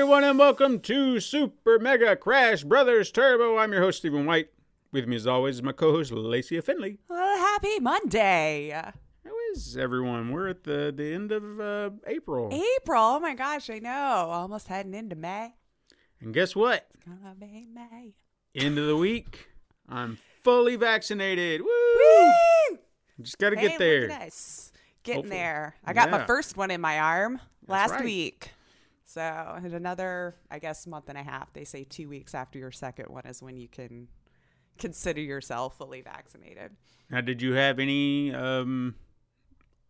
Everyone, and welcome to Super Mega Crash Brothers Turbo. I'm your host, Stephen White. With me, as always, is my co host, Lacey Finley. Well, happy Monday. How is everyone? We're at the, the end of uh, April. April. Oh my gosh, I know. Almost heading into May. And guess what? Gonna be May. End of the week. I'm fully vaccinated. Woo! Woo! Just got to Hey, get there. Look at us. Getting Hopefully. there. I got Yeah. my first one in my arm last right. week. So, and another, I guess, month and a half. They say two weeks after your second one is when you can consider yourself fully vaccinated. Now, did you have any um,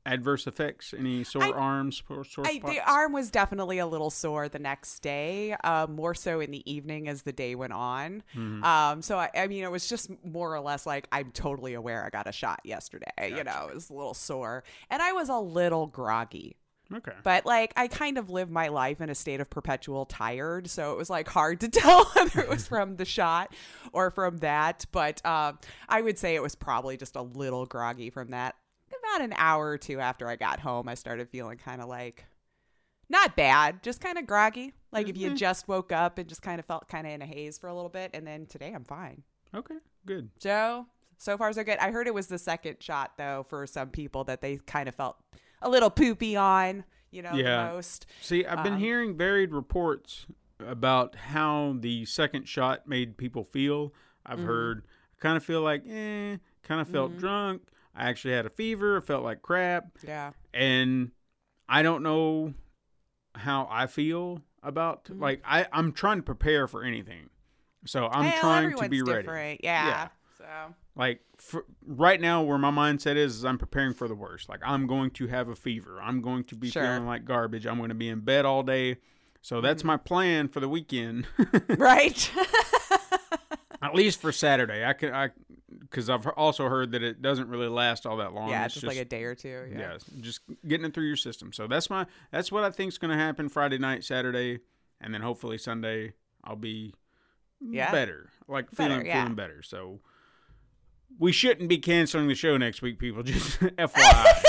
adverse effects? Any sore I- arms, sore, I, the arm was definitely a little sore the next day, uh, more so in the evening as the day went on. Mm-hmm. Um, so I, I mean, it was just more or less like I'm totally aware I got a shot yesterday. You know, it was a little sore, and I was a little groggy. Okay. But like, I kind of live my life in a state of perpetual tired, so it was like hard to tell whether it was from the shot or from that. But um, I would say it was probably just a little groggy from that. About an hour or two after I got home, I started feeling kind of like not bad, just kind of groggy. Like if you just woke up and just kind of felt kind of in a haze for a little bit, and then today I'm fine. Okay, good. So so far so good. I heard it was the second shot though for some people that they kind of felt a little poopy on, you know, Yeah. the most. See, I've been Um, hearing varied reports about how the second shot made people feel. I've Mm-hmm. heard, I kind of feel like, eh, kind of felt drunk. I actually had a fever, I felt like crap. Yeah. And I don't know how I feel about, Mm-hmm. like, I, I'm trying to prepare for anything. So I'm Well, trying to be ready. Yeah. Yeah. Like for, right now, where my mindset is, is I'm preparing for the worst. Like I'm going to have a fever. I'm going to be Sure. feeling like garbage. I'm going to be in bed all day. So Mm-hmm. that's my plan for the weekend, right. at least for Saturday. I can I because I've also heard that it doesn't really last all that long. yeah, It's just, like a day or two. Yeah. yeah, just getting it through your system. So that's my that's what I think's going to happen Friday night, Saturday, and then hopefully Sunday I'll be Yeah. better, like Better, feeling yeah. feeling better. So we shouldn't be canceling the show next week, people. Just FYI,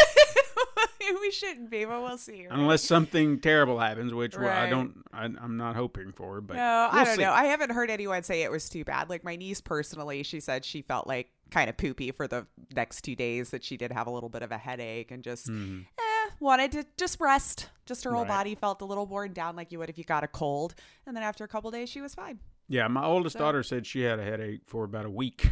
we shouldn't be, but we'll see. right? unless something terrible happens, which we're- I don't, I, I'm not hoping for. But No, I we'll don't see. know. I haven't heard anyone say it was too bad. Like my niece personally, she said she felt like kind of poopy for the next two days. That she did have a little bit of a headache and just eh, wanted to just rest. Just her whole. Right. body felt a little worn down, like you would if you got a cold. And then after a couple days, she was fine. Yeah, my oldest So- daughter said she had a headache for about a week.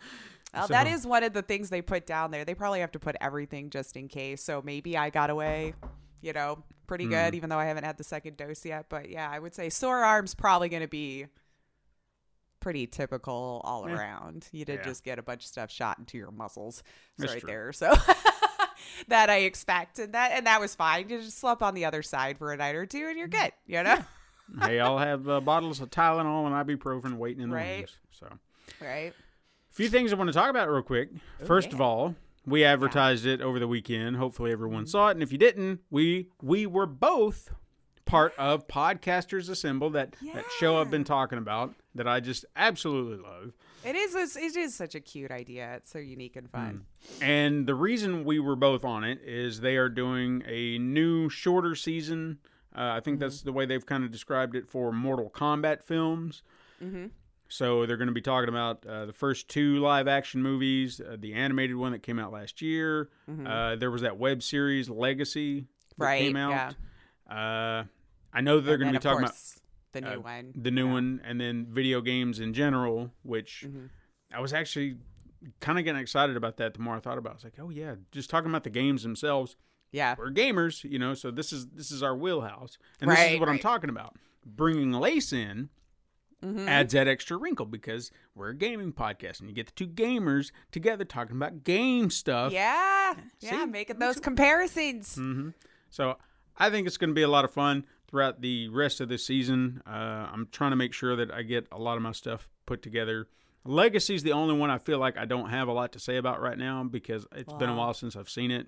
Well, So- that is one of the things they put down there. They probably have to put everything just in case. So maybe I got away, you know, pretty Hmm. good, even though I haven't had the second dose yet. But yeah, I would say sore arms probably going to be pretty typical all Yeah. around. You did Yeah. just get a bunch of stuff shot into your muscles. That's right true. there. So that I expect. And that and that was fine. You just slept on the other side for a night or two and you're good, you know? hey, I'll have uh, bottles of Tylenol and ibuprofen waiting in the Right. wings. So. right? A few things I want to talk about real quick. First of all, we advertised it over the weekend. Hopefully everyone saw it. And if you didn't, we we were both part of Podcasters Assemble, that, that show I've been talking about that I just absolutely love. It is it is such a cute idea. It's so unique and fun. And the reason we were both on it is they are doing a new shorter season. Uh, I think that's the way they've kind of described it for Mortal Kombat films. Mm-hmm. So they're going to be talking about uh, the first two live action movies, uh, the animated one that came out last year. Uh, there was that web series Legacy that Mm-hmm. Right, came out. yeah. Uh, I know they're going to be talking course, the new uh, one. the new Yeah. one, and then video games in general. Which Mm-hmm. I was actually kind of getting excited about that. The more I thought about, it. I was like, oh yeah, just talking about the games themselves. Yeah. we're gamers, you know, so this is this is our wheelhouse, and this is Right, what I'm talking about. Bringing Lace in Mhm. adds that extra wrinkle because we're a gaming podcast, and you get the two gamers together talking about game stuff. Yeah. Yeah. Making those comparisons. Mm-hmm. So I think it's going to be a lot of fun throughout the rest of the season. Uh, I'm trying to make sure that I get a lot of my stuff put together. Legacy's the only one I feel like I don't have a lot to say about right now because it's been a while since I've seen it.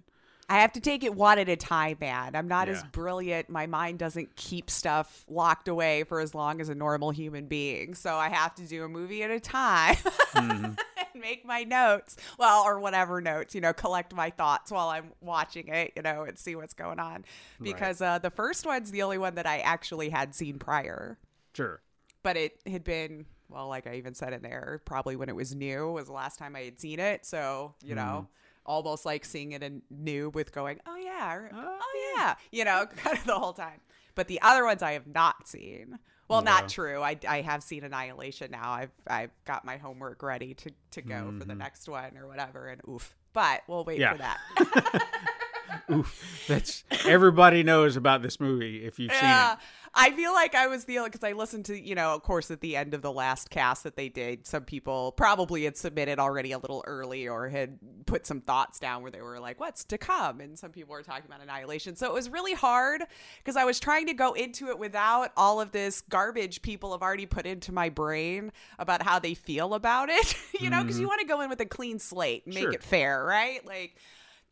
I have to take it one at a time, man. I'm not as brilliant. My mind doesn't keep stuff locked away for as long as a normal human being. So I have to do a movie at a time Mm-hmm. and make my notes. Well, or whatever notes, you know, collect my thoughts while I'm watching it, you know, and see what's going on. Because uh, the first one's the only one that I actually had seen prior. Sure. But it had been, well, like I even said in there, probably when it was new was the last time I had seen it. So, you know, almost like seeing it in new with going, oh yeah, or, oh, oh yeah, you know, kind of the whole time. But the other ones I have not seen. Well, Yeah. not true. I, I have seen Annihilation now. I've I've got my homework ready to, to go for the mm-hmm. next one or whatever. And oof. But we'll wait Yeah. for that. Oof. That's everybody knows about this movie if you've Yeah, seen it. I feel like I was the only because I listened to you know of course at the end of the last cast that they did, some people probably had submitted already a little early or had put some thoughts down where they were like, "What's to come?" and some people were talking about Annihilation. So it was really hard because I was trying to go into it without all of this garbage people have already put into my brain about how they feel about it. you know, because you mm-hmm. want to go in with a clean slate and make Sure. it fair, right? Like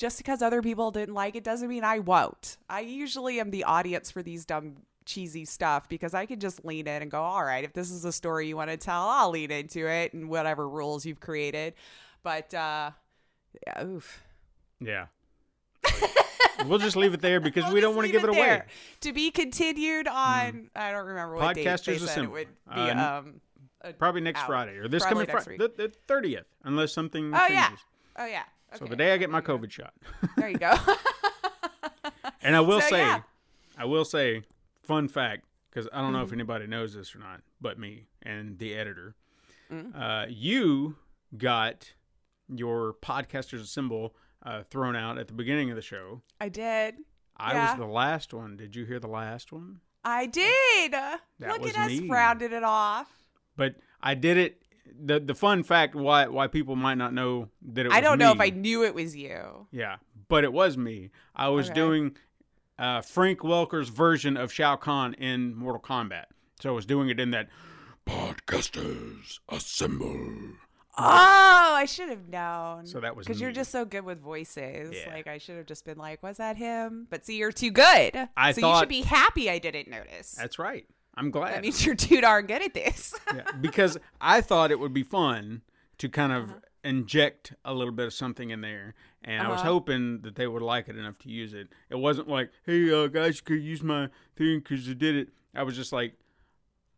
just because other people didn't like it doesn't mean I won't. I usually am the audience for these dumb cheesy stuff because I can just lean in and go, all right, if this is a story you want to tell, I'll lean into it and whatever rules you've created. But uh yeah, oof. Yeah. we'll just leave it there because We'll we don't want to give it, away. To be continued on I don't remember what date they Podcasters said it would be Uh, um Probably next out. Friday or this coming Friday, the, the 30th, unless something Oh changes. yeah. Oh yeah. So the day I get my COVID shot. There you go. And I will So, say, yeah. I will say, fun fact, because I don't know Mm-hmm. if anybody knows this or not, but me and the editor. Mm. Uh, you got your Podcasters Assemble uh, thrown out at the beginning of the show. I did. I Yeah. was the last one. Did you hear the last one? I did. Look at us me. rounded it off. But I did it. The the fun fact why why people might not know that it was I don't know if I knew it was you. Yeah, but it was me. I was Okay. doing uh, Frank Welker's version of Shao Kahn in Mortal Kombat. So I was doing it in that podcasters assemble. Oh, I should have known. So that was because you're just so good with voices. Yeah. Like I should have just been like, "Was that him?" But see, you're too good. I so you should be happy I didn't notice. That's right. I'm glad. that means you're too darn good at this. Yeah, because I thought it would be fun to kind of Uh-huh. inject a little bit of something in there, and I was Uh-huh. hoping that they would like it enough to use it. It wasn't like, "Hey, uh, guys, you could use my thing because you did it." I was just like,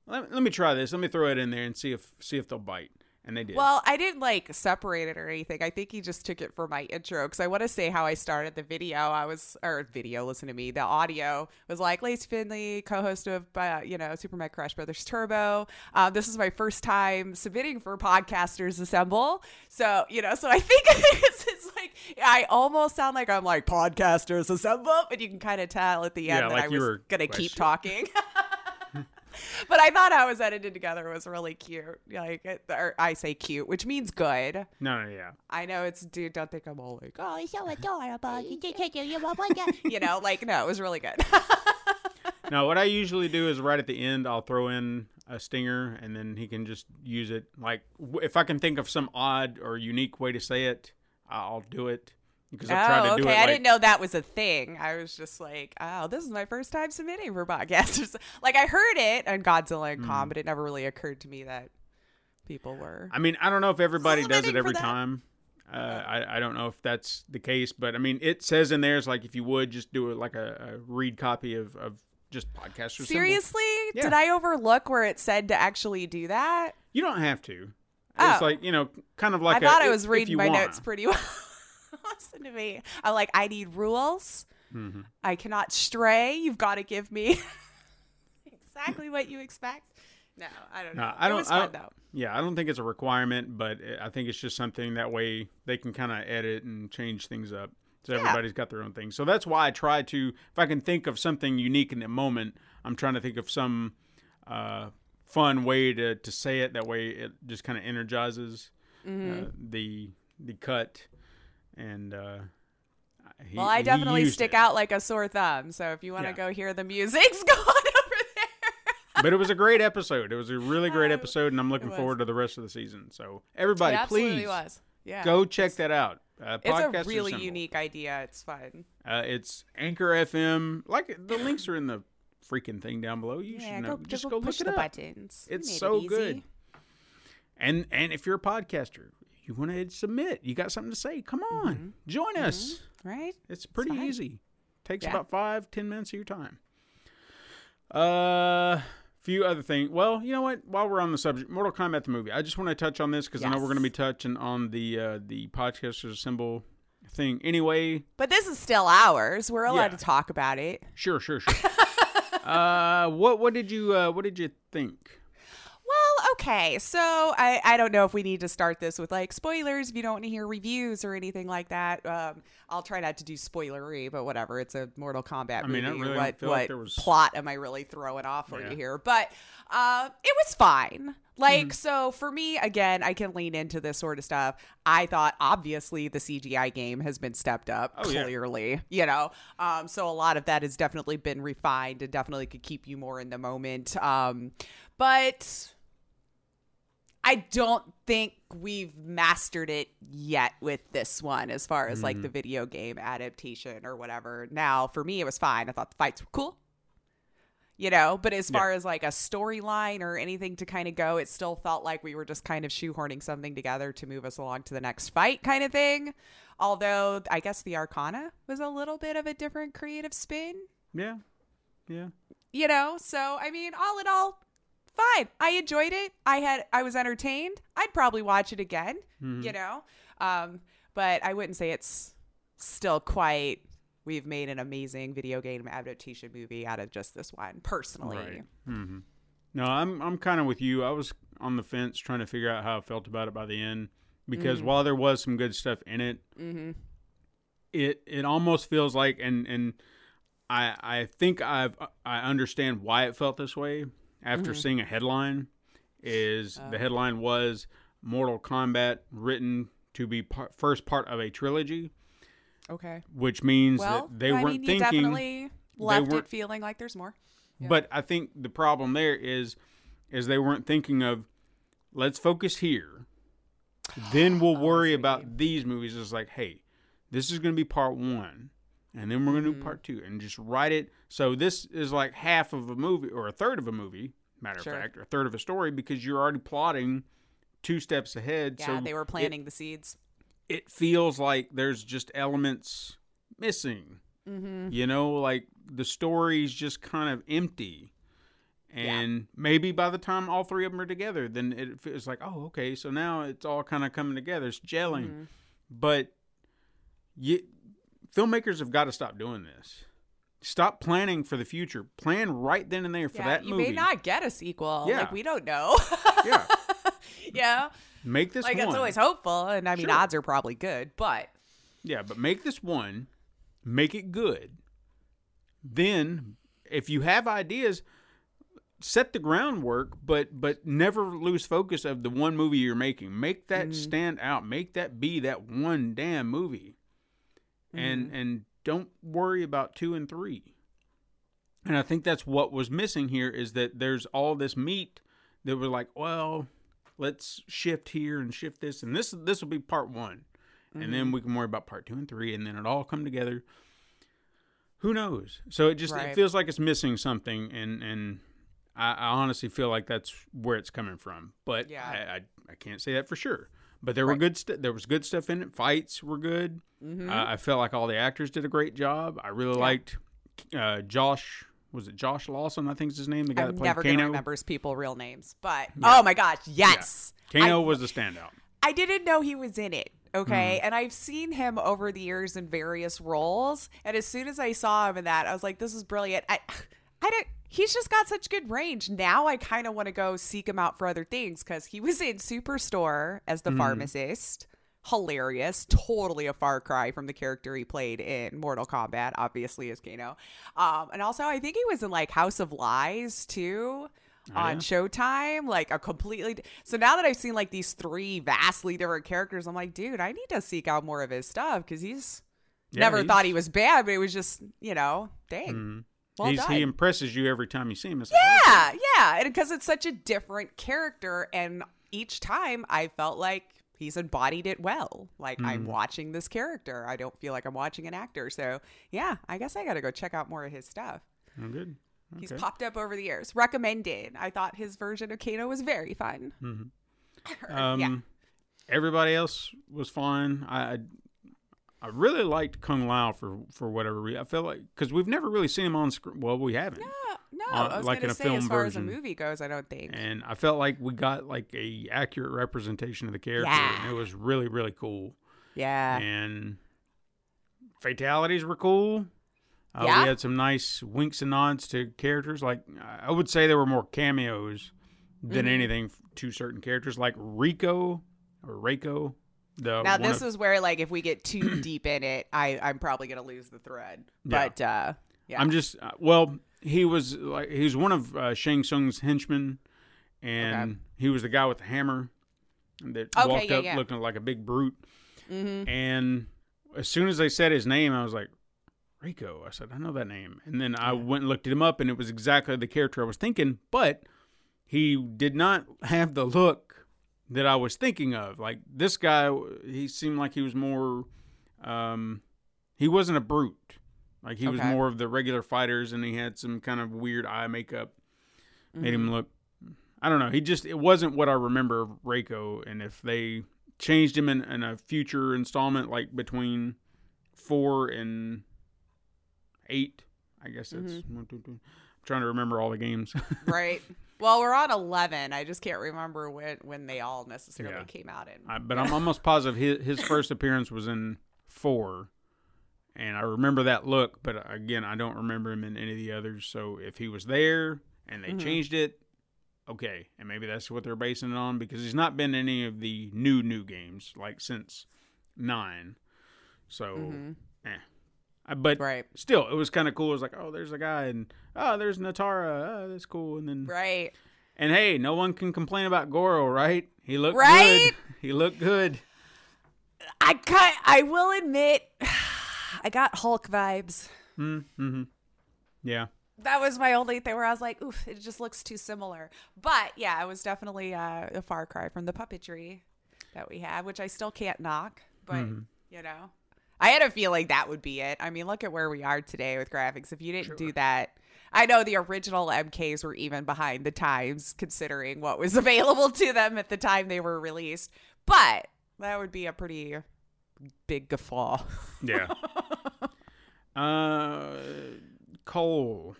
let, "Let me try this. Let me throw it in there and see if see if they'll bite." And they did. Well, I didn't like separate it or anything. I think he just took it for my intro because I want to say how I started the video. I was or video. Listen to me. The audio was like Lace Finley, co-host of uh, you know Super Mega Crash Brothers Turbo. Uh, this is my first time submitting for Podcasters Assemble. So you know, so I think it's, it's like I almost sound like I'm like Podcasters Assemble, but you can kind of tell at the end Yeah, that like I was were gonna keep talking. But I thought how it was edited together was really cute. Like, it, or I say cute, which means good. no, no, yeah. I know it's dude. Don't think I'm all like, oh, Oh, so adorable. You did take your you know, like no, it was really good. No, what I usually do is right at the end, I'll throw in a stinger, and then he can just use it. Like if I can think of some odd or unique way to say it, I'll do it because tried oh, to okay. do it. I didn't know that was a thing. I was just like, oh, this is my first time submitting for podcasters. like I heard it on Godzilla and Hmm. Kong, but it never really occurred to me that people were. I mean, I don't know if everybody does it every time. Uh, I, I don't know if that's the case, but I mean, it says in there is like if you would just do it like a, a read copy of, of just podcast or Seriously, Yeah. did I overlook where it said to actually do that? You don't have to. Oh. It's like you know, kind of like I thought I was reading my wanna. notes pretty well. Listen to me. I'm like, I need rules. Mm-hmm. I cannot stray. You've got to give me exactly what you expect. No, I don't No, know. I don't. It was I fun don't- though. Yeah, I don't think it's a requirement, but I think it's just something that way they can kind of edit and change things up. So everybody's got their own thing. So that's why I try to, if I can think of something unique in the moment, I'm trying to think of some uh, fun way to, to say it. That way it just kind of energizes Mm-hmm. uh, the the cut. And uh, he, Well, I definitely stick it. out like a sore thumb. So if you want to Yeah. go hear the music's going over there. but it was a great episode. It was a really great episode, and I'm looking forward to the rest of the season. So everybody, please was. Yeah. go check that out. Uh, It's a really unique idea. It's fun. Uh, it's Anchor FM. Like the links are in the freaking thing down below. You Yeah, should go, know. Just go, go, push look it the up. buttons. It's made it so good. And and if you're a podcaster, you want to submit, you got something to say, come on, join us. Right? It's pretty fine. easy. Takes Yeah. about five, ten minutes of your time. Uh, few other things. Well, you know what? While we're on the subject, Mortal Kombat the movie, I just want to touch on this because I know we're going to be touching on the uh, the podcasters assemble thing. Anyway, But this is still ours. We're allowed Yeah. to talk about it. sure, sure, sure. uh, what what did you uh, what did you think? Okay. So I, I don't know if we need to start this with like spoilers if you don't want to hear reviews or anything like that. Um, I'll try not to do spoilery, but whatever. It's a Mortal Kombat I mean, I movie. really what what like there was- plot am I really throwing off for Yeah. you here? But uh, it was fine. Like, Mm-hmm. so for me, again, I can lean into this sort of stuff. I thought obviously the CGI game has been stepped up Oh, yeah. clearly, you know. Um, so a lot of that has definitely been refined and definitely could keep you more in the moment. Um, but I don't think we've mastered it yet with this one as far as like the Mm-hmm. video game adaptation or whatever. Now, for me, it was fine. I thought the fights were cool. You know, but as Yeah. far as like a storyline or anything to kind of go, it still felt like we were just kind of shoehorning something together to move us along to the next fight kind of thing. Although I guess the Arcana was a little bit of a different creative spin Yeah, yeah. you know so i mean all in all fine i enjoyed it i had i was entertained i'd probably watch it again Mm-hmm. you know um but i wouldn't say it's still quite we've made an amazing video game adaptation movie out of just this one personally Right. hmm No, I'm I'm kind of with you. I was on the fence trying to figure out how I felt about it by the end because Mm-hmm. while there was some good stuff in it, it it almost feels like and and I I think I've I understand why it felt this way after Mm-hmm. seeing a headline. Is Oh. the headline was Mortal Kombat written to be part, first part of a trilogy, okay which means well that they i weren't mean you thinking definitely left weren't- it feeling like there's more But I think the problem there is is they weren't thinking of let's focus here. Then we'll worry about these movies. It's like, hey, this is going to be part one, and then we're going to do part two, and just write it. So this is like half of a movie or a third of a movie, matter Sure. of fact, or a third of a story because you're already plotting two steps ahead. yeah so they were it- planting the seeds it feels like there's just elements missing. Mm-hmm. You know, like the story's just kind of empty. And maybe by the time all three of them are together, then it feels like, oh, okay, so now it's all kind of coming together. It's gelling. Mm-hmm. But you, filmmakers have got to stop doing this. Stop planning for the future. Plan right then and there for yeah that you movie. may not get a sequel Yeah. like we don't know yeah, yeah make this like one. it's always hopeful and i mean Sure. odds are probably good but Yeah, but make this one, make it good. Then, if you have ideas, set the groundwork, but but never lose focus of the one movie you're making. Make that mm-hmm. stand out. Make that be that one damn movie. And and don't worry about 2 and 3. And I think that's what was missing here is that there's all this meat that we're like, well, let's shift here and shift this and this this will be part 1 and Mm-hmm. then we can worry about part two and three, and then it all come together. Who knows? So it just it feels like it's missing something, and and I, I honestly feel like that's where it's coming from. But Yeah. I, I I can't say that for sure. But there were good st- there was good stuff in it. Fights were good. Mm-hmm. Uh, I felt like all the actors did a great job. I really liked uh, Josh. Was it Josh Lawson? I think is his name. The guy I'm that played never Kano. remember people real names, but oh my gosh, yes, Kano I, was the standout. I didn't know he was in it. Okay, Mm-hmm. and I've seen him over the years in various roles, and as soon as I saw him in that, I was like, "This is brilliant." I, I don't. He's just got such good range. Now I kind of want to go seek him out for other things because he was in Superstore as the Mm-hmm. pharmacist hilarious, totally a far cry from the character he played in Mortal Kombat, obviously as Kano. Um, and also, I think he was in like House of Lies too. on yeah? Showtime, like a completely. d- So now that I've seen like these three vastly different characters, I'm like, dude, I need to seek out more of his stuff because he's Yeah, never he's- thought he was bad, but it was just, you know, dang. Mhm. Well he impresses you every time you see him. It's like, oh, Yeah, yeah, because it's such a different character, and each time I felt like he's embodied it well. Like Mm. I'm watching this character. I don't feel like I'm watching an actor. So yeah, I guess I got to go check out more of his stuff. I'm good. He's popped up over the years. Recommended. I thought his version of Kano was very fun. Um, yeah. Everybody else was fine. I, I really liked Kung Lao for for whatever reason. I feel like because we've never really seen him on screen. Well, we haven't. No, Uh, I was like in gonna a say as far as a movie goes, I don't think. And I felt like we got like a accurate representation of the character, Yeah. and it was really really cool. Yeah. And fatalities were cool. Uh, Yeah. We had some nice winks and nods to characters. Like I would say there were more cameos than Mm-hmm. anything to certain characters, like Rico or Reiko. The Now this of- is where like if we get too deep in it, I I'm probably gonna lose the thread. Yeah. But uh, yeah. I'm just uh, well, he was like he was one of uh, Shang Tsung's henchmen, and Okay. he was the guy with the hammer that Okay, walked yeah, up yeah. looking like a big brute. Mhm. And as soon as they said his name, I was like, Rico. I said, I know that name. And then I went and looked at him up, and it was exactly the character I was thinking, but he did not have the look that I was thinking of. Like this guy, he seemed like he was more. Um, he wasn't a brute. Like he was more of the regular fighters, and he had some kind of weird eye makeup, made Mm-hmm. him look. I don't know. He just it wasn't what I remember of Reiko, and if they changed him in, in a future installment, like between four and eight, I guess that's Mm-hmm. one, two, two. I'm trying to remember all the games. right. Well, we're on eleven. I just can't remember when when they all necessarily Yeah. came out in. I, but I'm almost positive his, his first appearance was in four, and I remember that look. But again, I don't remember him in any of the others. So if he was there and they Mm-hmm. changed it, okay, and maybe that's what they're basing it on because he's not been in any of the new new games like since nine. So, eh. But. Right. still, it was kind of cool. It was like, oh, there's a guy, and oh, there's Nitara. Oh, that's cool. And then, Right. and hey, no one can complain about Goro, right? He looked Right? good. He looked good. I kind I will admit I got Hulk vibes. Mm-hmm. Yeah. That was my only thing where I was like, oof, it just looks too similar. But yeah, it was definitely uh, a far cry from the puppetry that we had, which I still can't knock. But Mm-hmm. you know, I had a feeling that would be it. I mean, look at where we are today with graphics. If you didn't do that, I know the original MKs were even behind the times, considering what was available to them at the time they were released. But that would be a pretty big guffaw. Yeah. uh, Cole,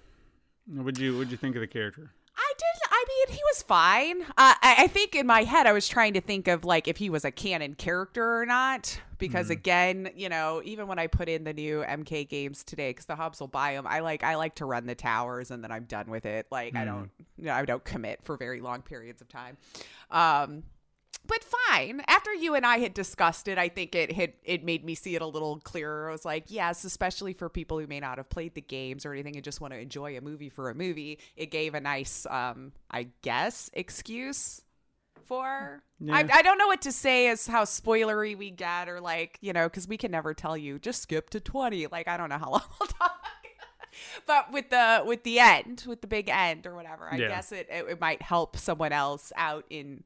what'd you what'd you think of the character? I did. I mean, he was fine. Uh, I, I think in my head, I was trying to think of like if he was a canon character or not. Because again, you know, even when I put in the new MK games today, because the hubs will buy them, I like I like to run the towers and then I'm done with it. Like I don't, you know, I don't commit for very long periods of time. Um, but fine. After you and I had discussed it, I think it had it made me see it a little clearer. I was like, yes, especially for people who may not have played the games or anything and just want to enjoy a movie for a movie. It gave a nice, um, I guess, excuse for. I, I don't know what to say as how spoilery we get or like you know because we can never tell you just skip to twenty. Like I don't know how long we'll talk. But with the with the end, with the big end or whatever, I Yeah. guess it, it it might help someone else out in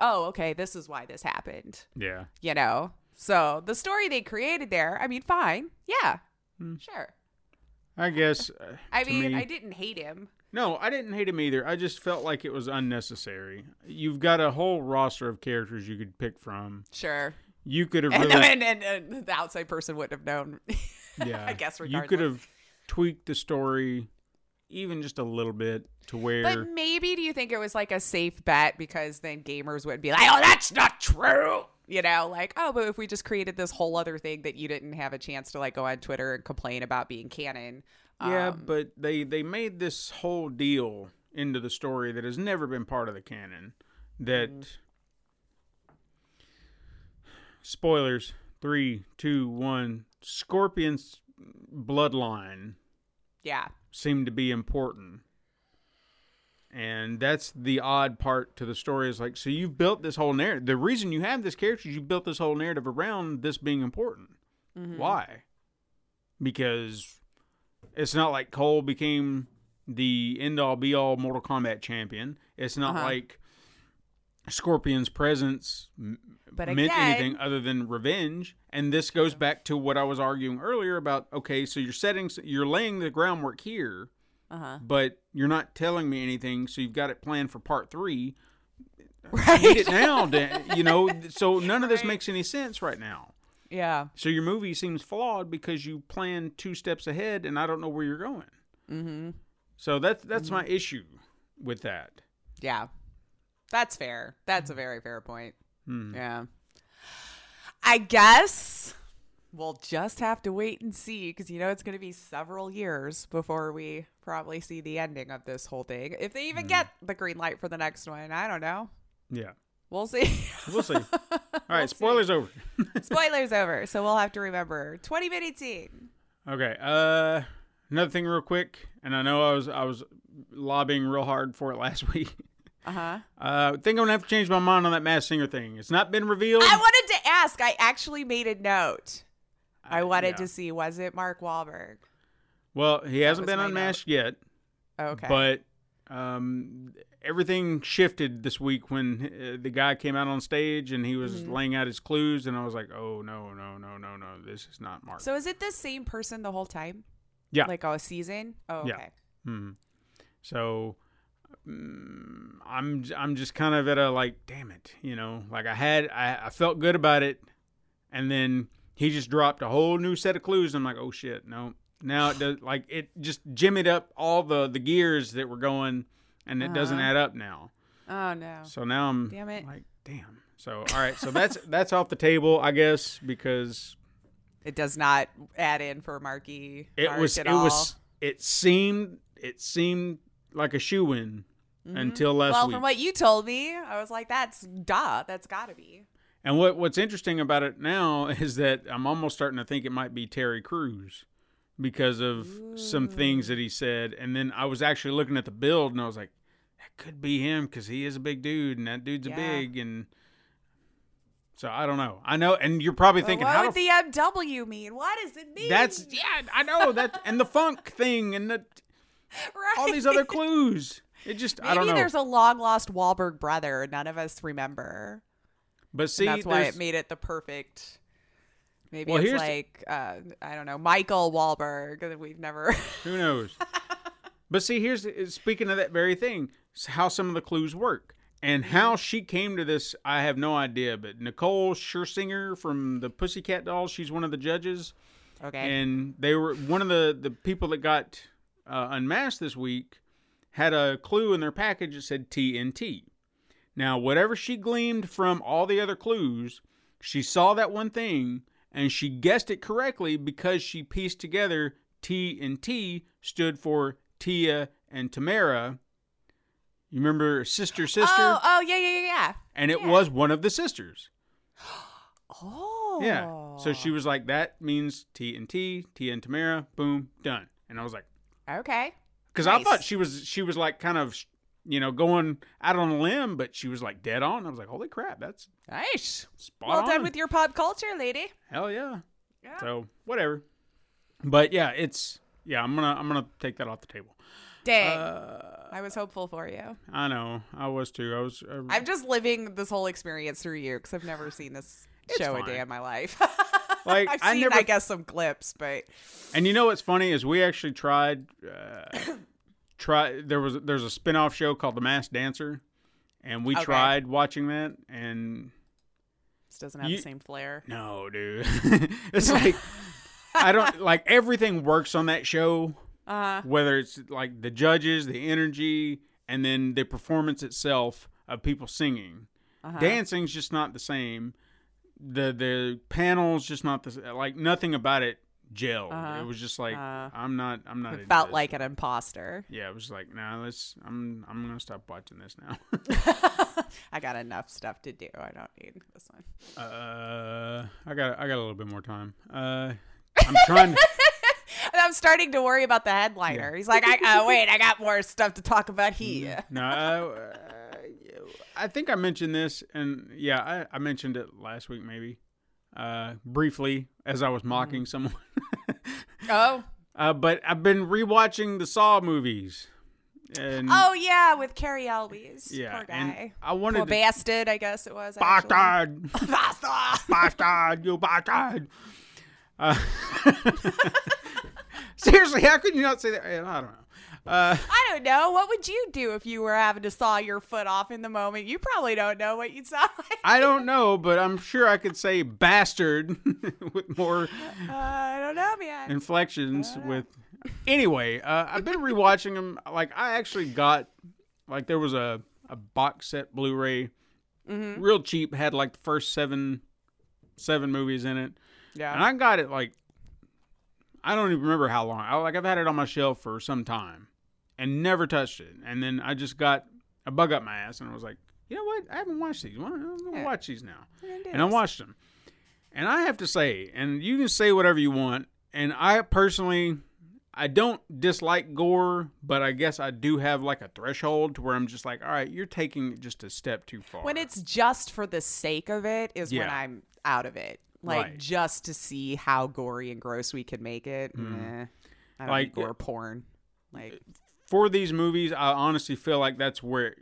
oh, okay, this is why this happened, Yeah. you know? So the story they created there, I mean, fine. Yeah. Sure. I guess. Uh, I mean, me- I didn't hate him. No, I didn't hate him either. I just felt like it was unnecessary. You've got a whole roster of characters you could pick from. Sure. You could have And, really, and, and, and the outside person wouldn't have known. yeah. I guess you could have tweaked the story even just a little bit to where. But maybe do you think it was like a safe bet because then gamers would be like, oh, that's not true. You know, like, oh, but if we just created this whole other thing that you didn't have a chance to like go on Twitter and complain about being canon. yeah, um, but they they made this whole deal into the story that has never been part of the canon. That Mm-hmm. spoilers. Three, two, one. Scorpion's bloodline Yeah. Seemed to be important. And that's the odd part to the story is like, so you've built this whole narrative. The reason you have this character is you built this whole narrative around this being important. Why? Because it's not like Cole became the end all be all Mortal Kombat champion. It's not Uh-huh. like Scorpion's presence But meant again- anything other than revenge. And this goes back to what I was arguing earlier about okay, so you're setting, you're laying the groundwork here, Uh huh. but you're not telling me anything. So you've got it planned for part three. Right. Need it now, you know. So none of this Right. makes any sense right now. Yeah. So your movie seems flawed because you plan two steps ahead, and I don't know where you're going. Mm-hmm. So that's that's my issue with that. Yeah. That's fair. That's a very fair point. Hmm. Yeah. I guess we'll just have to wait and see because you know it's going to be several years before we probably see the ending of this whole thing. If they even get the green light for the next one, I don't know. Yeah, We'll see. we'll see. All right, see. spoilers over. Spoilers over. So we'll have to remember 20 minutes in. Okay. Uh, another thing, real quick, and I know I was I was lobbying real hard for it last week. Uh huh. Uh, I think I'm gonna have to change my mind on that Masked Singer thing. It's not been revealed. I wanted to ask. I actually made a note. I Uh, wanted yeah. to see was it Mark Wahlberg? Well, he hasn't been unmasked yet, Okay. but um, everything shifted this week when uh, the guy came out on stage and he was Mm-hmm. laying out his clues, and I was like, "Oh no, no, no, no, no! This is not Mark." so is it the same person the whole time? Yeah. Like a season? Oh, Yeah. okay. Hmm. So I'm I'm just kind of at a like, damn it, you know, like I had I, I felt good about it, and then he just dropped a whole new set of clues. I'm like, oh shit, no. Now it does like it just jimmied up all the the gears that were going, and it doesn't Uh-huh. add up now. Oh no. So now I'm Damn it. like, damn. So all right, so that's that's off the table, I guess, because It does not add in for Marky. it Mark was it all. was it seemed it seemed like a shoe in until last Mm-hmm. Well, from what you told me, I was like, "That's duh. That's got to be." and what what's interesting about it now is that I'm almost starting to think it might be Terry Crews because of some things that he said. And then I was actually looking at the build and I was like, that could be him because he is a big dude and that dude's a big and. So I don't know. I know, and you're probably thinking, what how would the the MW mean? What does it mean? That's yeah, I know that, and the funk thing, and the, right. all these other clues. It just Maybe I don't know. there's a long lost Wahlberg brother none of us remember. but see, and that's why it made it the perfect. Maybe Well, it's like uh, I don't know Michael Wahlberg that we've never. who knows? but see, here's speaking of that very thing, how some of the clues work. And how she came to this, I have no idea. But Nicole Scherzinger from the Pussycat Dolls, she's one of the judges. okay. and they were one of the the people that got uh, unmasked this week had a clue in their package that said TNT. Now, whatever she gleaned from all the other clues, she saw that one thing and she guessed it correctly because she pieced together T and T stood for Tia and Tamara. You remember sister sister, Oh, oh yeah, yeah, yeah, yeah. and it yeah. was one of the sisters. Oh. Yeah. So she was like, that means T and T, T and Tamara, boom, done. And I was like, Okay. because I thought she was she was like kind of you know going out on a limb, but she was like dead on. I was like, holy crap, that's Nice. spot Well on. done with your pop culture, lady. hell yeah. Yeah. So whatever. But yeah, it's yeah. I'm gonna I'm gonna take that off the table. Dang. Uh, I was hopeful for you. I know I was too. I was. Uh, I'm just living this whole experience through you because I've never seen this show a day in my life. Like, I've I seen, never- I guess, some clips, but And you know what's funny is we actually tried uh, try there was there's a spin-off show called The Masked Dancer and we Okay. tried watching that and this doesn't have You- the same flair. no dude it's like I don't like everything works on that show Uh, whether it's like the judges the energy and then the performance itself of people singing uh-huh. dancing's just not the same the the panels just not the like nothing about it gelled. Uh-huh. It was just like Uh, I'm not. I'm not. It felt this. like an imposter. Yeah, it was like, nah, let's. I'm. I'm gonna stop watching this now. I got enough stuff to do. I don't need this one. uh, I got. I got a little bit more time. Uh, I'm trying. to, And I'm starting to worry about the headliner. He's like, I, uh, wait, I got more stuff to talk about here. no, uh, I think I mentioned this, and yeah, I, I mentioned it last week, maybe, uh, briefly as I was mocking someone. Oh, uh, but I've been rewatching the Saw movies, and oh yeah, with Cary Elwes. yeah, poor and guy. I wanted Poor to bastard, I guess it was. bastard. Bastard. bastard, you bastard. Uh, seriously, how could you not say that? I don't know. Uh, I don't know. What would you do if you were having to saw your foot off in the moment? You probably don't know what you'd sound like. I don't know, but I'm sure I could say bastard with more Uh, I don't know, man. inflections. With anyway, uh, I've been rewatching them. Like I actually got like there was a a box set Blu-ray, Mm-hmm. real cheap. Had like the first seven seven movies in it. yeah. And I got it like I don't even remember how long. I, like I've had it on my shelf for some time and never touched it. And then I just got a bug up my ass and I was like, you know what? I haven't watched these. I'm gonna Yeah. watch these now. And I watched them. And I have to say, and you can say whatever you want. And I personally, I don't dislike gore, but I guess I do have like a threshold to where I'm just like, all right, you're taking it just a step too far. when it's just for the sake of it is when I'm out of it. Like Right. just to see how gory and gross we can make it. Mm-hmm. Nah, I don't. Like, gore porn. Like for these movies, I honestly feel like that's where it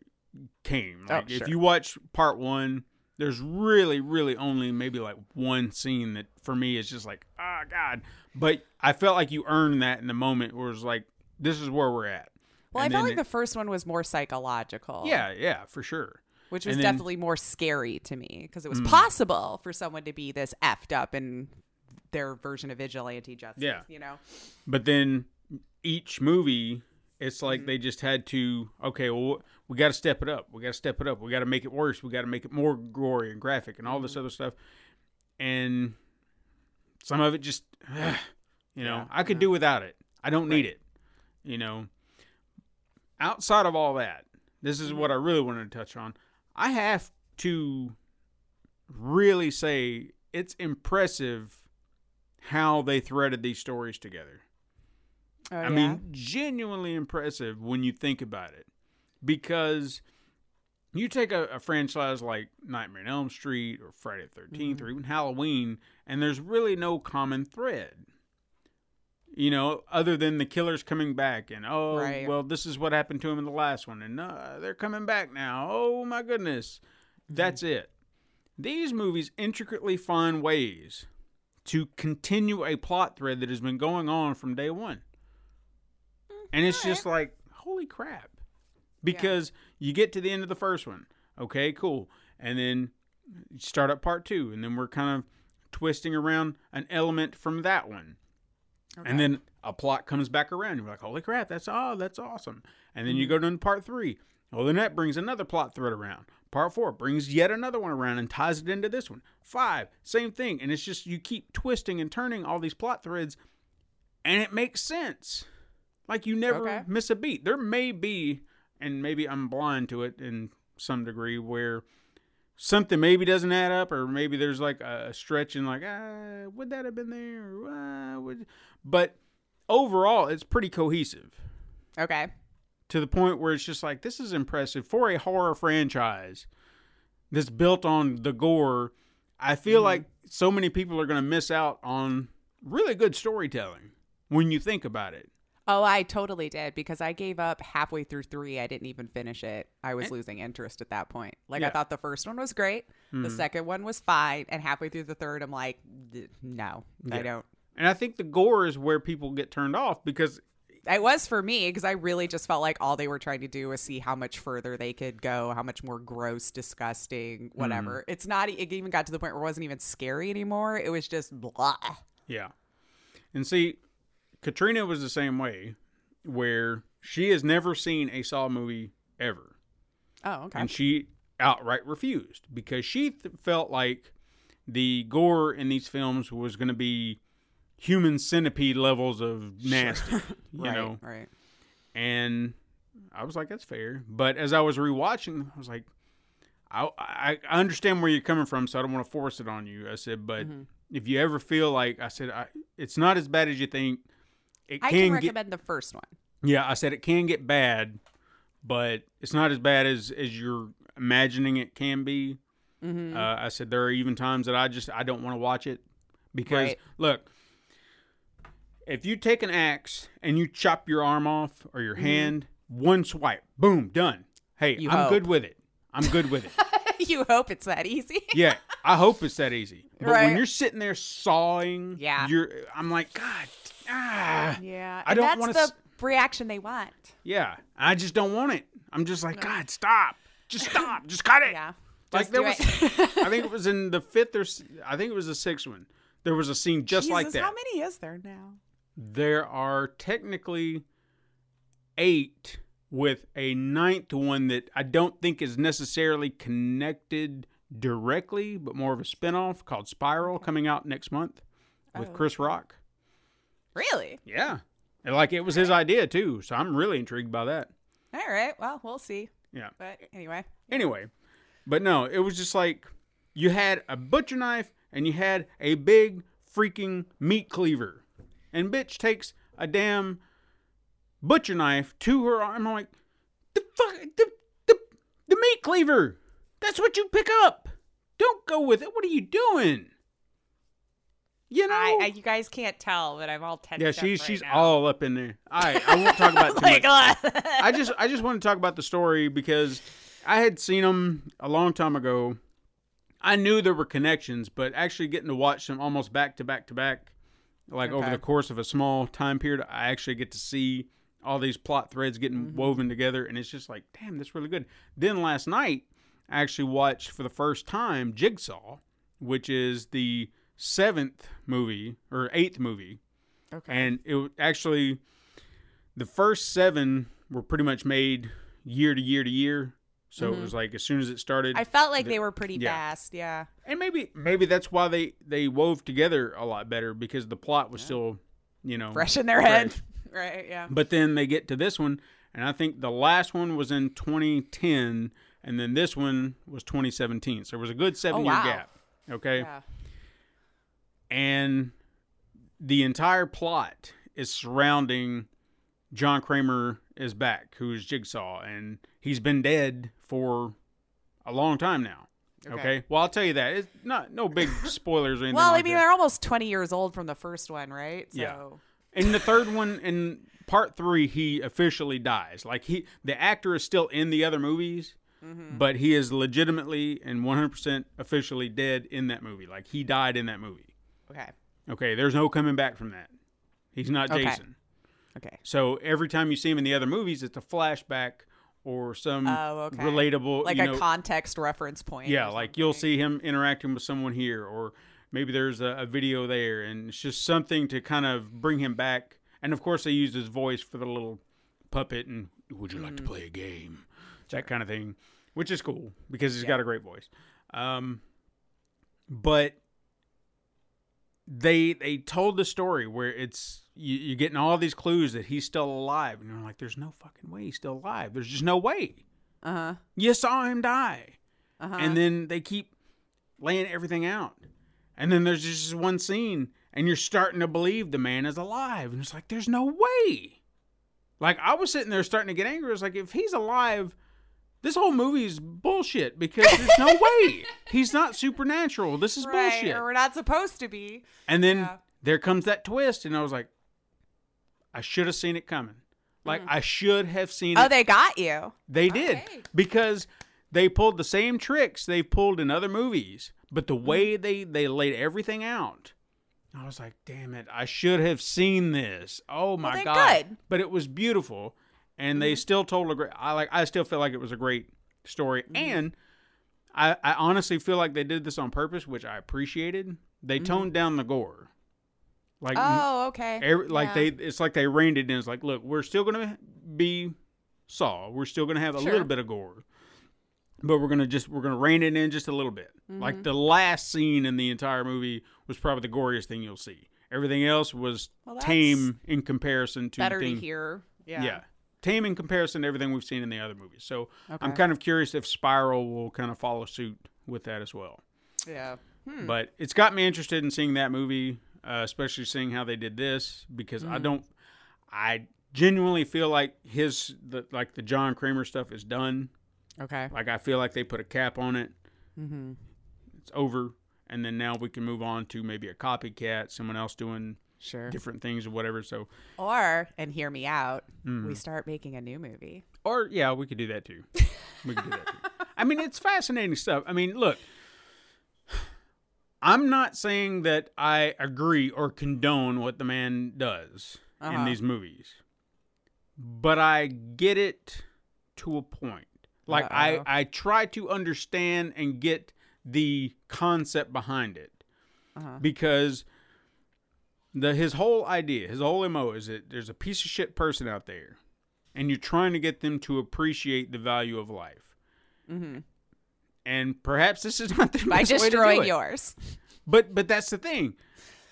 came. Oh, Like if you watch part one, there's really, really only maybe like one scene that for me is just like, oh god. But I felt like you earned that in the moment where it's like, this is where we're at. Well, And I felt like it- the first one was more psychological. Yeah, yeah, for sure. Which was then- Mm. definitely more scary to me because it was possible for someone to be this effed up in their version of vigilante justice. Yeah. You know? But then each movie, it's like Mm-hmm. they just had to, okay, well, we got to step it up. We got to step it up. We got to make it worse. We got to make it more gory and graphic and all Mm-hmm. this other stuff. And some of it just, you know, Yeah, I could do without it. I don't need it. You know, outside of all that, this is Mm-hmm. what I really wanted to touch on. I have to really say it's impressive how they threaded these stories together. Oh, I mean, genuinely impressive when you think about it. Because you take a, a franchise like Nightmare on Elm Street or Friday the 13th Mm-hmm. or even Halloween, and there's really no common thread. You know, other than the killers coming back and, oh, Right. well, this is what happened to him in the last one, and uh, they're coming back now. Oh, my goodness. That's it. These movies intricately find ways to continue a plot thread that has been going on from day one. And it's just like, holy crap. Because you get to the end of the first one. Okay, cool. And then you start up part two. And then we're kind of twisting around an element from that one. And then a plot comes back around. You're like, holy crap, that's oh, that's awesome. And then you mm-hmm. go to part three. Well, then that brings another plot thread around. Part four brings yet another one around and ties it into this one. Five, same thing. And it's just you keep twisting and turning all these plot threads, and it makes sense. Like you never Okay. miss a beat. There may be, and maybe I'm blind to it in some degree, where something maybe doesn't add up, or maybe there's like a stretch and like, ah, would that have been there? Or, ah, would... But overall, it's pretty cohesive Okay. to the point where it's just like this is impressive for a horror franchise that's built on the gore. I feel like so many people are going to miss out on really good storytelling when you think about it. Oh, I totally did because I gave up halfway through three. I didn't even finish it. I was eh. losing interest at that point. Like I thought the first one was great, the hmm. second one was fine, and halfway through the third, I'm like, "D- no, I don't. And I think the gore is where people get turned off because It was for me because I really just felt like all they were trying to do was see how much further they could go, how much more gross, disgusting, hmm. whatever. It's not. It even got to the point where it wasn't even scary anymore. It was just blah. Yeah. And see, Katrina was the same way, where she has never seen a Saw movie ever. Oh, okay. And she outright refused because she th- felt like the gore in these films was going to be human centipede levels of nasty, you right, know. right. And I was like, that's fair. But as I was rewatching, I was like, I I, I understand where you're coming from, so I don't want to force it on you. I said, but Mm-hmm. if you ever feel like I said, I, it's not as bad as you think. It I can, can get recommend the first one. yeah. I said it can get bad, but it's not as bad as as you're imagining it can be. Mm-hmm. Uh, I said there are even times that I just I don't want to watch it because Right. look, if you take an axe and you chop your arm off or your hand, one swipe, boom, done. Hey, Mm-hmm. You I'm hope. good with it. I'm good with it. you hope it's that easy. yeah, I hope it's that easy. But when you're sitting there sawing, Yeah. you're I'm like God, ah, yeah, I and don't wanna the s- reaction they want. yeah. I just don't want it. I'm just like God, stop, just stop, just cut it. Yeah, Like there was, it. I think it was in the fifth or I think it was the sixth one. There was a scene just like that. How many is there now? There are technically eight, with a ninth one that I don't think is necessarily connected directly, but more of a spinoff called Spiral coming out next month with Oh, Chris Rock. Really? Yeah. And like it was his idea too, so I'm really intrigued by that. All right. Well, we'll see. Yeah. But anyway, Anyway, but no, it was just like you had a butcher knife and you had a big freaking meat cleaver. And bitch takes a damn butcher knife to her arm. I'm like, the fuck, the, the, the meat cleaver. That's what you pick up. Don't go with it. What are you doing? You know? I, I you guys can't tell, but I'm all tense. yeah, she's right she's now. all up in there. All right, I won't talk about too like, much. I just I just want to talk about the story because I had seen them a long time ago. I knew there were connections, but actually getting to watch them almost back to back to back, like over the course of a small time period, I actually get to see all these plot threads getting woven together, and it's just like, damn, that's really good. Then last night, I actually watched for the first time Jigsaw, which is the seventh movie or eighth movie okay. and it actually the first seven were pretty much made year to year to year so it was like as soon as it started Mm-hmm. I felt like the- they were pretty yeah. fast. Yeah. and maybe maybe that's why they they wove together a lot better because the plot was still you know Fresh in their head. right. Yeah. but then they get to this one and i think the last one was in 2010 and then this one was 2017 so there was a good seven Oh, year wow. gap okay Yeah. and the entire plot is surrounding John Kramer is back, who is Jigsaw, and he's been dead for a long time now. Okay. Okay. Well, I'll tell you that it's not no big spoilers or anything. Well, like I mean, that. they're almost 20 years old from the first one, right? So, Yeah. In the third one, in part three, he officially dies. Like he, the actor is still in the other movies, Mm-hmm. but he is legitimately and 100% officially dead in that movie. Like he died in that movie. Okay. Okay, there's no coming back from that. He's not Okay. Jason. Okay. So every time you see him in the other movies, it's a flashback or some Oh, okay. relatable, Like you a know, context reference point. yeah, like you'll see him interacting with someone here, or maybe there's a, a video there, and it's just something to kind of bring him back. And of course, they use his voice for the little puppet and "Would you like Mm. to play a game?" That kind of thing, which is cool because he's got a great voice. Um, but they they told the story where it's you, you're getting all these clues that he's still alive, and you're like, "There's no fucking way he's still alive. There's just no way." Uh-huh. You saw him die. Uh-huh. And then they keep laying everything out. And then there's just one scene, and you're starting to believe the man is alive. And it's like, there's no way. Like, I was sitting there starting to get angry. It's like, if he's alive, this whole movie is bullshit because there's no way. He's not supernatural. This is right. bullshit. Or we're not supposed to be. And then Yeah. there comes that twist, and I was like, I should have seen it coming. Like, I should have seen Mm. Oh, it they got you. they did Okay. because they pulled the same tricks they pulled in other movies, but the way Mm-hmm. they they laid everything out, I was like, "Damn it! I should have seen this." Oh my then god! good. But it was beautiful, and Mm-hmm. they still told a great. I like. I still feel like it was a great story, Mm-hmm. and I, I honestly feel like they did this on purpose, which I appreciated. They toned down the gore, like Mm-hmm. Oh, okay. Every, like Yeah. they, it's like they reined it in. It's like, look, we're still gonna be Saw. We're still gonna have a Sure. little bit of gore, but we're gonna just we're gonna rein it in just a little bit. Mm-hmm. Like the last scene in the entire movie was probably the goriest thing you'll see, Everything else was Well, tame in comparison to Better to hear. Yeah. yeah. Tame in comparison to everything we've seen in the other movies. So I'm kind of curious if Spiral will kind of follow suit with that as well. Yeah. Hmm. But it's got me interested in seeing that movie, uh, especially seeing how they did this because Mm-hmm. I don't, I genuinely feel like his, the, like the John Kramer stuff is done. Okay. Like I feel like they put a cap on it. Mm-hmm. It's over, and then now we can move on to maybe a copycat, someone else doing Sure. different things or whatever. So, Or, and hear me out, Mm. we start making a new movie. or yeah, we could do that too. We could do that too. I mean, it's fascinating stuff. I mean, look, I'm not saying that I agree or condone what the man does in Uh-huh. these movies, but I get it to a point. Like I, Uh-oh. I try to understand and get the concept behind it Uh-huh. because the his whole idea, his whole mo is that there's a piece of shit person out there, and you're trying to get them to appreciate the value of life. Mm-hmm. And perhaps this is not the By best way to do destroying yours. But but that's the thing.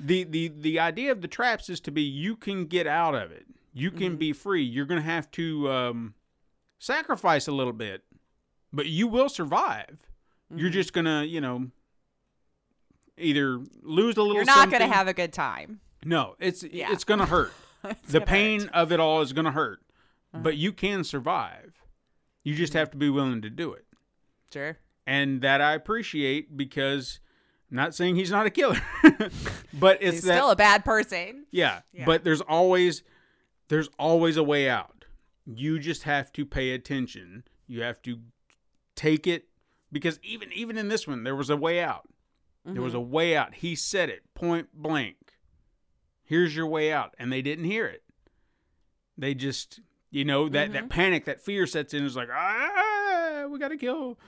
The the the idea of the traps is to be you can get out of it. You can Mm-hmm. be free. You're going to have to um, sacrifice a little bit, but you will survive. Mm-hmm. You're just going to, you know, either lose a little You're not going to have a good time. No, it's Yeah. it's going to hurt. It's the gonna pain hurt. of it all is going to hurt. Uh-huh. But you can survive. You just Mm-hmm. have to be willing to do it. Sure. and that I appreciate because I'm not saying he's not a killer, but it's He's that still a bad person. yeah, Yeah. But there's always there's always a way out. You just have to pay attention. You have to take it because even even in this one there was a way out. There was a Mm-hmm. way out. He said it point blank. Here's your way out, and they didn't hear it. They just you know that Mm-hmm. that panic, that fear sets in. Is like ah, we gotta kill.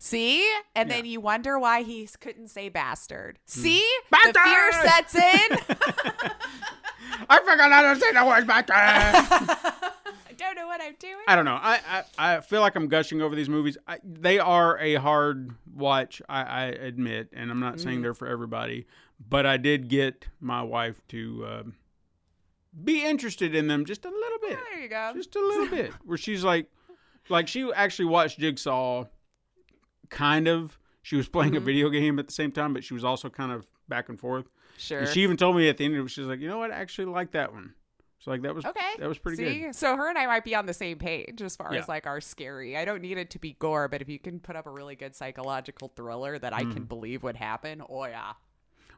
See? And then you wonder why he couldn't say bastard. See? Bastard! The fear sets in. I forgot how to say the word bastard. I don't know what I'm doing. I don't know. I, I, I feel like I'm gushing over these movies. I, they are a hard watch, I, I admit, and I'm not Mm-hmm. saying they're for everybody. But I did get my wife to um, be interested in them just a little bit, There you go. just a little bit. Where she's like, like she actually watched Jigsaw, kind of. She was playing Mm-hmm. a video game at the same time, but she was also kind of back and forth. Sure. And she even told me at the end of it, she was like, you know what? I actually like that one. So like that was Okay. That was pretty See? good. So her and I might be on the same page as far Yeah. as like our scary. I don't need it to be gore, but if you can put up a really good psychological thriller that I Mm. can believe would happen, oh yeah.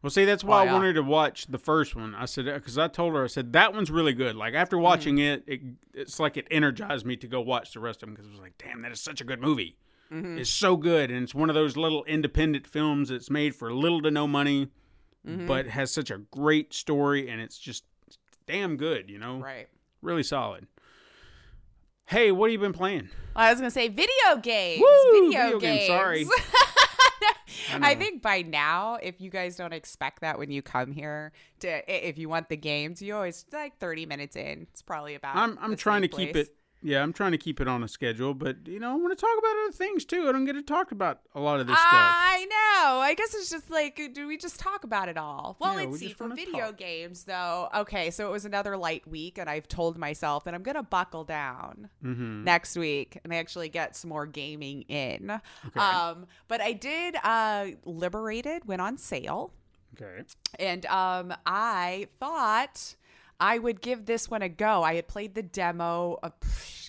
Well, see, that's why Oh, I wanted to watch the first one. I said because I told her I said that one's really good. Like after watching Mm-hmm. it, it, it's like it energized me to go watch the rest of them because it was like, damn, that is such a good movie. Mm-hmm. It's so good, and it's one of those little independent films that's made for little to no money, Mm-hmm. but has such a great story, and it's just damn good. You know, Right. really solid. Hey, what have you been playing? I was gonna say video games. Woo, video, video games, games. sorry. I, know. think by now, if you guys don't expect that when you come here, to if you want the games, you always like thirty minutes in. It's probably about. I'm I'm trying to same keep it. Yeah, I'm trying to keep it on a schedule, but you know, I want to talk about other things too. I don't get to talk about a lot of this stuff. I know. I guess it's just like, do we just talk about it all? Well, Yeah, let's see. just For video talk. games, though, okay, so it was another light week, and I've told myself that I'm going to buckle down Mm-hmm. next week and actually get some more gaming in. Um, but I did, uh, Liberated went on sale. Okay. And um, I thought I would give this one a go. I had played the demo of,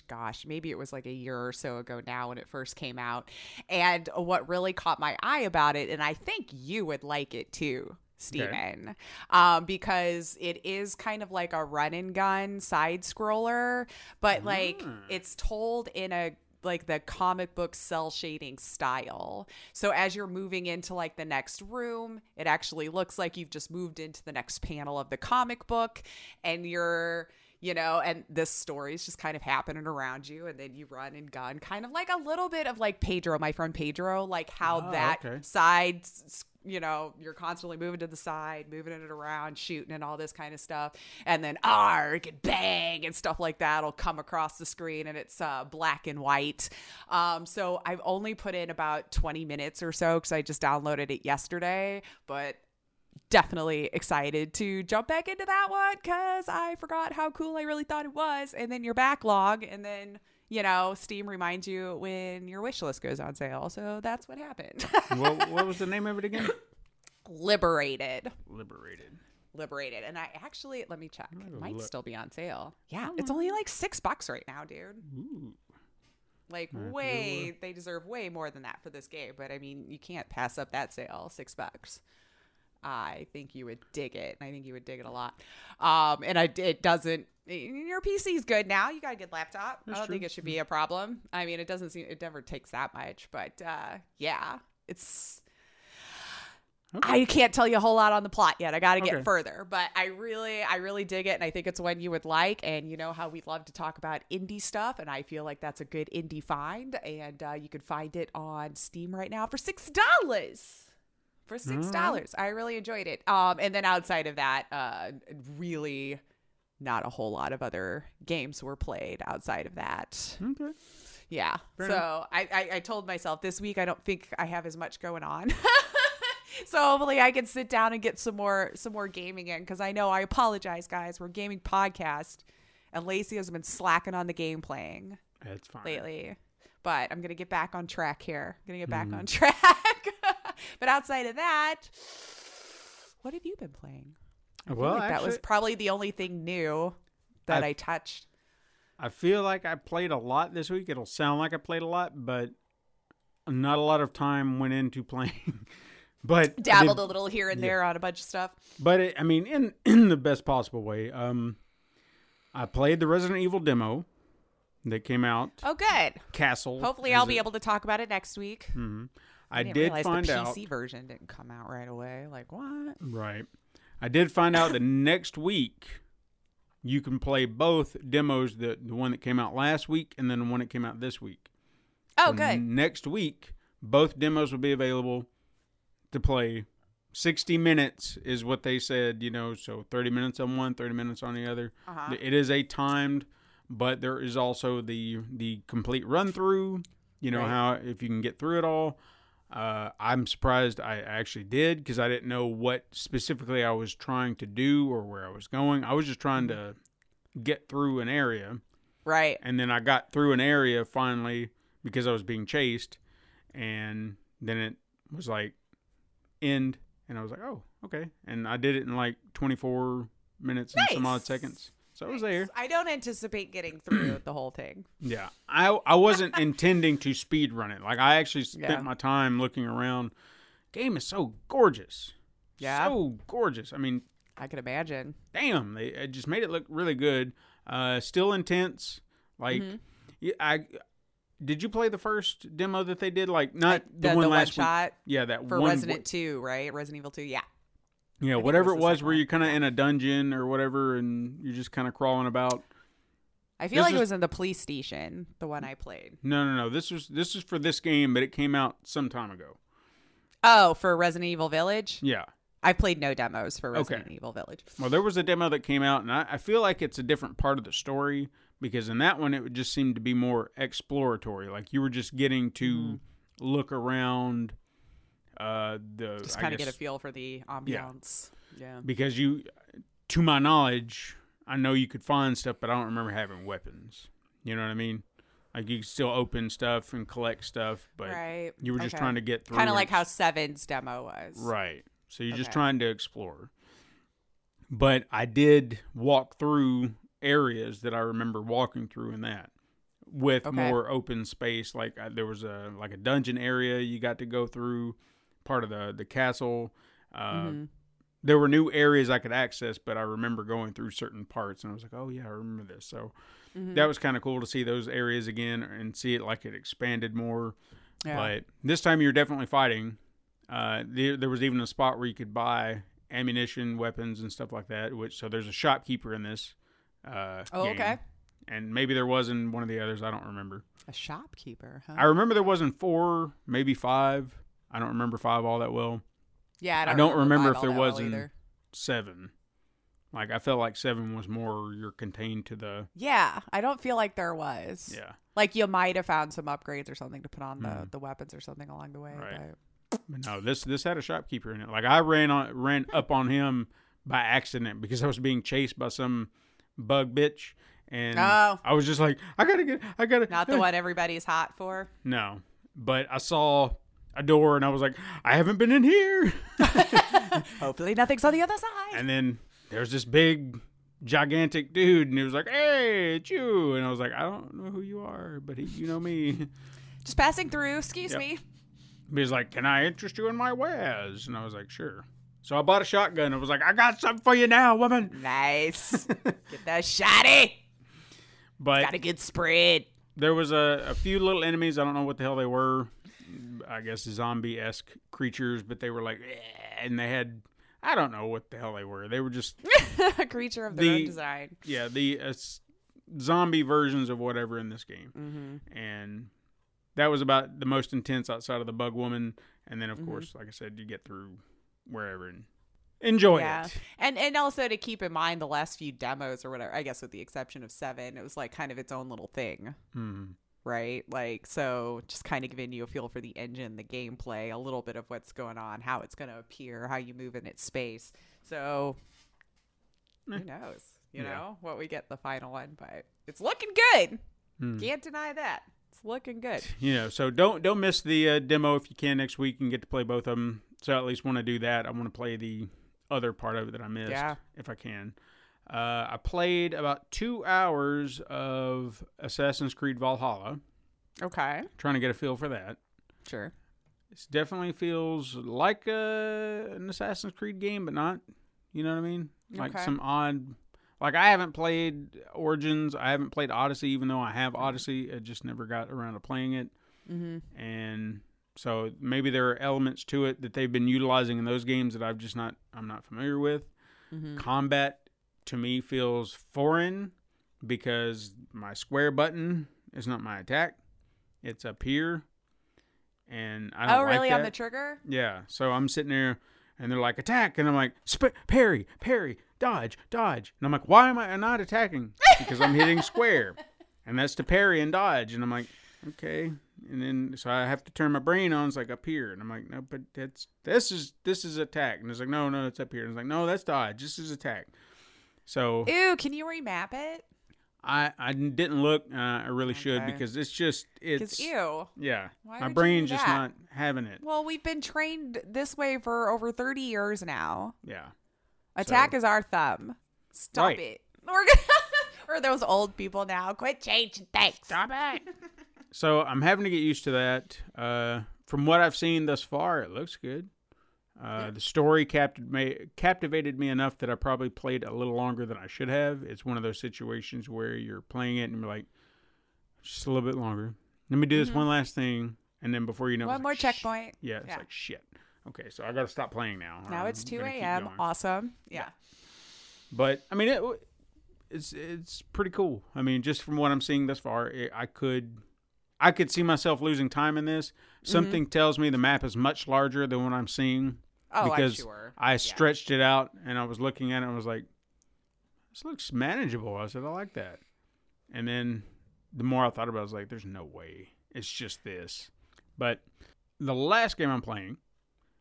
gosh, maybe it was like a year or so ago now when it first came out. And what really caught my eye about it, and I think you would like it too. Steven, um, because it is kind of like a run and gun side scroller, but like it's told in a like the comic book cell shading style. So as you're moving into like the next room, it actually looks like you've just moved into the next panel of the comic book and you're you know, and this story is just kind of happening around you, and then you run and gun, kind of like a little bit of like Pedro, my friend Pedro, like how Oh, that okay. side, you know, you're constantly moving to the side, moving it around, shooting, and all this kind of stuff, and then arg and bang and stuff like that will come across the screen, and it's uh, black and white. Um, so I've only put in about 20 minutes or so because I just downloaded it yesterday, but definitely excited to jump back into that one because I forgot how cool I really thought it was. And then your backlog, and then you know, Steam reminds you when your wish list goes on sale. So that's what happened. what, what was the name of it again? Liberated. Liberated. Liberated. And I actually, let me check. It might look. still be on sale. Yeah, it's only like six bucks right now, dude. Ooh. Like, way, they deserve way more than that for this game. But I mean, you can't pass up that sale, six bucks. I think you would dig it, and I think you would dig it a lot. Um, and I, it doesn't. Your PC is good now. You got a good laptop. I don't think it should be a problem. I mean, it doesn't seem it never takes that much, but uh, yeah, it's. I can't tell you a whole lot on the plot yet. I got to get Okay. further, but I really, I really dig it, and I think it's one you would like. And you know how we love to talk about indie stuff, and I feel like that's a good indie find. And uh, you can find it on Steam right now for six dollars. For six dollars, I really enjoyed it. Um, and then outside of that, uh, really, not a whole lot of other games were played outside of that. Okay. Yeah. so I, I, I told myself this week I don't think I have as much going on. so hopefully I can sit down and get some more some more gaming in because I know I apologize, guys. We're gaming podcast, and Lacey has been slacking on the game playing That's fine. lately. But I'm gonna get back on track here. I'm gonna get back Mm-hmm. on track. but outside of that, what have you been playing? I Well, like that was probably the only thing new that I've- I touched. I feel like I played a lot this week. It'll sound like I played a lot, but not a lot of time went into playing. but Dabbled did- a little here and there on a bunch of stuff. but it, I mean, in in the best possible way. Um, I played the Resident Evil demo that came out. Oh, good. Castle. Hopefully, I'll be it- able to talk about it next week. I did find the out. PC version didn't come out right away. Like what? Right. I did find out that next week you can play both demos the the one that came out last week and then the one that came out this week. Oh, So good. Next week, both demos will be available to play. 60 minutes is what they said, you know, so 30 minutes on one, 30 minutes on the other. Uh-huh. It is a timed, but there is also the the complete run through, you know, Right. how if you can get through it all. Uh, I'm surprised I actually did because I didn't know what specifically I was trying to do or where I was going. I was just trying to get through an area Right. and then I got through an area finally because I was being chased, and then it was like end, and I was like, oh, okay, and I did it in like 24 minutes and some odd seconds, so I was there. I don't anticipate getting through the whole thing. Yeah, I I wasn't intending to speed run it. Like I actually spent Yeah. my time looking around. Game is so gorgeous. Yeah. so gorgeous. I mean, I could imagine. damn, they it just made it look really good. Uh, still intense. Like, Mm-hmm. I did you play the first demo that they did? Like, not the, the, one the one last week. shot Yeah, that for one. Resident Two, right? Resident Evil Two. Yeah. Yeah, it whatever was it the was, second where you're kind of in a dungeon or whatever, and you're just kind of crawling about. I feel This like is- it was in the police station, the one I played. No, no, no. This was this is for this game, but it came out some time ago. Oh, for Resident Evil Village. Yeah. I played no demos for Resident Okay. Evil Village. Well, there was a demo that came out, and I, I feel like it's a different part of the story because in that one it would just seem to be more exploratory. Like you were just getting to mm-hmm. look around. Uh, the. Just kind of get a feel for the ambiance. Yeah. because you, to my knowledge, I know you could find stuff, but I don't remember having weapons. You know what I mean? Like you could still open stuff and collect stuff, but Right. you were just Okay. trying to get through. Kind of like how Seven's demo was. Right. So you're just trying to explore. But I did walk through areas that I remember walking through in that with Okay. more open space like there was a like a dungeon area you got to go through part of the the castle uh Mm-hmm. there were new areas I could access but I remember going through certain parts and I was like oh yeah I remember this so Mm-hmm. that was kind of cool to see those areas again and see it like it expanded more Yeah. but this time you're definitely fighting. Uh, there, there was even a spot where you could buy ammunition, weapons, and stuff like that. Which so there's a shopkeeper in this. Uh, Oh, game. okay. And maybe there was in one of the others. I don't remember. A shopkeeper, huh? I remember there wasn't four, maybe five. I don't remember five all that well. yeah, I I don't, don't remember five if there that well was in- Seven. Like I felt like seven was more you're contained to the Yeah, I don't feel like there was. yeah. Like you might have found some upgrades or something to put on the, the weapons or something along the way. Mm. Right. But But no, this this had a shopkeeper in it. Like I ran on ran up on him by accident because I was being chased by some bug bitch, and Oh. I was just like, I gotta get, I gotta. Not the one everybody's hot for. No, but I saw a door and I was like, I haven't been in here. Hopefully, nothing's on the other side. And then there's this big, gigantic dude, and he was like, "Hey, it's you." And I was like, "I don't know who you are, but he, you know me." Just passing through. Excuse Yep. me. He was like, "Can I interest you in my wares?" And I was like, "Sure." So I bought a shotgun. I was like, "I got something for you now, woman." Nice. Get that shotty. But Got a good spread. there was a, a few little enemies. I don't know what the hell they were. I guess zombie esque creatures, but they were like, "Eh," and they had. I don't know what the hell they were. They were just a creature of their The- own design. yeah, the uh, zombie versions of whatever in this game. Mm-hmm. And that was about the most intense outside of the bug woman. And then, of Mm-hmm. course, like I said, you get through wherever and enjoy Yeah, it. and and also to keep in mind the last few demos or whatever. I guess with the exception of seven, it was like kind of its own little thing, Mhm. Right? Like so, just kind of giving you a feel for the engine, the gameplay, a little bit of what's going on, how it's going to appear, how you move in its space. So who knows? You Yeah. know what we get the final one, but it's looking good. Hmm. Can't deny that. It's looking good. You know, so don't don't miss the uh, demo if you can next week and get to play both of them. So I at least want to do that. I want to play the other part of it that I missed Yeah. if I can. Uh, I played about two hours of Assassin's Creed Valhalla, Okay, trying to get a feel for that. sure. It definitely feels like a, an Assassin's Creed game, but not. You know what I mean? Like Okay. some odd. Like I haven't played Origins. I haven't played Odyssey, even though I have Odyssey. I just never got around to playing it. Mm-hmm. And so maybe there are elements to it that they've been utilizing in those games that I've just not. I'm not familiar with. Mm-hmm. Combat to me feels foreign because my square button is not my attack. It's up here. And I don't Oh, like really? On the trigger? Yeah. So I'm sitting there and they're like, attack. And I'm like, Sp- parry, parry, dodge, dodge. And I'm like, why am I not attacking? Because I'm hitting square. And that's to parry and dodge. And I'm like, okay. And then so I have to turn my brain on. It's like up here. And I'm like, no, but that's this is this is attack. And it's like, no, no, it's up here. And it's like, no, that's dodge. This is attack. So Ew, can you remap it? I I didn't look. Uh, I really should because it's just it's ew. yeah. Why my brain's just not having it. Well, we've been trained this way for over 30 years now. Yeah. Attack is our thumb. Stop Right. it. We're gonna or those old people now. Quit changing things. Stop it. so I'm having to get used to that. Uh, from what I've seen thus far, it looks good. Uh, The story captivated captivated me enough that I probably played a little longer than I should have. It's one of those situations where you're playing it and you're like, just a little bit longer. Let me do this one last thing, and then before you know, One it's more checkpoint. Yeah, it's Yeah. like shit. Okay, so I got to stop playing now. Now I'm it's 2 a.m. Awesome. Yeah. But I mean, it, it's it's pretty cool. I mean, just from what I'm seeing thus far, it, I could I could see myself losing time in this. Mm-hmm. Something tells me the map is much larger than what I'm seeing Oh, because I'm sure. I Yeah. stretched it out and I was looking at it and I was like, this looks manageable. I said, I like that. And then the more I thought about it, I was like, there's no way. It's just this. But the last game I'm playing,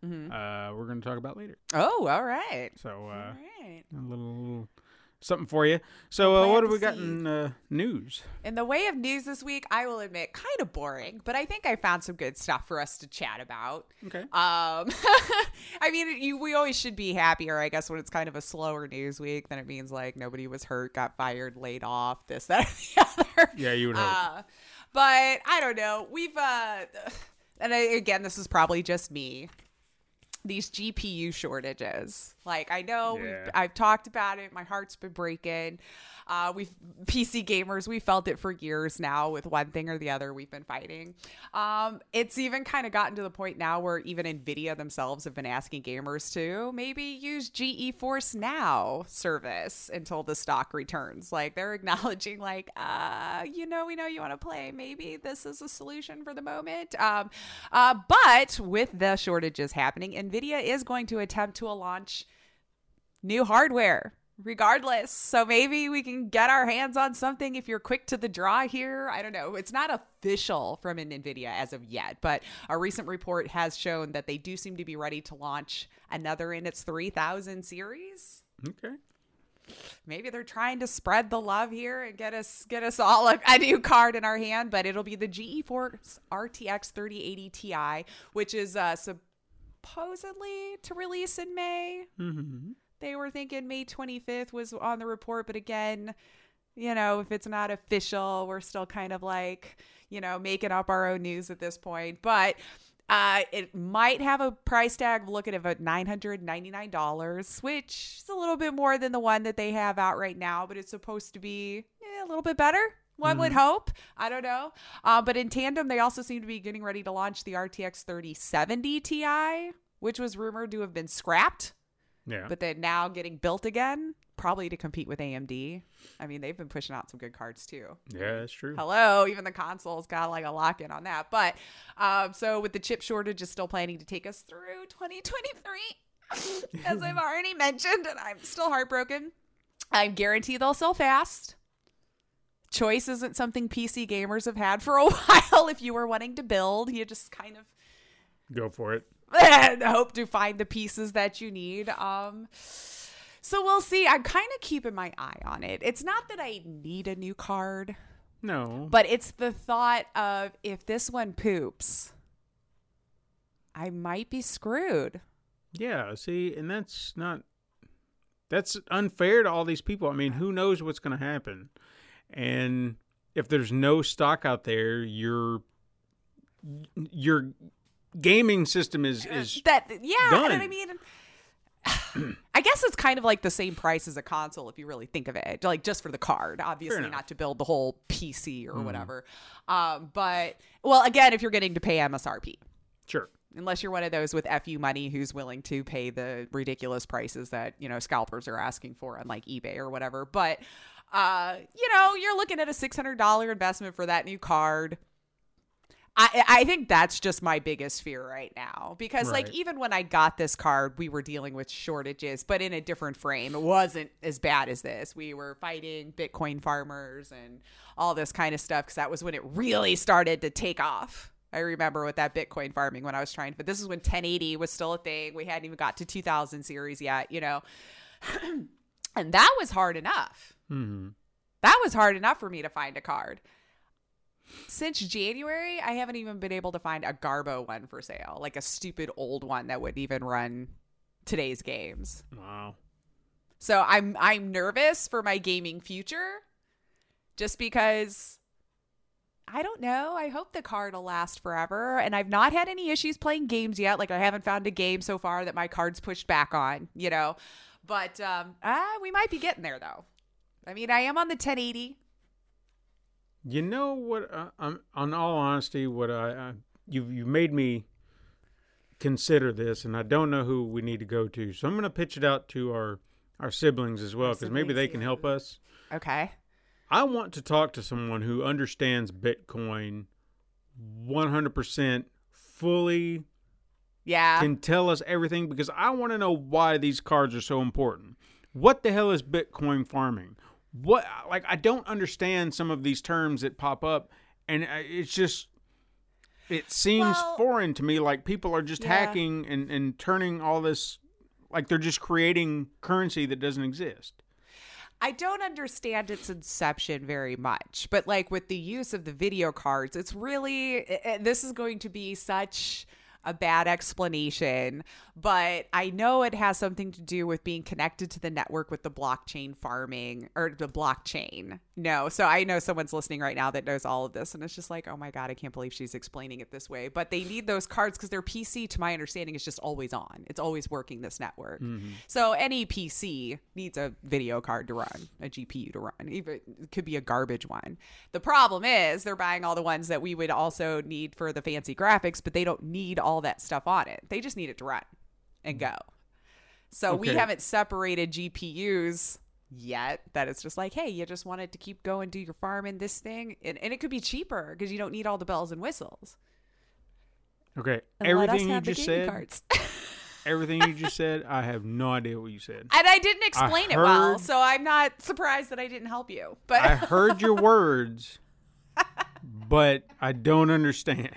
Mhm. uh, we're going to talk about later. Oh, all right. So uh, all right. a little, little something for you. So, uh, what have we got in uh, news? In the way of news this week, I will admit, kind of boring, but I think I found some good stuff for us to chat about. Okay. Um, I mean, you, we always should be happier, I guess, when it's kind of a slower news week. Then it means like nobody was hurt, got fired, laid off, this, that, or the other. Yeah, you would hope. Uh, but I don't know. We've uh, and I, again, this is probably just me. These GPU shortages. Like I know Yeah. we've, I've talked about it. My heart's been breaking. Uh, we've PC gamers. We felt it for years now. With one thing or the other, we've been fighting. Um, it's even kind of gotten to the point now where even Nvidia themselves have been asking gamers to maybe use GeForce Now service until the stock returns. Like they're acknowledging, like, uh, you know, we know you want to play. Maybe this is a solution for the moment. Um, uh, but with the shortages happening, Nvidia is going to attempt to launch new hardware regardless. So maybe we can get our hands on something if you're quick to the draw here. I don't know. It's not official from an Nvidia as of yet, but a recent report has shown that they do seem to be ready to launch another in its 3000 series. Okay. Maybe they're trying to spread the love here and get us get us all a, a new card in our hand, but it'll be the GeForce RTX 3080 Ti, which is uh, supposedly to release in May. Mm-hmm. They were thinking May 25th was on the report, but again, you know, if it's not official, we're still kind of like, you know, making up our own news at this point. But uh, it might have a price tag looking at about $999, which is a little bit more than the one that they have out right now, but it's supposed to be eh, a little bit better. One would hope. I don't know. Uh, but in tandem, they also seem to be getting ready to launch the RTX 3070 Ti, which was rumored to have been scrapped Yeah. but they're now getting built again, probably to compete with AMD. I mean, they've been pushing out some good cards too. yeah, that's true. Hello, even the consoles got like a lock in on that. But um, so with the chip shortage is still planning to take us through 2023, as I've already mentioned, and I'm still heartbroken. I guarantee they'll sell fast. Choice isn't something PC gamers have had for a while. If you were wanting to build, you just kind of Go for it. And hope to find the pieces that you need. Um, so we'll see. I'm kind of keeping my eye on it. It's not that I need a new card, No. but it's the thought of if this one poops, I might be screwed. Yeah, see, and that's not that's unfair to all these people. I mean, who knows what's going to happen? And if there's no stock out there, your your gaming system is is That yeah, Done. I mean. I guess it's kind of like the same price as a console if you really think of it, like just for the card. Obviously, not to build the whole PC or whatever. Um, but well, again, if you're getting to pay MSRP, sure. unless you're one of those with fu money who's willing to pay the ridiculous prices that you know scalpers are asking for on like ebay or whatever but uh you know you're looking at a $600 investment for that new card I, I think that's just my biggest fear right now because like even when I got this card we were dealing with shortages but in a different frame it wasn't as bad as this we were fighting bitcoin farmers and all this kind of stuff because that was when it really started to take off I remember with that Bitcoin farming when I was trying, but this is when 1080 was still a thing. We hadn't even got to 2000 series yet, you know. and that was hard enough. hmm That was hard enough for me to find a card. Since January, I haven't even been able to find a Garbo one for sale, like a stupid old one that would even run today's games. Wow. So I'm I'm nervous for my gaming future just because I don't know. I hope the card will last forever. And I've not had any issues playing games yet. Like I haven't found a game so far that my card's pushed back on, you know. But um ah, we might be getting there though. I mean, I am on the 1080. You know what? Uh, I'm, on all honesty, what I, I you you made me consider this, and I don't know who we need to go to. So I'm going to pitch it out to our our siblings as well, because maybe they can help us. Okay. I want to talk to someone who understands Bitcoin 100% fully, Yeah. can tell us everything because I want to know why these cards are so important. What the hell is Bitcoin farming? What like I don't understand some of these terms that pop up and uh, it's just it seems Well- foreign to me like people are just Yeah. hacking and and turning all this like they're just creating currency that doesn't exist. I don't understand its inception very much, but like with the use of the video cards, it's really this is going to be such a bad explanation, but I know it has something to do with being connected to the network with the blockchain farming or the blockchain. No, so I know someone's listening right now that knows all of this, and it's just like, oh my god, I can't believe she's explaining it this way. But they need those cards because their PC, to my understanding, is just always on. It's always working this network. Mm-hmm. So any PC needs a video card to run, a GPU to run. Even it could be a garbage one. The problem is they're buying all the ones that we would also need for the fancy graphics, but they don't need all that stuff on it. They just need it to run and mm. go. So we haven't separated GPUs yet that it's just like, hey, you just wanted to keep going, do your farm in this thing. And, and it could be cheaper because you don't need all the bells and whistles. Okay, And everything you just said everything you just said. I have no idea what you said. And I didn't explain it well, so I'm not surprised that I didn't help you. But I heard your words, but I don't understand.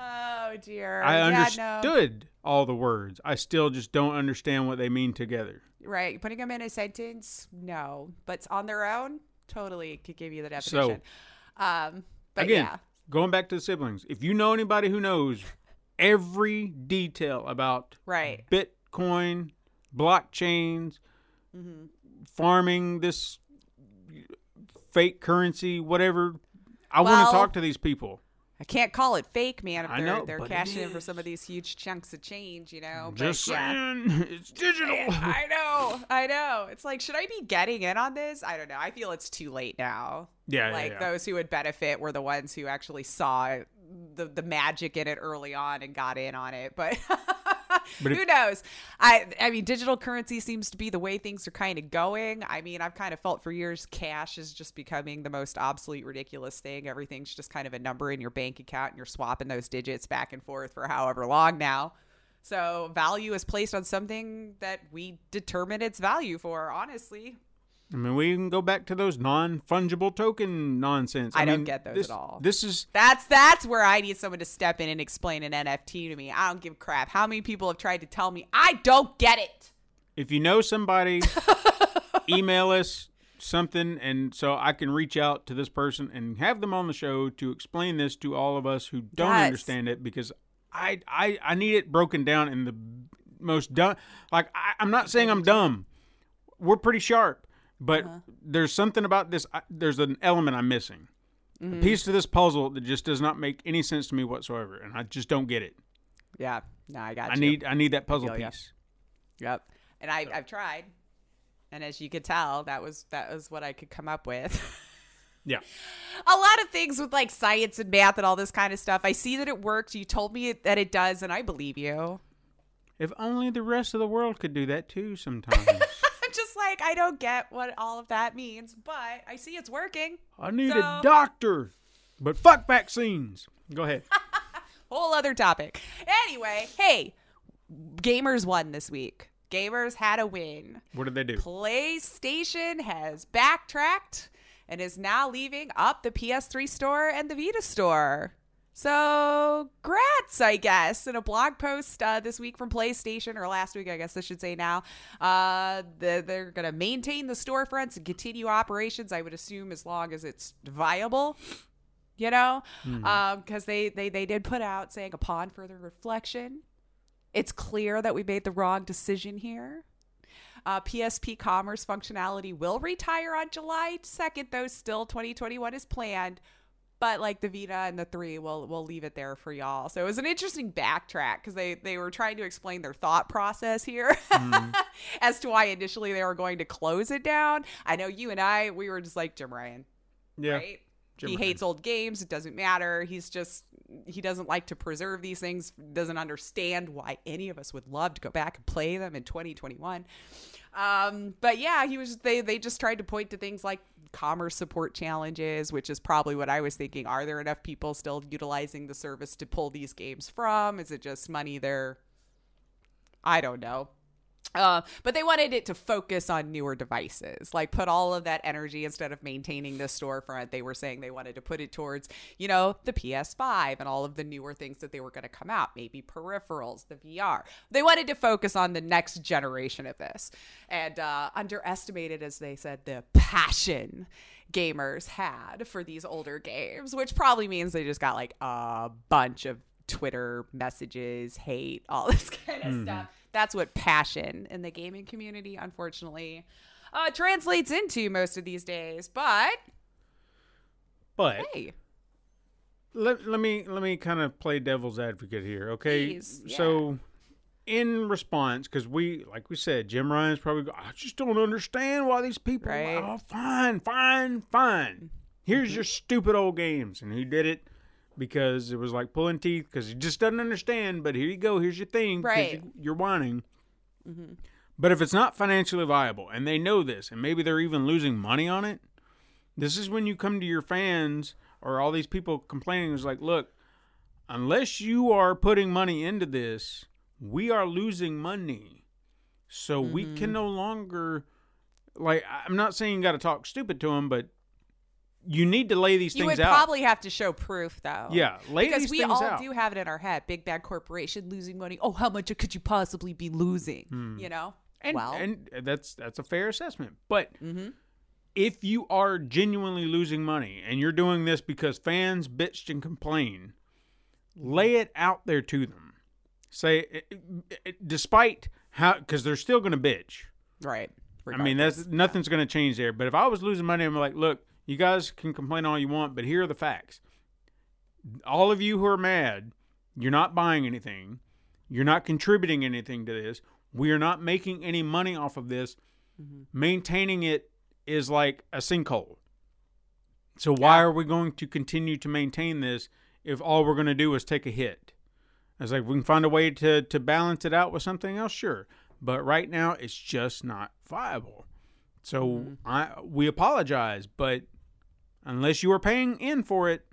Oh dear, I Yeah, no. understood all the words. I still just don't understand what they mean together. Right, putting them in a sentence, no, but on their own, totally could give you the definition. So, um, but Again, yeah, going back to the siblings, if you know anybody who knows every detail about right, Bitcoin, blockchains, Mm-hmm. farming this fake currency, whatever, I want to talk to these people. I can't call it fake, man. If I they're know, they're cashing in for some of these huge chunks of change, you know. Just but yeah. saying, it's digital. I know, I know. It's like, should I be getting in on this? I don't know. I feel it's too late now. Yeah, yeah, like yeah. those who would benefit were the ones who actually saw the the magic in it early on and got in on it. But, But who knows? I I mean, digital currency seems to be the way things are kind of going. I mean, I've kind of felt for years cash is just becoming the most obsolete, ridiculous thing. Everything's just kind of a number in your bank account, and you're swapping those digits back and forth for however long now. So value is placed on something that we determine its value for. Honestly, I mean, we can go back to those non-fungible token nonsense. I don't mean, get those this- at all. This is That's that's where I need someone to step in and explain an NFT to me. I don't give a crap. How many people have tried to tell me I don't get it? if you know somebody, email us something, and so I can reach out to this person and have them on the show to explain this to all of us who don't Yes. understand it because I I I need it broken down in the most dumb. Like I, I'm not saying I'm dumb. We're pretty sharp, but Uh-huh. there's something about this. I, there's an element I'm missing. Mm-hmm. A piece to this puzzle that just does not make any sense to me whatsoever, and I just don't get it. Yeah, no, I got I you. need I need that puzzle piece. Yep. And I I've tried, and as you could tell, that was that was what I could come up with. Yeah. a lot of things with like science and math and all this kind of stuff. I see that it works. You told me that it does, and I believe you. If only the rest of the world could do that too sometimes. I'm just like I don't get what all of that means, but I see it's working. I need So- a doctor. But fuck vaccines. Go ahead. whole other topic. Anyway, hey, gamers won this week. Gamers had a win. What did they do? PlayStation has backtracked and is now leaving up the PS3 store and the Vita store. So, grats, I guess. In a blog post uh, this week from PlayStation, or last week, I guess I should say now, uh, the, they're going to maintain the storefronts and continue operations, I would assume, as long as it's viable you know? Because they, they they did put out saying upon further reflection it's clear that we made the wrong decision here. Uh, psp commerce functionality will retire on july 2nd though still 2021 is planned but like the vita and the 3 we'll, we'll leave it there for y'all so it was an interesting backtrack because they, they were trying to explain their thought process here as to why initially they were going to close it down i know you and i we were just like jim ryan Yeah. right? Jim he Ryan. hates old games. It doesn't matter. He's just he doesn't like to preserve these things. Doesn't understand why any of us would love to go back and play them in 2021. Um, but yeah, he was. They they just tried to point to things like commerce support challenges, which is probably what I was thinking. Are there enough people still utilizing the service to pull these games from? Is it just money they're I don't know. Uh, but they wanted it to focus on newer devices, like put all of that energy instead of maintaining the storefront. They were saying they wanted to put it towards, you know, the PS5 and all of the newer things that they were going to come out, maybe peripherals, the VR. They wanted to focus on the next generation of this and uh, underestimated, as they said, the passion gamers had for these older games, which probably means they just got like a bunch of Twitter messages, hate, all this kind of stuff. That's what passion in the gaming community, unfortunately, uh, translates into most of these days. But But hey, let, let me let me kind of play devil's advocate here, okay? Please, yeah. So, in response, because we, like we said, Jim Ryan's probably, go, I just don't understand why these people. Right. Oh, fine, fine, fine. Here's Mm-hmm. your stupid old games, and he did it because it was like pulling teeth because he just doesn't understand. But here you go. Here's your thing, Right. You, you're whining. But if it's not financially viable, and they know this, and maybe they're even losing money on it, this is when you come to your fans or all these people complaining. Is like, look, unless you are putting money into this, we are losing money. So we Mm-hmm. can no longer like I'm not saying you got to talk stupid to them, but you need to lay these You things would probably have to show proof, though. yeah, lay because these we things all out. do have it in our head. Big bad corporation losing money. Oh, how much could you possibly be losing? You know. Hmm. and, well, and that's that's a fair assessment. But Mhm. if you are genuinely losing money and you're doing this because fans bitched and complain, lay it out there to them. Say, eh, eh, eh, despite how, because they're still going to bitch. right. I mean, that's nothing's going to change there. But if I was losing money, I'm like, look, you guys can complain all you want, but here are the facts. All of you who are mad, you're not buying anything. You're not contributing anything to this. We are not making any money off of this. Mm-hmm. Maintaining it is like a sinkhole. So why Yeah. are we going to continue to maintain this if all we're going to do is take a hit? I was like, we can find a way to to balance it out with something else, sure. But right now, it's just not viable. So mm-hmm. I we apologize, but unless you are paying in for it,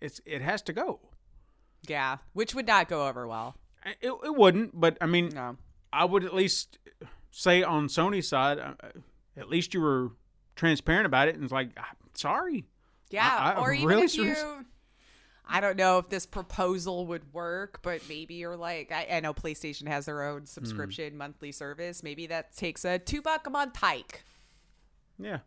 it's it has to go. yeah, which would not go over well. It, it wouldn't, but I mean, No. I would at least say on Sony's side, uh, at least you were transparent about it and it's like, sorry. Yeah, I- I or even really if you. I don't know if this proposal would work, but maybe you're like, I, I know PlayStation has their Hmm. own subscription monthly service. Maybe that takes a two buck a month hike Yeah.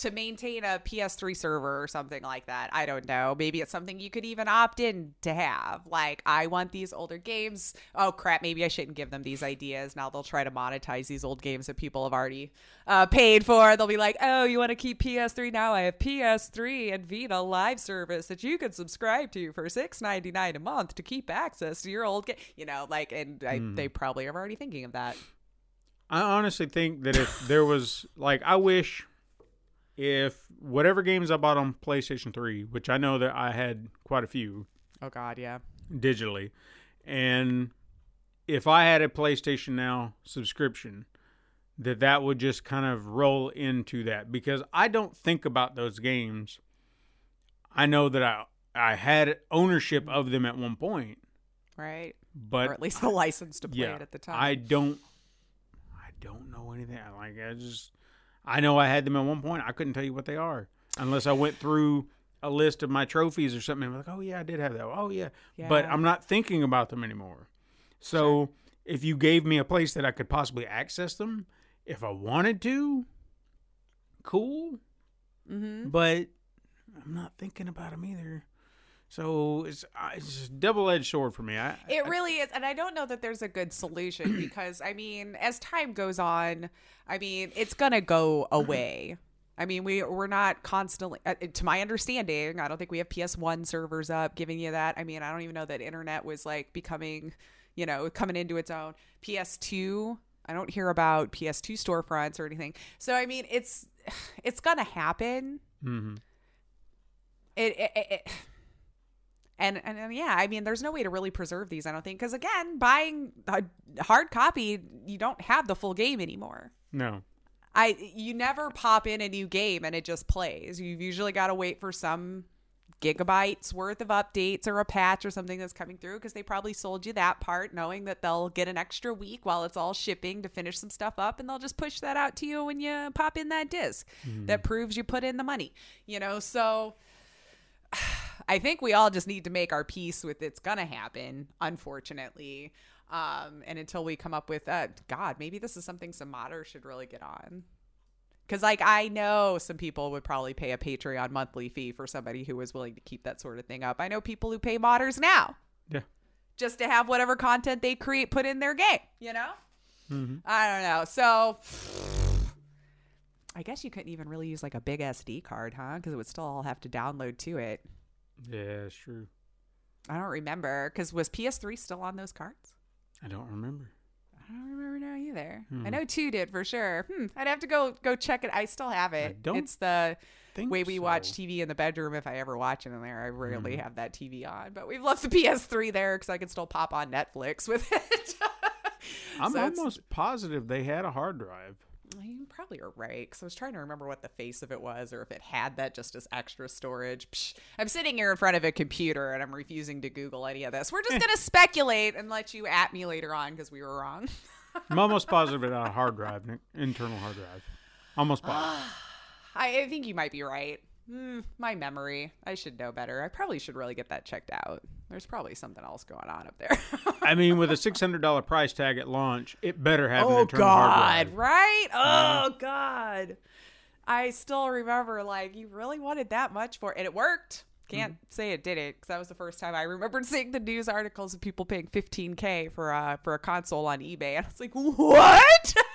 To maintain a PS3 server or something like that. I don't know. Maybe it's something you could even opt in to have. Like, I want these older games. Oh, crap. Maybe I shouldn't give them these ideas. Now they'll try to monetize these old games that people have already uh, paid for. They'll be like, oh, you want to keep PS3? Now I have PS3 and Vita live service that you can subscribe to for six ninety nine a month to keep access to your old game. You know, like, and I, they probably are already thinking of that. I honestly think that if there was like I wish if whatever games I bought on PlayStation 3, which I know that I had quite a few Oh, God, yeah. digitally, and if I had a PlayStation Now subscription, that that would just kind of roll into that because I don't think about those games. I know that I I had ownership of them at one point, Right. but or at least the license to play yeah, it at the time. I don't. I don't know anything. I Like I just, I know I had them at one point. I couldn't tell you what they are unless I went through a list of my trophies or something. I'm like, oh yeah, I did have that. Oh yeah, but I'm not thinking about them anymore. So if you gave me a place that I could possibly access them, if I wanted to, cool. Mm-hmm. But I'm not thinking about them either. So it's uh, it's a double edged sword for me. I, It really is. And I don't know that there's a good solution because, I mean, as time goes on, I mean, it's going to go away. I mean, we, we're not constantly, uh, to my understanding, I don't think we have PS1 servers up giving you that. I mean, I don't even know that internet was like becoming, you know, coming into its own. PS2, I don't hear about PS2 storefronts or anything. So, I mean, it's, it's going to happen. hmm It, it, it, it and, and and yeah, I mean, there's no way to really preserve these. I don't think because again, buying a hard copy, you don't have the full game anymore. No. I you never pop in a new game and it just plays. You've usually got to wait for some gigabytes worth of updates or a patch or something that's coming through because they probably sold you that part knowing that they'll get an extra week while it's all shipping to finish some stuff up and they'll just push that out to you when you pop in that disc mm-hmm. that proves you put in the money you know so I think we all just need to make our peace with it's gonna happen, unfortunately. Um, and until we come up with, uh, God, maybe this is something some modders should really get on. Because, like, I know some people would probably pay a Patreon monthly fee for somebody who was willing to keep that sort of thing up. I know people who pay modders now Yeah. just to have whatever content they create put in their game, you know? Mm-hmm. I don't know. So, I guess you couldn't even really use like a big SD card, huh? Because it would still all have to download to it. Yeah, it's true. I don't remember because was PS3 still on those cards? I don't remember. I don't remember now either. I Hmm. know two did for sure. Hmm. I'd have to go go check it. I still have it. don't it's the way we watch. TV in the bedroom. If I ever watch it in there, I rarely Hmm. have that TV on. But we've left the PS3 there because I can still pop on Netflix with it. I'm So almost positive they had a hard drive. You probably are right because I was trying to remember what the face of it was or if it had that just as extra storage. Psh, I'm sitting here in front of a computer and I'm refusing to Google any of this. We're just eh. going to speculate and let you at me later on because we were wrong. I'm almost positive it's on a hard drive, Nick, internal hard drive. Almost positive. I, I think you might be right. Hmm, my memory. I should know better. I probably should really get that checked out. There's probably something else going on up there. I mean, with a six hundred dollar price tag at launch, it better have an oh internal hard God! drive. Right? Oh God! I still remember like you really wanted that much for, and it worked. Can't say it didn't because that was the first time I remembered seeing the news articles of people paying 15k for a for a console on eBay, and I was like, what?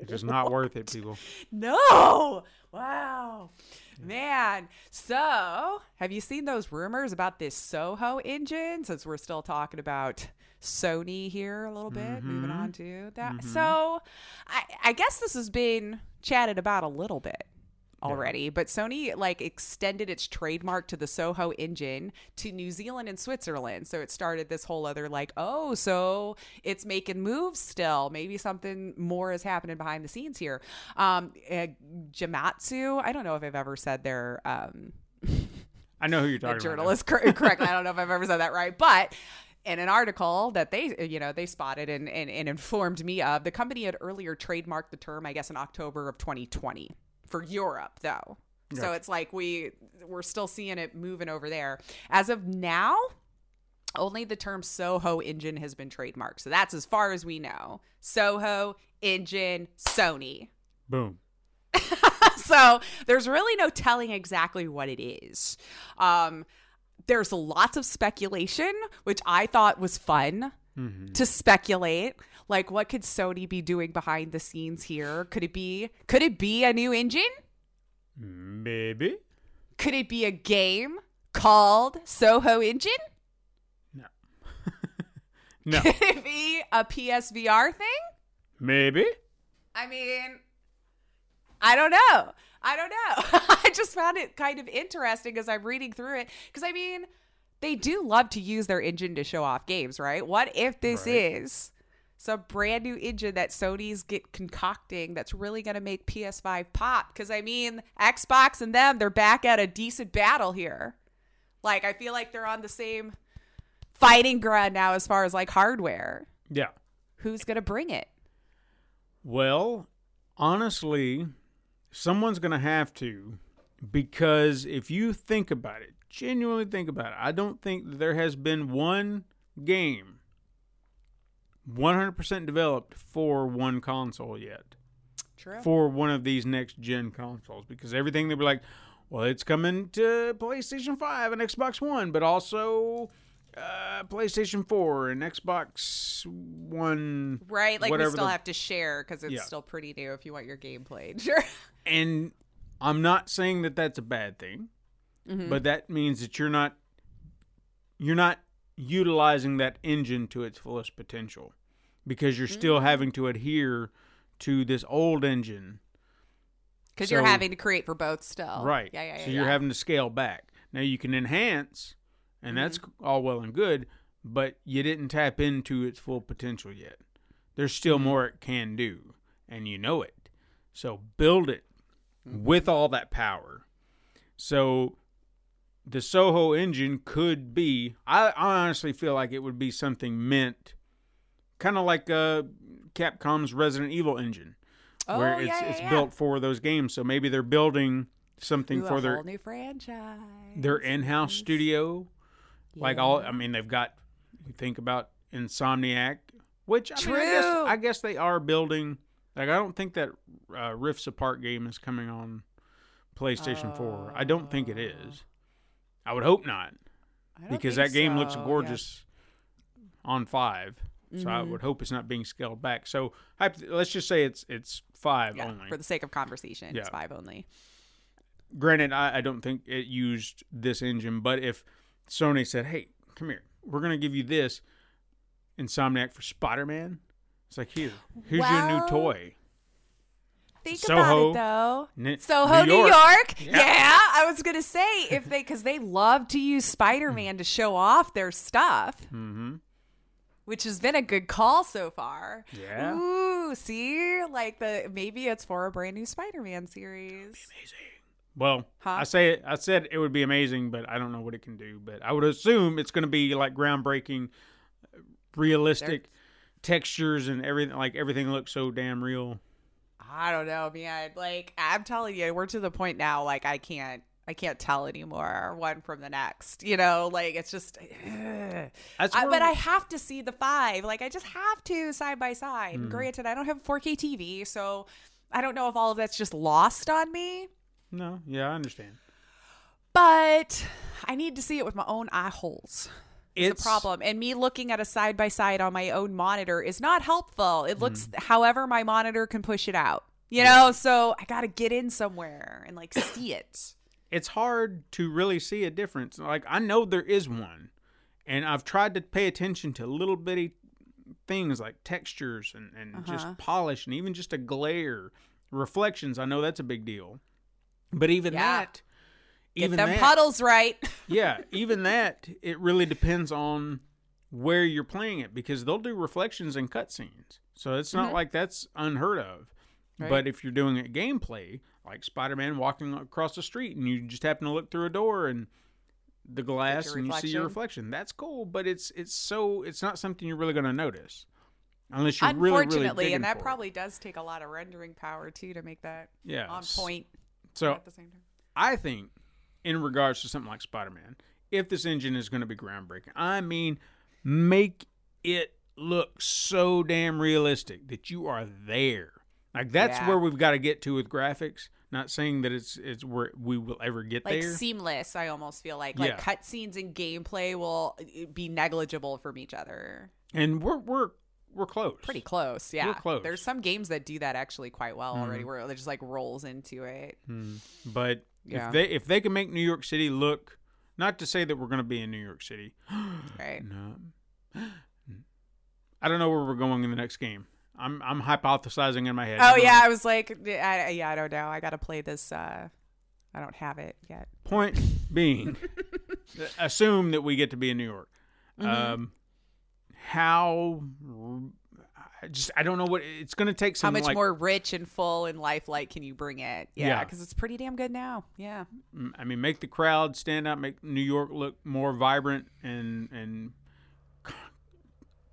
It's just not worth it, people. No. Wow. Man. So, have you seen those rumors about this Soho engine? Since we're still talking about Sony here a little bit, moving mm-hmm. on to that. Mm-hmm. So, I, I guess this has been chatted about a little bit already, but Sony like extended its trademark to the Soho engine to New Zealand and Switzerland. So it started this whole other like, oh, so it's making moves still. Maybe something more is happening behind the scenes here. Um, uh, Jamatsu, I don't know if I've ever said their um, I know who you're talking journalist cor- correctly. I don't know if I've ever said that right, but in an article that they you know they spotted and, and, and informed me of, the company had earlier trademarked the term, I guess, in October of 2020 for Europe, though. So it's like we we're still seeing it moving over there. As of now, only the term Soho engine has been trademarked. So that's as far as we know. Soho engine Sony. Boom. so there's really no telling exactly what it is. Um, there's lots of speculation, which I thought was fun to speculate. Like, what could Sony be doing behind the scenes here? Could it be? Could it be a new engine? Maybe. Could it be a game called Soho Engine? No. No. Could it be a PSVR thing? Maybe. I mean, I don't know. I don't know. I just found it kind of interesting as I'm reading through it because I mean, they do love to use their engine to show off games, right? What if this Right. is some brand new engine that Sony's get concocting that's really going to make PS5 pop? Because I mean, Xbox and them, they're back at a decent battle here. Like, I feel like they're on the same fighting ground now as far as like hardware. Yeah. Who's going to bring it? Well, honestly, someone's going to have to because if you think about it, genuinely think about it, I don't think there has been one game 100% developed for one console yet. True. For one of these next gen consoles because everything they were like, well, it's coming to PlayStation 5 and Xbox One, but also uh, PlayStation 4 and Xbox One. Right, like we still the- have to share because it's Yeah. still pretty new if you want your game played. Sure. and I'm not saying that that's a bad thing, Mm-hmm. but that means that you're not you're not utilizing that engine to its fullest potential because you're Mm-hmm. still having to adhere to this old engine. Because you're having to create for both still. right. Yeah, yeah, yeah. so you're yeah. having to scale back. Now you can enhance and that's mm-hmm. all well and good, but you didn't tap into its full potential yet. There's still mm-hmm. more it can do, and you know it. So build it mm-hmm. with all that power. So the Soho engine could be I, I honestly feel like it would be something meant kind of like uh Capcom's Resident Evil engine where Oh, it's yeah, yeah, it's yeah. built for those games. So maybe they're building something Ooh, for a their whole new franchise. their in-house studio. Like all, I mean, they've got. You think about Insomniac, which I, mean, I guess True. I guess they are building. Like I don't think that uh, Rifts Apart game is coming on PlayStation Four. I don't think it is. I would hope not, I don't because that game looks so, yeah. gorgeous on 5 So I Mm-hmm. would hope it's not being scaled back. So let's just say it's it's five Yeah, only. for the sake of conversation, it's five only. granted, I, I don't think it used this engine, but if Sony said, "Hey, come here, we're gonna give you this Insomniac for Spider Man," it's like here, here's your new toy. Think Soho, about it though. Ni- Soho, New New York. York. Yeah. Yeah. I was gonna say if they because they love to use Spider Man to show off their stuff. Mm-hmm. Which has been a good call so far. Yeah. Ooh, see, like the maybe it's for a brand new Spider-Man series. amazing. Well, Huh? I say it, I said it would be amazing, but I don't know what it can do. But I would assume it's going to be like groundbreaking, realistic textures and everything. Like everything looks so damn real. I don't know, man. Like I'm telling you, we're to the point now. Like I can't, I can't tell anymore one from the next. You know, like it's just. I, but I have to see the five. Like I just have to side by side. And Granted, I don't have a 4K TV, so I don't know if all of that's just lost on me. no, yeah, I understand. But I need to see it with my own eye holes. Is It's the problem. And me looking at a side by side on my own monitor is not helpful. It looks Mm. however my monitor can push it out. You know, so I got to get in somewhere and like see it. It's hard to really see a difference. Like I know there is one, and I've tried to pay attention to little bitty things like textures and, and Uh-huh. just polish and even just a glare, reflections. I know that's a big deal, but even Yeah. that, Get even them that, puddles right. yeah, even that, it really depends on where you're playing it because they'll do reflections and cutscenes. So it's not like that's unheard of. Right. But if you're doing a gameplay, like Spider-Man walking across the street and you just happen to look through a door and the glass and you see your reflection. that's cool. But it's it's so it's not something you're really going to notice unless you're really really Unfortunately, and that for it. probably does take a lot of rendering power too to make that yeah on point So at the same time. I think, in regards to something like Spider Man, if this engine is going to be groundbreaking, I mean, make it look so damn realistic that you are there. Like that's Yeah. where we've got to get to with graphics. Not saying that it's it's where we will ever get like there. seamless i almost feel like like Yeah. cutscenes and gameplay will uh, be negligible from each other and we're we're we're close. pretty close yeah close. there's some games that do that actually quite well already Mhm. where it just like rolls into it Hmm. But Yeah. if they if they can make New York City look, not to say that we're going to be in New York City. right No. I don't know where we're going in the next game. I'm I'm hypothesizing in my head. oh yeah i was like I, yeah i don't know i gotta play this uh i don't have it yet Point being, assume that we get to be in New York. Mm-hmm. Um, how? I just I don't know what it's going to take. how much like, more rich and full and lifelike can you bring it yeah Yeah. because it's pretty damn good now yeah I mean, make the crowd stand out, make New York look more vibrant, and and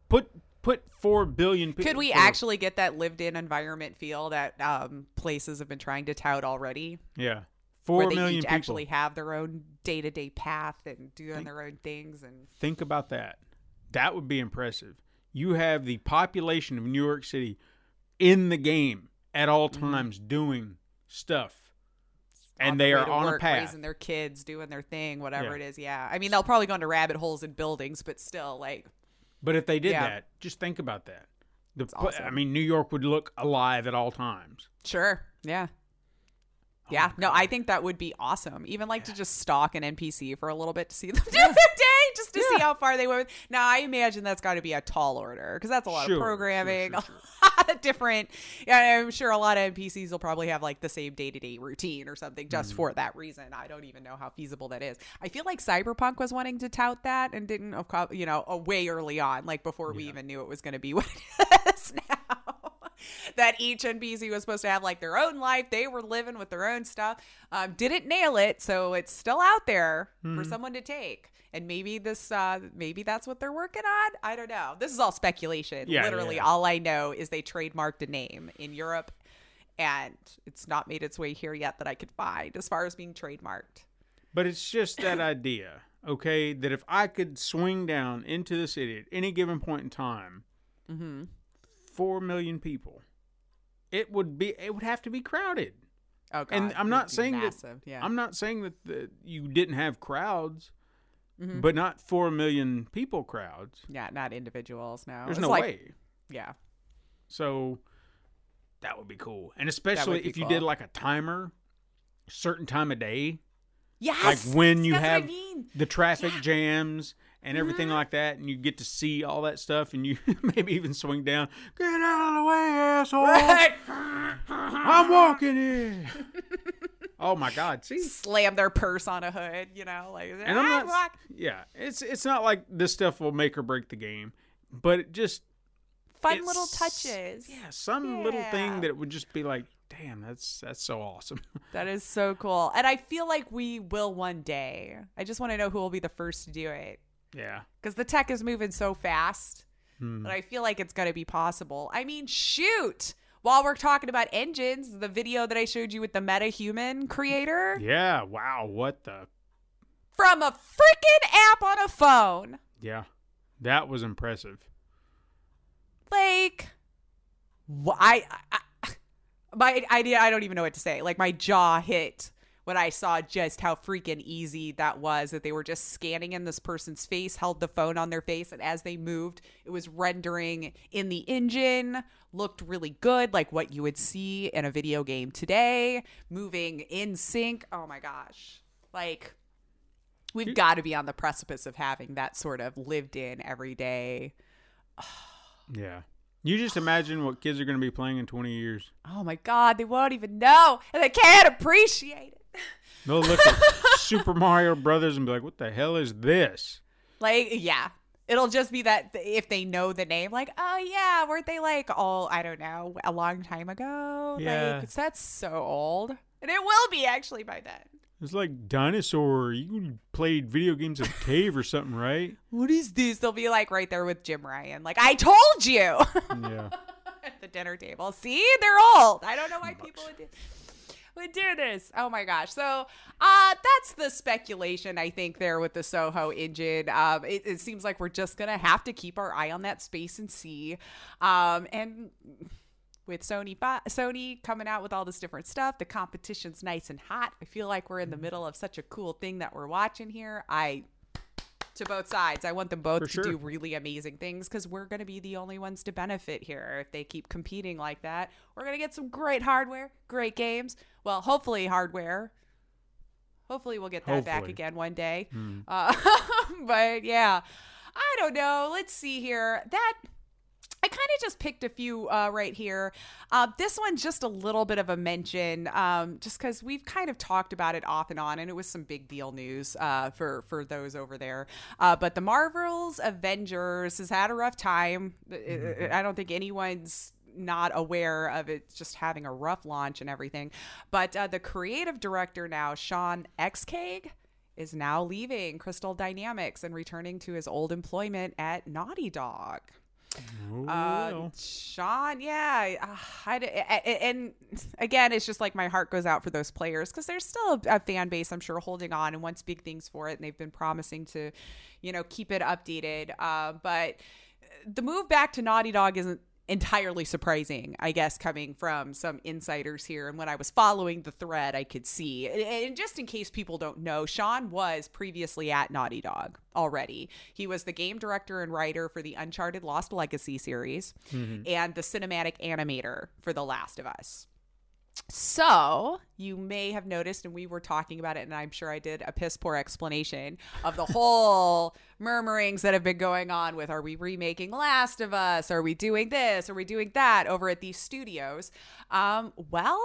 put put four billion. people. could we actually get that lived in environment feel that um places have been trying to tout already Yeah, four where they million each people. actually have their own day to day path and doing their own things and Think about that. That would be impressive. You have the population of New York City in the game at all Mm-hmm. times doing stuff. And they are on a path. raising their kids, doing their thing, whatever Yeah. it is. Yeah, I mean they'll probably go into rabbit holes in buildings, but still, like But if they did Yeah. that, just think about that. The, awesome. I mean, New York would look alive at all times. sure, yeah, Oh yeah. No, I think that would be awesome. Even like to just stalk an NPC for a little bit to see them do their day, just to see how far they went. Now I imagine that's got to be a tall order because that's a lot Sure, of programming, sure, sure. a lot of different. Yeah, I'm sure a lot of NPCs will probably have like the same day to day routine or something just Mm-hmm. for that reason. I don't even know how feasible that is. I feel like Cyberpunk was wanting to tout that and didn't, you know, way early on, like before we even knew it was going to be what it is now. that each NPC was supposed to have like their own life. They were living with their own stuff. Um, didn't nail it, so it's still out there Hmm. for someone to take. And maybe this, uh, maybe that's what they're working on. I don't know. This is all speculation. Yeah, Literally, yeah. all I know is they trademarked a name in Europe, and it's not made its way here yet that I could find as far as being trademarked. But it's just that idea, okay, that if I could swing down into the city at any given point in time, Mm-hmm. Four million people, it would be it would have to be crowded. Oh, God, and I'm not saying massive. that Yeah. I'm not saying that the, you didn't have crowds, Mhm. but not four million people crowds. yeah, not individuals. No, There's It's no like- way. Yeah. So that would be cool, and especially if you cool. did like a timer, certain time of day, Yes. like when you that's what I have mean. the traffic jams and everything Mm-hmm. like that, and you get to see all that stuff, and you maybe even swing down, get out of the way, asshole! I'm walking in. oh my God! See, slam their purse on a hood, you know, like and I'm "Ah, not. walk." Yeah, it's it's not like this stuff will make or break the game, but it just Fun it's- little touches. Yeah, some little thing that would just be like, damn, that's that's so awesome. That is so cool. And I feel like we will one day. I just want to know who will be the first to do it. Yeah. Because the tech is moving so fast Hmm. that I feel like it's going to be possible. I mean, shoot. While we're talking about engines, the video that I showed you with the MetaHuman creator Yeah. Wow. What the? from a freaking app on a phone. Yeah. That was impressive. Like, wh- I, I, my idea, I don't even know what to say. Like, my jaw hit when I saw just how freaking easy that was. That they were just scanning in this person's face, held the phone on their face, and as they moved, it was rendering in the engine. Looked really good, like what you would see in a video game today, moving in sync. Oh my gosh. Like, we've got to be on the precipice of having that sort of lived in everyday. Yeah. You just imagine what kids are going to be playing in 20 years. Oh my God, they won't even know and they can't appreciate it. They'll look at Super Mario Brothers and be like, "What the hell is this?" Like, yeah. It'll just be that if they know the name, like, oh yeah, weren't they like all, I don't know, a long time ago? Yeah. Like, that's so old. And it will be actually by then. It's like dinosaur. You played video games in a cave or something, right? What is this? They'll be like right there with Jim Ryan. Like, I told you Yeah. at the dinner table. See, they're old. I don't know why people would do, would do this. Oh my gosh. So, uh, that's the speculation I think there with the Soho engine. Um, it, it seems like we're just gonna have to keep our eye on that space and see. Um, and with Sony Sony coming out with all this different stuff, the competition's nice and hot. I feel like we're in the middle of such a cool thing that we're watching here. I to both sides. I want them both For to sure. do really amazing things because we're going to be the only ones to benefit here. If they keep competing like that, we're going to get some great hardware, great games. Well, hopefully, hardware. Hopefully, we'll get that back again one day. Uh, but yeah, I don't know. Let's see here. That. I kind of just picked a few uh, right here. Uh, this one's just a little bit of a mention, um, just because we've kind of talked about it off and on, and it was some big deal news uh, for for those over there. Uh, but the Marvels Avengers has had a rough time. I- I don't think anyone's not aware of it just having a rough launch and everything. But uh, the creative director now, Shaun Escayg, is now leaving Crystal Dynamics and returning to his old employment at Naughty Dog. Oh, Uh. Shaun, yeah, uh, I, d- a- a- and again, it's just like my heart goes out for those players because there's still a, a fan base, I'm sure, holding on and wants big things for it, and they've been promising to, you know, keep it updated. Uh, but the move back to Naughty Dog isn't entirely surprising, I guess, coming from some insiders here. And when I was following the thread, I could see. And- just in case people don't know, Shaun was previously at Naughty Dog already. He was the game director and writer for the Uncharted Lost Legacy series mm-hmm. and the cinematic animator for The Last of Us. So you may have noticed, and we were talking about it, and I'm sure I did a piss poor explanation of the whole murmurings that have been going on with are we remaking Last of Us? Are we doing this? Are we doing that over at these studios? Um, well,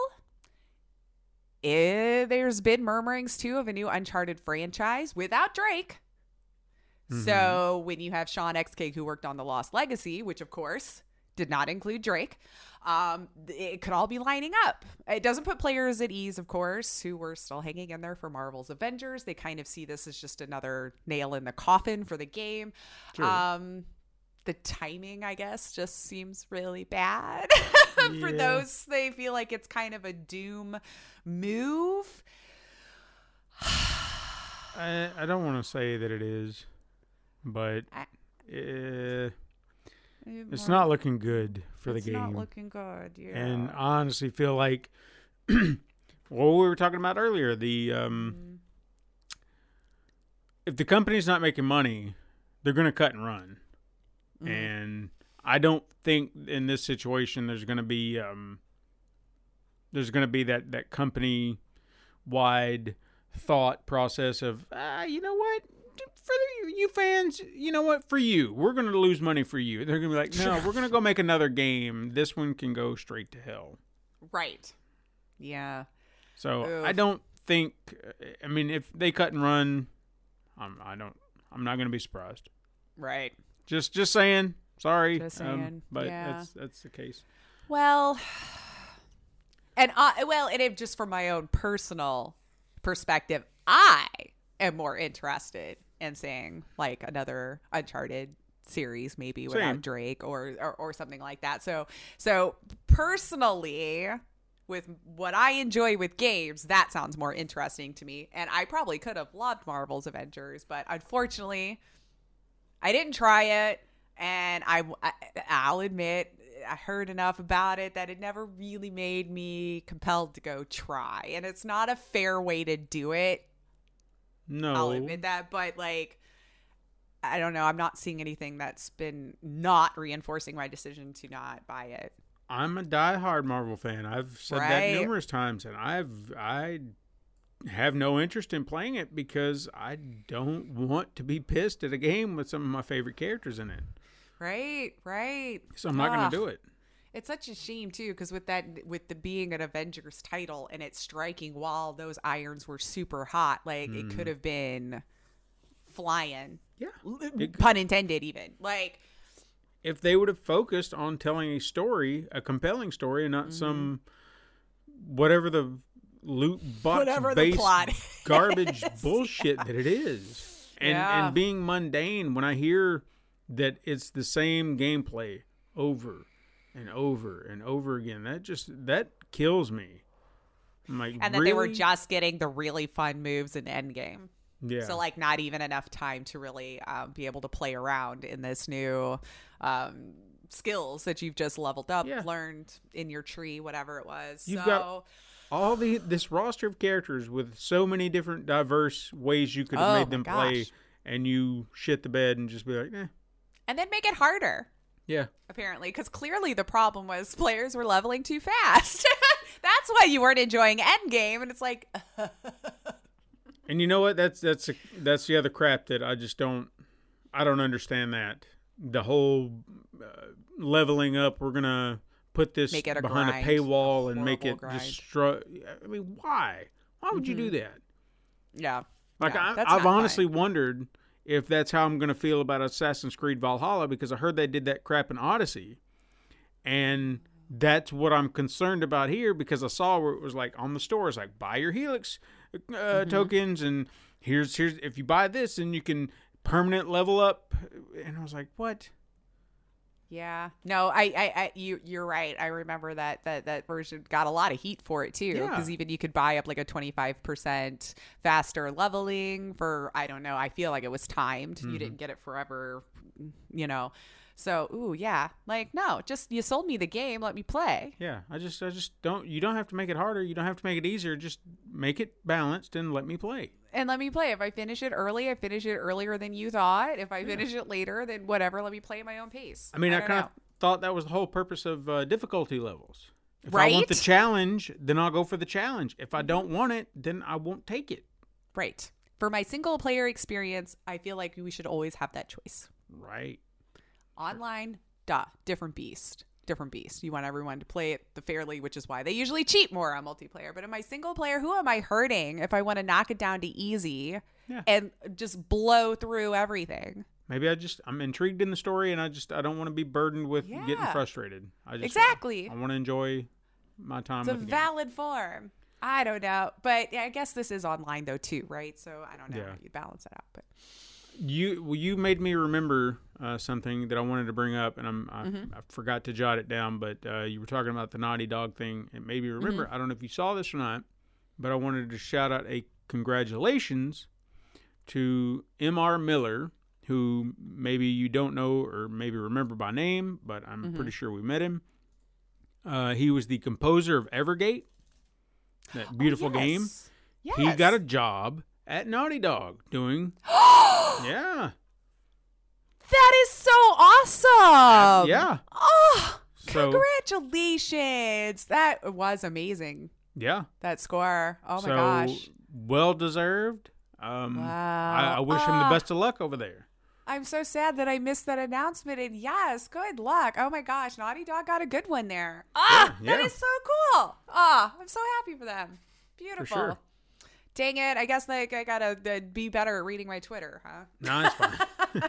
eh, there's been murmurings too of a new Uncharted franchise without Drake. So when you have Shaun Escayg who worked on The Lost Legacy, which of course did not include Drake, um, it could all be lining up. It doesn't put players at ease, of course, who were still hanging in there for Marvel's Avengers. They kind of see this as just another nail in the coffin for the game. Um, the timing, I guess, just seems really bad for Yeah. those. They feel like it's kind of a doom move. I, I don't want to say that it is, but I- uh, it's not looking good for the game. It's not looking good. Yeah. and I honestly feel like what we were talking about earlier the um Mm-hmm. if the company's not making money they're going to cut and run Mm-hmm. and i don't think in this situation there's going to be um there's going to be that that company wide thought process of ah, you know what for the, you fans, you know what? For you, we're going to lose money for you. They're going to be like, no, we're going to go make another game. This one can go straight to hell. right. Yeah. So Oof. I don't think. I mean, if they cut and run, I'm, I don't. I'm not going to be surprised. Right. Just, just saying. Sorry, Just um, saying. but Yeah. that's that's the case. Well, and I, well, and it, just from my own personal perspective, I am more interested in seeing like another Uncharted series, maybe without Same. Drake or, or or something like that. So, so personally. With what I enjoy with games, that sounds more interesting to me. And I probably could have loved Marvel's Avengers, but unfortunately, I didn't try it, and I, I I'll admit I heard enough about it that it never really made me compelled to go try. And it's not a fair way to do it. No, I'll admit that, but like I don't know, I'm not seeing anything that's been not reinforcing my decision to not buy it. I'm a die-hard Marvel fan. I've said Right. that numerous times, and I've I have no interest in playing it because I don't want to be pissed at a game with some of my favorite characters in it. Right, right. So I'm not going to do it. It's such a shame too, because with that, with the being an Avengers title and it striking while those irons were super hot, like it could have been flying. Yeah. L- pun intended, even like If they would have focused on telling a story, a compelling story, and not Mm-hmm. some whatever the loot box Whatever the plot garbage bullshit that it is. And Yeah. and being mundane when I hear that it's the same gameplay over and over and over again, that just that kills me. I'm like, and that they were just getting the really fun moves in Endgame. yeah. So like not even enough time to really um, be able to play around in this new um, skills that you've just leveled up, Yeah. learned in your tree, whatever it was. You've so got- all the this roster of characters with so many different diverse ways you could have Oh made them play, and you shit the bed and just be like, eh, and then make it harder. Yeah. apparently, because clearly the problem was players were leveling too fast. That's why you weren't enjoying Endgame, and it's like, And you know what? That's that's a, that's the other crap that I just don't I don't understand that the whole uh, leveling up. We're gonna put this a behind grind, a paywall and make it grind. Mm-hmm. I mean, why? Why would you do that? yeah, Like Yeah, I, I've honestly wondered if that's how I'm going to feel about Assassin's Creed Valhalla because I heard they did that crap in Odyssey, and that's what I'm concerned about here because I saw where it was like on the store, it's like buy your Helix uh, Mm-hmm. tokens and here's here's if you buy this and you can permanent level up, and I was like what? Yeah. No, I, I, I you, you're right. I remember that that that version got a lot of heat for it too, Yeah. because even you could buy up like a 25 percent faster leveling for I don't know. I feel like it was timed. Mm-hmm. You didn't get it forever, you know. So, ooh, yeah. Like, no, just you sold me the game. Let me play. Yeah, I just I just don't. You don't have to make it harder. You don't have to make it easier. Just make it balanced and let me play. And let me play. If I finish it early, I finish it earlier than you thought. If I finish it later, then whatever. Let me play at my own pace. I mean, I, don't kind know. of thought that was the whole purpose of uh, difficulty levels. If I want the challenge, then I'll go for the challenge. If I don't want it, then I won't take it. right for my single player experience. I feel like we should always have that choice. Right. Online, duh, different beast. Different beast. You want everyone to play it the fairly, which is why they usually cheat more on multiplayer. But in my single player, who am I hurting if I want to knock it down to easy Yeah. and just blow through everything? Maybe I just I'm intrigued in the story, and I just I don't want to be burdened with getting frustrated. I just Exactly. I, want to enjoy my time It's a the game. valid form. I don't know, but yeah, I guess this is online though too, right? So I don't know Yeah. how you balance that out, but You well, you made me remember uh, something that I wanted to bring up, and I'm I, Mm-hmm. I forgot to jot it down. But uh, you were talking about the Naughty Dog thing. It made me remember. Mm-hmm. I don't know if you saw this or not, but I wanted to shout out a congratulations to M.R. Miller, who maybe you don't know or maybe remember by name, but I'm Mm-hmm. pretty sure we met him. Uh, he was the composer of Evergate, that beautiful game. Yes. He got a job at Naughty Dog doing. yeah. That is so awesome. yeah. Oh, So- congratulations. That was amazing. Yeah. That score. Oh my so, gosh. Well deserved. Um, Wow. I, I wish him the Ah. best of luck over there. I'm so sad that I missed that announcement. And yes, good luck. Oh my gosh, Naughty Dog got a good one there. Ah, Yeah, yeah. is so cool. Ah, I'm so happy for them. Beautiful. sure. Dang it! I guess like I gotta uh, be better at reading my Twitter, huh? No, it's fine.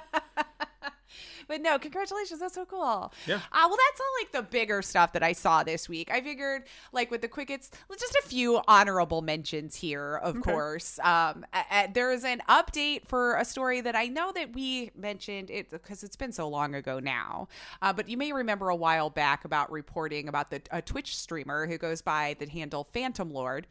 but no, congratulations. That's so cool. Yeah. Uh, well, that's all like the bigger stuff that I saw this week. I figured, like with the quickets, just a few honorable mentions here, of course. Um, a- a- there is an update for a story that I know that we mentioned it because it's been so long ago now. Uh, but you may remember a while back about reporting about the a Twitch streamer who goes by the handle Phantom Lord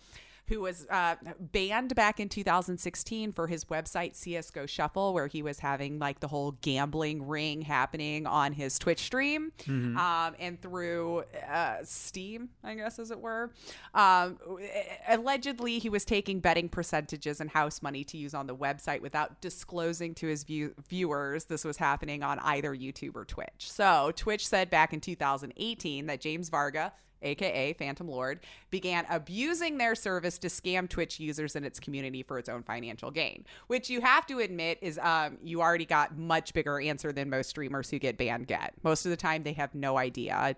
who was uh, banned back in 2016 for his website CS:GO Shuffle, where he was having like the whole gambling ring happening on his Twitch stream, um, and through uh, Steam, I guess as it were. Um, allegedly, he was taking betting percentages and house money to use on the website without disclosing to his view- viewers this was happening on either YouTube or Twitch. So Twitch said back in 2018 that James Varga aka Phantom Lord, began abusing their service to scam Twitch users and its community for its own financial gain. Which you have to admit is um, you already got much bigger answer than most streamers who get banned get. Most of the time they have no idea.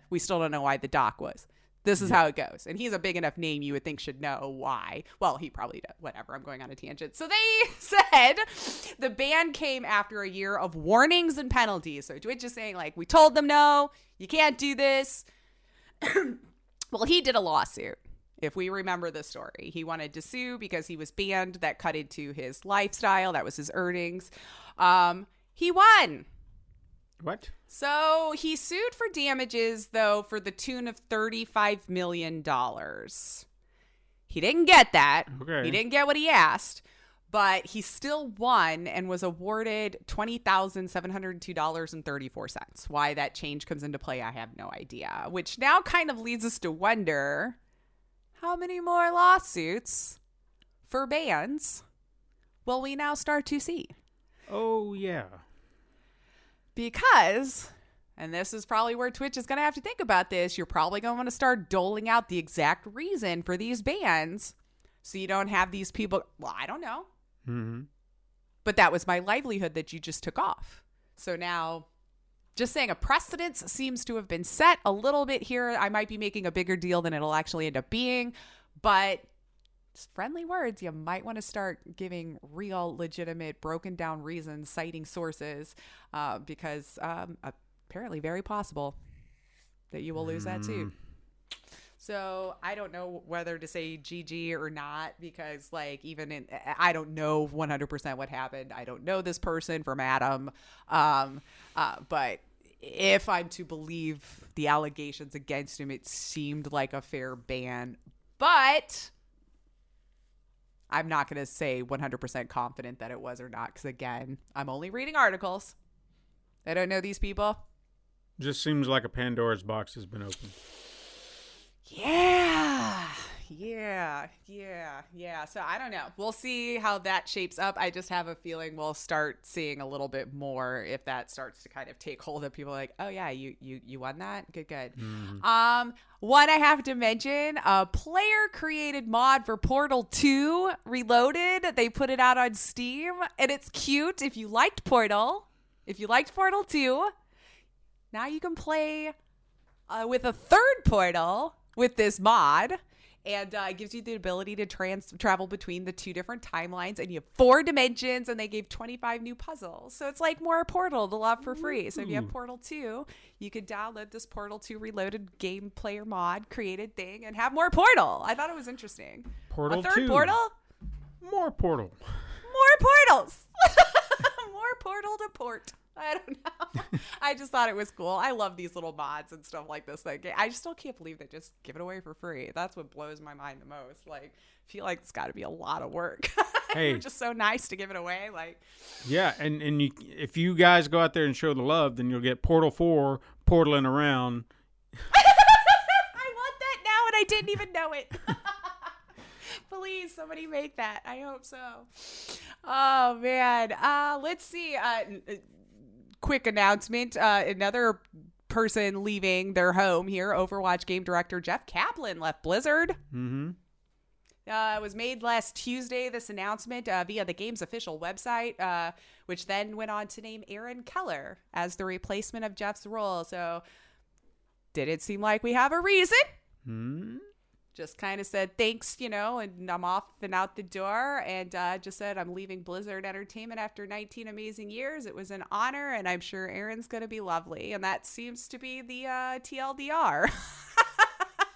we still don't know why the doc was. This is how it goes. And he's a big enough name you would think should know why. Well, he probably does. Whatever. I'm going on a tangent. So they said the ban came after a year of warnings and penalties. So Twitch is saying, like, we told them no, you can't do this. well, he did a lawsuit. If we remember the story, he wanted to sue because he was banned. That cut into his lifestyle. That was his earnings. Um, he won. What? So he sued for damages, though, for the tune of $35 million. He didn't get that. Okay. He didn't get what he asked, but he still won and was awarded $20,702.34. Why that change comes into play, I have no idea. Which now kind of leads us to wonder how many more lawsuits for bans will we now start to see? Oh yeah. because and this is probably where Twitch is going to have to think about this. You're probably going to want to start doling out the exact reason for these bans so you don't have these people. Well, I don't know. Mm-hmm. But that was my livelihood that you just took off. So now, just saying a precedence seems to have been set a little bit here. I might be making a bigger deal than it'll actually end up being, but just friendly words. You might want to start giving real, legitimate, broken down reasons, citing sources, uh, because um, apparently very possible that you will lose that suit. So I don't know whether to say GG or not because, like, even in I don't know 100% what happened. I don't know this person from Adam, um, uh, but if I'm to believe the allegations against him, it seemed like a fair ban. But I'm not going to say 100% confident that it was or not because, again, I'm only reading articles. I don't know these people. Just seems like a Pandora's box has been opened. Yeah. Yeah. Yeah. Yeah. So I don't know. We'll see how that shapes up. I just have a feeling we'll start seeing a little bit more if that starts to kind of take hold of people like, "Oh yeah, you you you won that? Good, good." Um one I have to mention, a player created mod for Portal 2 Reloaded. They put it out on Steam and it's cute if you liked Portal. If you liked Portal 2, now you can play uh, with a third portal with this mod and uh, it gives you the ability to trans travel between the two different timelines and you have four dimensions and they gave 25 new puzzles. So it's like more portal to love for free. So if you have portal 2 you could download this portal 2 reloaded game player mod created thing and have more portal. I thought it was interesting. Portal a third 2. portal? More portal. more portals. More portal to port I don't know. I just thought it was cool. I love these little mods and stuff like this. Like, I still can't believe they just give it away for free. That's what blows my mind the most. Like, I feel like it's got to be a lot of work. Hey. Just so nice to give it away. Like, Yeah, and and you, if you guys go out there and show the love, then you'll get Portal Four portaling around. I want that now, and I didn't even know it. Please, somebody make that. I hope so. Oh man. Uh, let's see. Uh, uh, quick announcement. Uh, another person leaving their home here. Overwatch game director Jeff Kaplan left Blizzard. Mm-hmm. Uh, it was made last Tuesday, this announcement uh, via the game's official website, uh, which then went on to name Aaron Keller as the replacement of Jeff's role. So, did it seem like we have a reason? hmm just kind of said thanks, you know, and I'm off and out the door. And uh, just said I'm leaving Blizzard Entertainment after 19 amazing years. It was an honor, and I'm sure Aaron's going to be lovely. And that seems to be the uh, TLDR.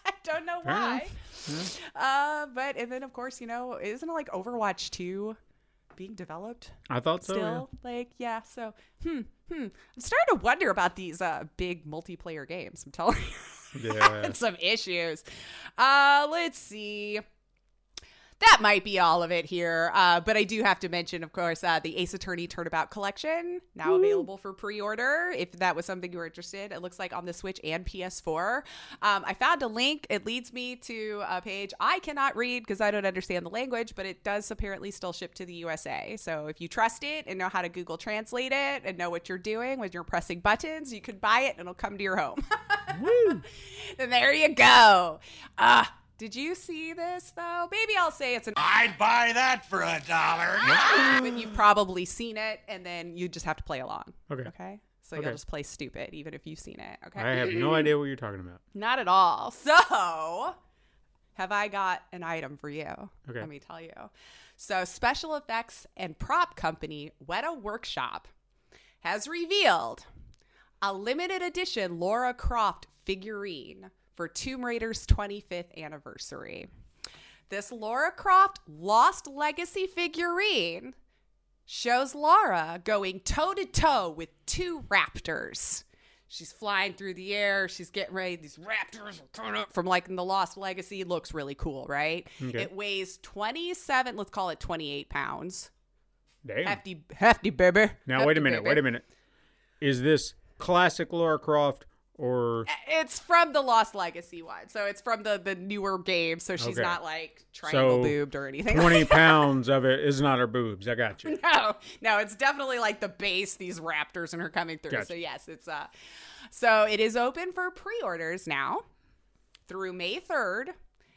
I don't know Fair why. Uh, but and then of course, you know, isn't it like Overwatch 2 being developed? I thought so. still like yeah so hmm hmm i'm starting to wonder about these uh big multiplayer games i'm telling you Yeah. some issues uh let's see that might be all of it here. Uh, but I do have to mention, of course, uh, the Ace Attorney Turnabout Collection now available for pre-order. If that was something you were interested, it looks like on the Switch and PS4. Um, I found a link. It leads me to a page I cannot read because I don't understand the language, but it does apparently still ship to the USA. So if you trust it and know how to Google Translate it and know what you're doing when you're pressing buttons, you could buy it and it'll come to your home. and there you go. Uh, did you see this though? Maybe I'll say it's an I'd buy that for a dollar. but you've probably seen it and then you just have to play along. Okay. Okay. So Okay. you'll just play stupid even if you've seen it. Okay. I have no idea what you're talking about. Not at all. So, have I got an item for you? Okay. Let me tell you. So, special effects and prop company Weta Workshop has revealed a limited edition Lara Croft figurine for Tomb Raider's 25th anniversary. This Lara Croft Lost Legacy figurine shows Lara going toe to toe with two raptors. She's flying through the air. She's getting ready. These raptors are coming up from like in the Lost Legacy. It looks really cool, right? Okay. It weighs 27, let's call it 28 pounds. Damn. Hefty, hefty, baby. Now wait a minute. Wait a minute. Is this classic Lara Croft or It's from the Lost Legacy one. So it's from the, the newer game. So she's Okay. not like triangle So, boobed or anything. 20 pounds of it is not her boobs? I got you. no, no, it's definitely like the base. These raptors and her coming through. Gotcha. So yes, it's uh, so it is open for pre-orders now through May third,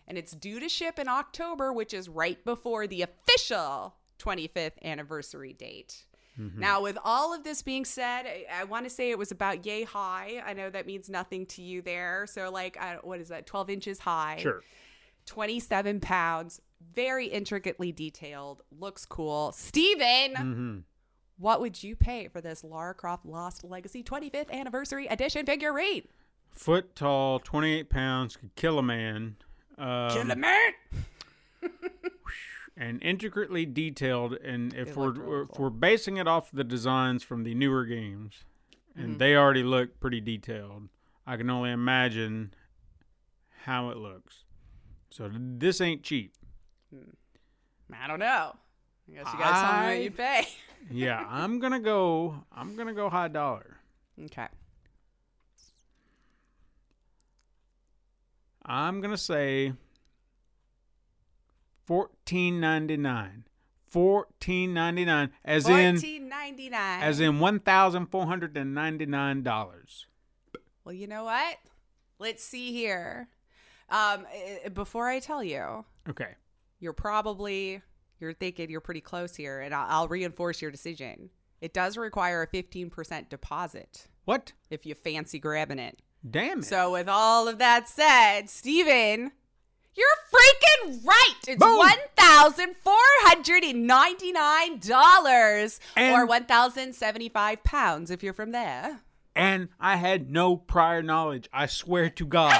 and it's due to ship in October, which is right before the official 25th anniversary date. Now, with all of this being said, I, I want to say it was about yay high. I know that means nothing to you there. So, like, I, what is that? 12 inches high. Sure. 27 pounds, very intricately detailed, looks cool. Steven, Mm-hmm. what would you pay for this Lara Croft Lost Legacy 25th Anniversary Edition figurine? Foot tall, 28 pounds, could kill a man. Um, Kill a man! and intricately detailed. And if we're, if we're basing it off the designs from the newer games, and Mm-hmm. they already look pretty detailed, I can only imagine how it looks. So this ain't cheap. I don't know. I guess you guys tell me what you pay. Yeah, I'm gonna go. I'm gonna go high dollar. Okay. I'm gonna say fourteen ninety nine. Fourteen ninety nine, as in Fourteen ninety nine. as in one thousand four hundred and ninety nine dollars. Well, you know what? Let's see here. Um, eh, before I tell you, Okay. you're probably you're thinking you're pretty close here, and I'll, I'll reinforce your decision. It does require a 15% deposit What? if you fancy grabbing it. Damn it. So, with all of that said, Steven, you're freaking right. It's Boom. one thousand four hundred and ninety nine dollars, or one thousand seventy five pounds if you're from there. and I had no prior knowledge. I swear to God.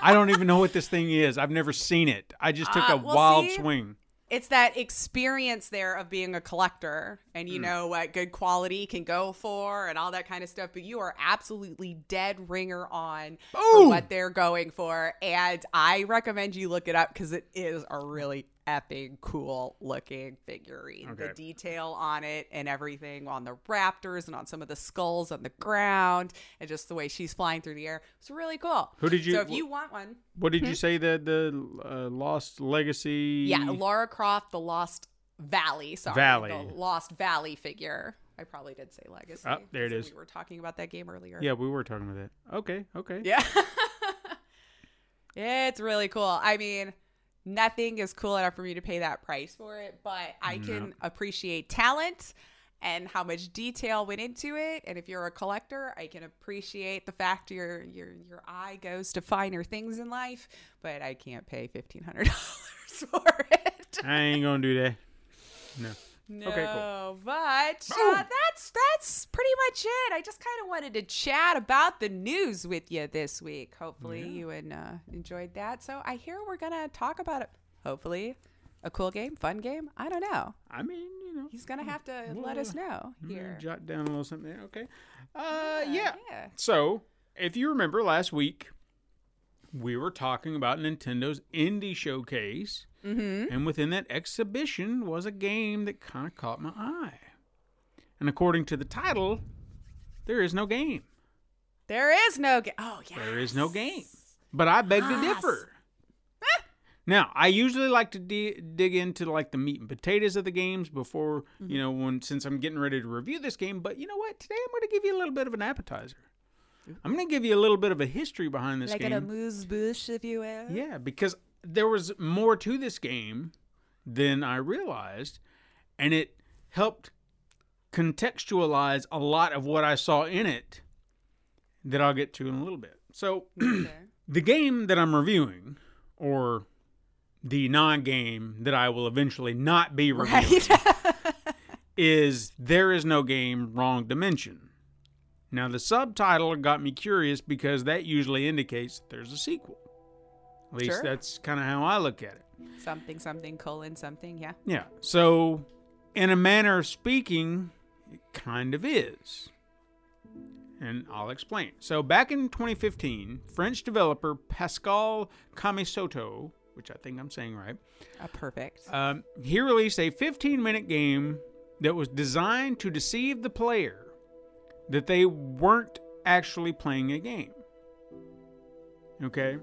I don't even know what this thing is. I've never seen it. I just took Uh, a well, wild see? swing. It's that experience there of being a collector, and you mm. know what good quality can go for, and all that kind of stuff. But you are absolutely dead ringer on what they're going for, and I recommend you look it up because it is a really effing cool looking figurine. The detail on it and everything on the raptors and on some of the skulls on the ground, and just the way she's flying through the air. It's really cool. Who did you- So if you want one, What did you say that the uh, Lost Legacy? Hmm? yeah, Lara Croft, the Lost Valley. Sorry, Valley. the Lost Valley figure. I probably did say Legacy. Ah, there it because is. We were talking about that game earlier. Yeah, we were talking about that. Okay, okay. Yeah. it's really cool. I mean, nothing is cool enough for me to pay that price for it, but I can appreciate talent and how much detail went into it. And if you're a collector, I can appreciate the fact your your your eye goes to finer things in life, but I can't pay fifteen hundred dollars for it. I ain't gonna do that. No. No, Okay, cool. but uh, that's that's pretty much it. I just kind of wanted to chat about the news with you this week. Hopefully, you and, uh, enjoyed that. So I hear we're gonna talk about it. Hopefully, a cool game, fun game. I don't know. I mean, you know. He's gonna have to let us know here. Jot down a little something. there. Okay. Uh, yeah. yeah. So, if you remember last week, we were talking about Nintendo's Indie Showcase, Mm-hmm. and within that exhibition was a game that kind of caught my eye. And according to the title, there is no game. There is no game. Oh yeah. There is no game. But I beg to Yes. differ. Now, I usually like to di- dig into like the meat and potatoes of the games before, Mm-hmm. you know, when since I'm getting ready to review this game, but you know what? Today I'm going to give you a little bit of an appetizer. I'm going to give you a little bit of a history behind this game. Like an amuse bouche, if you will. Yeah, because there was more to this game than I realized, and it helped contextualize a lot of what I saw in it that I'll get to in a little bit. So, Okay. the game that I'm reviewing, or the non game that I will eventually not be reviewing, Right. is There Is No Game Wrong Dimension. Now, the subtitle got me curious because that usually indicates there's a sequel. At least Sure. that's kind of how I look at it. something, something, colon, something. Yeah. Yeah. So, in a manner of speaking, it kind of is. And I'll explain. So, back in 2015, French developer Pascal Cammisotto, which I think I'm saying right, Uh, perfect. um, he released a 15 minute game that was designed to deceive the player that they weren't actually playing a game. Okay?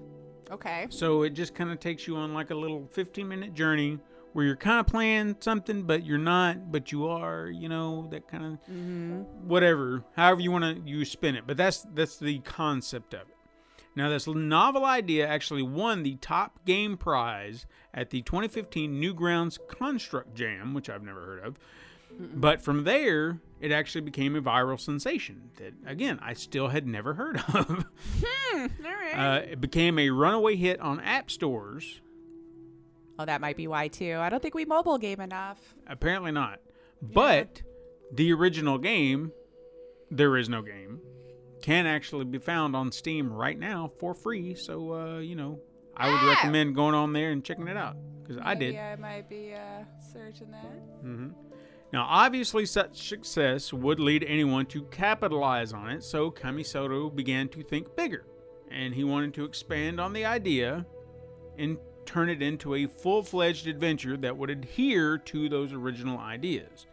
Okay. So it just kind of takes you on like a little 15 minute journey where you're kind of playing something, but you're not, but you are, you know, that kind of Mm-hmm. whatever, however you want to you spin it. But that's that's the concept of it. Now, this novel idea actually won the top game prize at the 2015 Newgrounds Construct Jam, which I've never heard of. But from there, it actually became a viral sensation that, again, I still had never heard of. All right. uh, it became a runaway hit on app stores. oh, that might be why too. I don't think we mobile game enough. Apparently not. But the original game, There Is No Game, can actually be found on Steam right now for free. So, uh, you know, I would Ah! recommend going on there and checking it out because I did. Maybe I might be uh, searching that. Mm hmm Now, obviously, such success would lead anyone to capitalize on it, so Cammisotto began to think bigger, and he wanted to expand on the idea and turn it into a full fledged adventure that would adhere to those original ideas.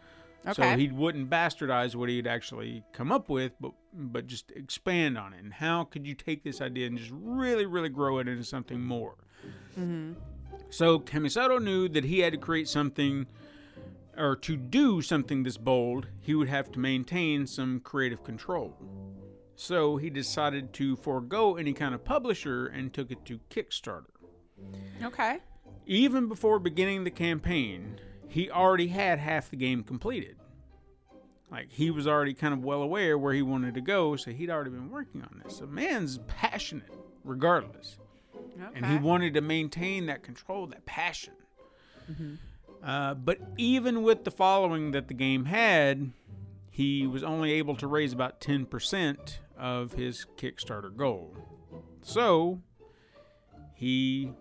Okay. So he wouldn't bastardize what he'd actually come up with, but but just expand on it. And how could you take this idea and just really, really grow it into something more? Hmm. So Cammisotto knew that he had to create something, or to do something this bold, he would have to maintain some creative control. So he decided to forego any kind of publisher and took it to Kickstarter. Okay. Even before beginning the campaign, he already had half the game completed. Like he was already kind of well aware where he wanted to go, so he'd already been working on this. So man's passionate, regardless Okay. and he wanted to maintain that control, that passion. Mm-hmm. Uh, but even with the following that the game had, he was only able to raise about 10% of his Kickstarter goal. So he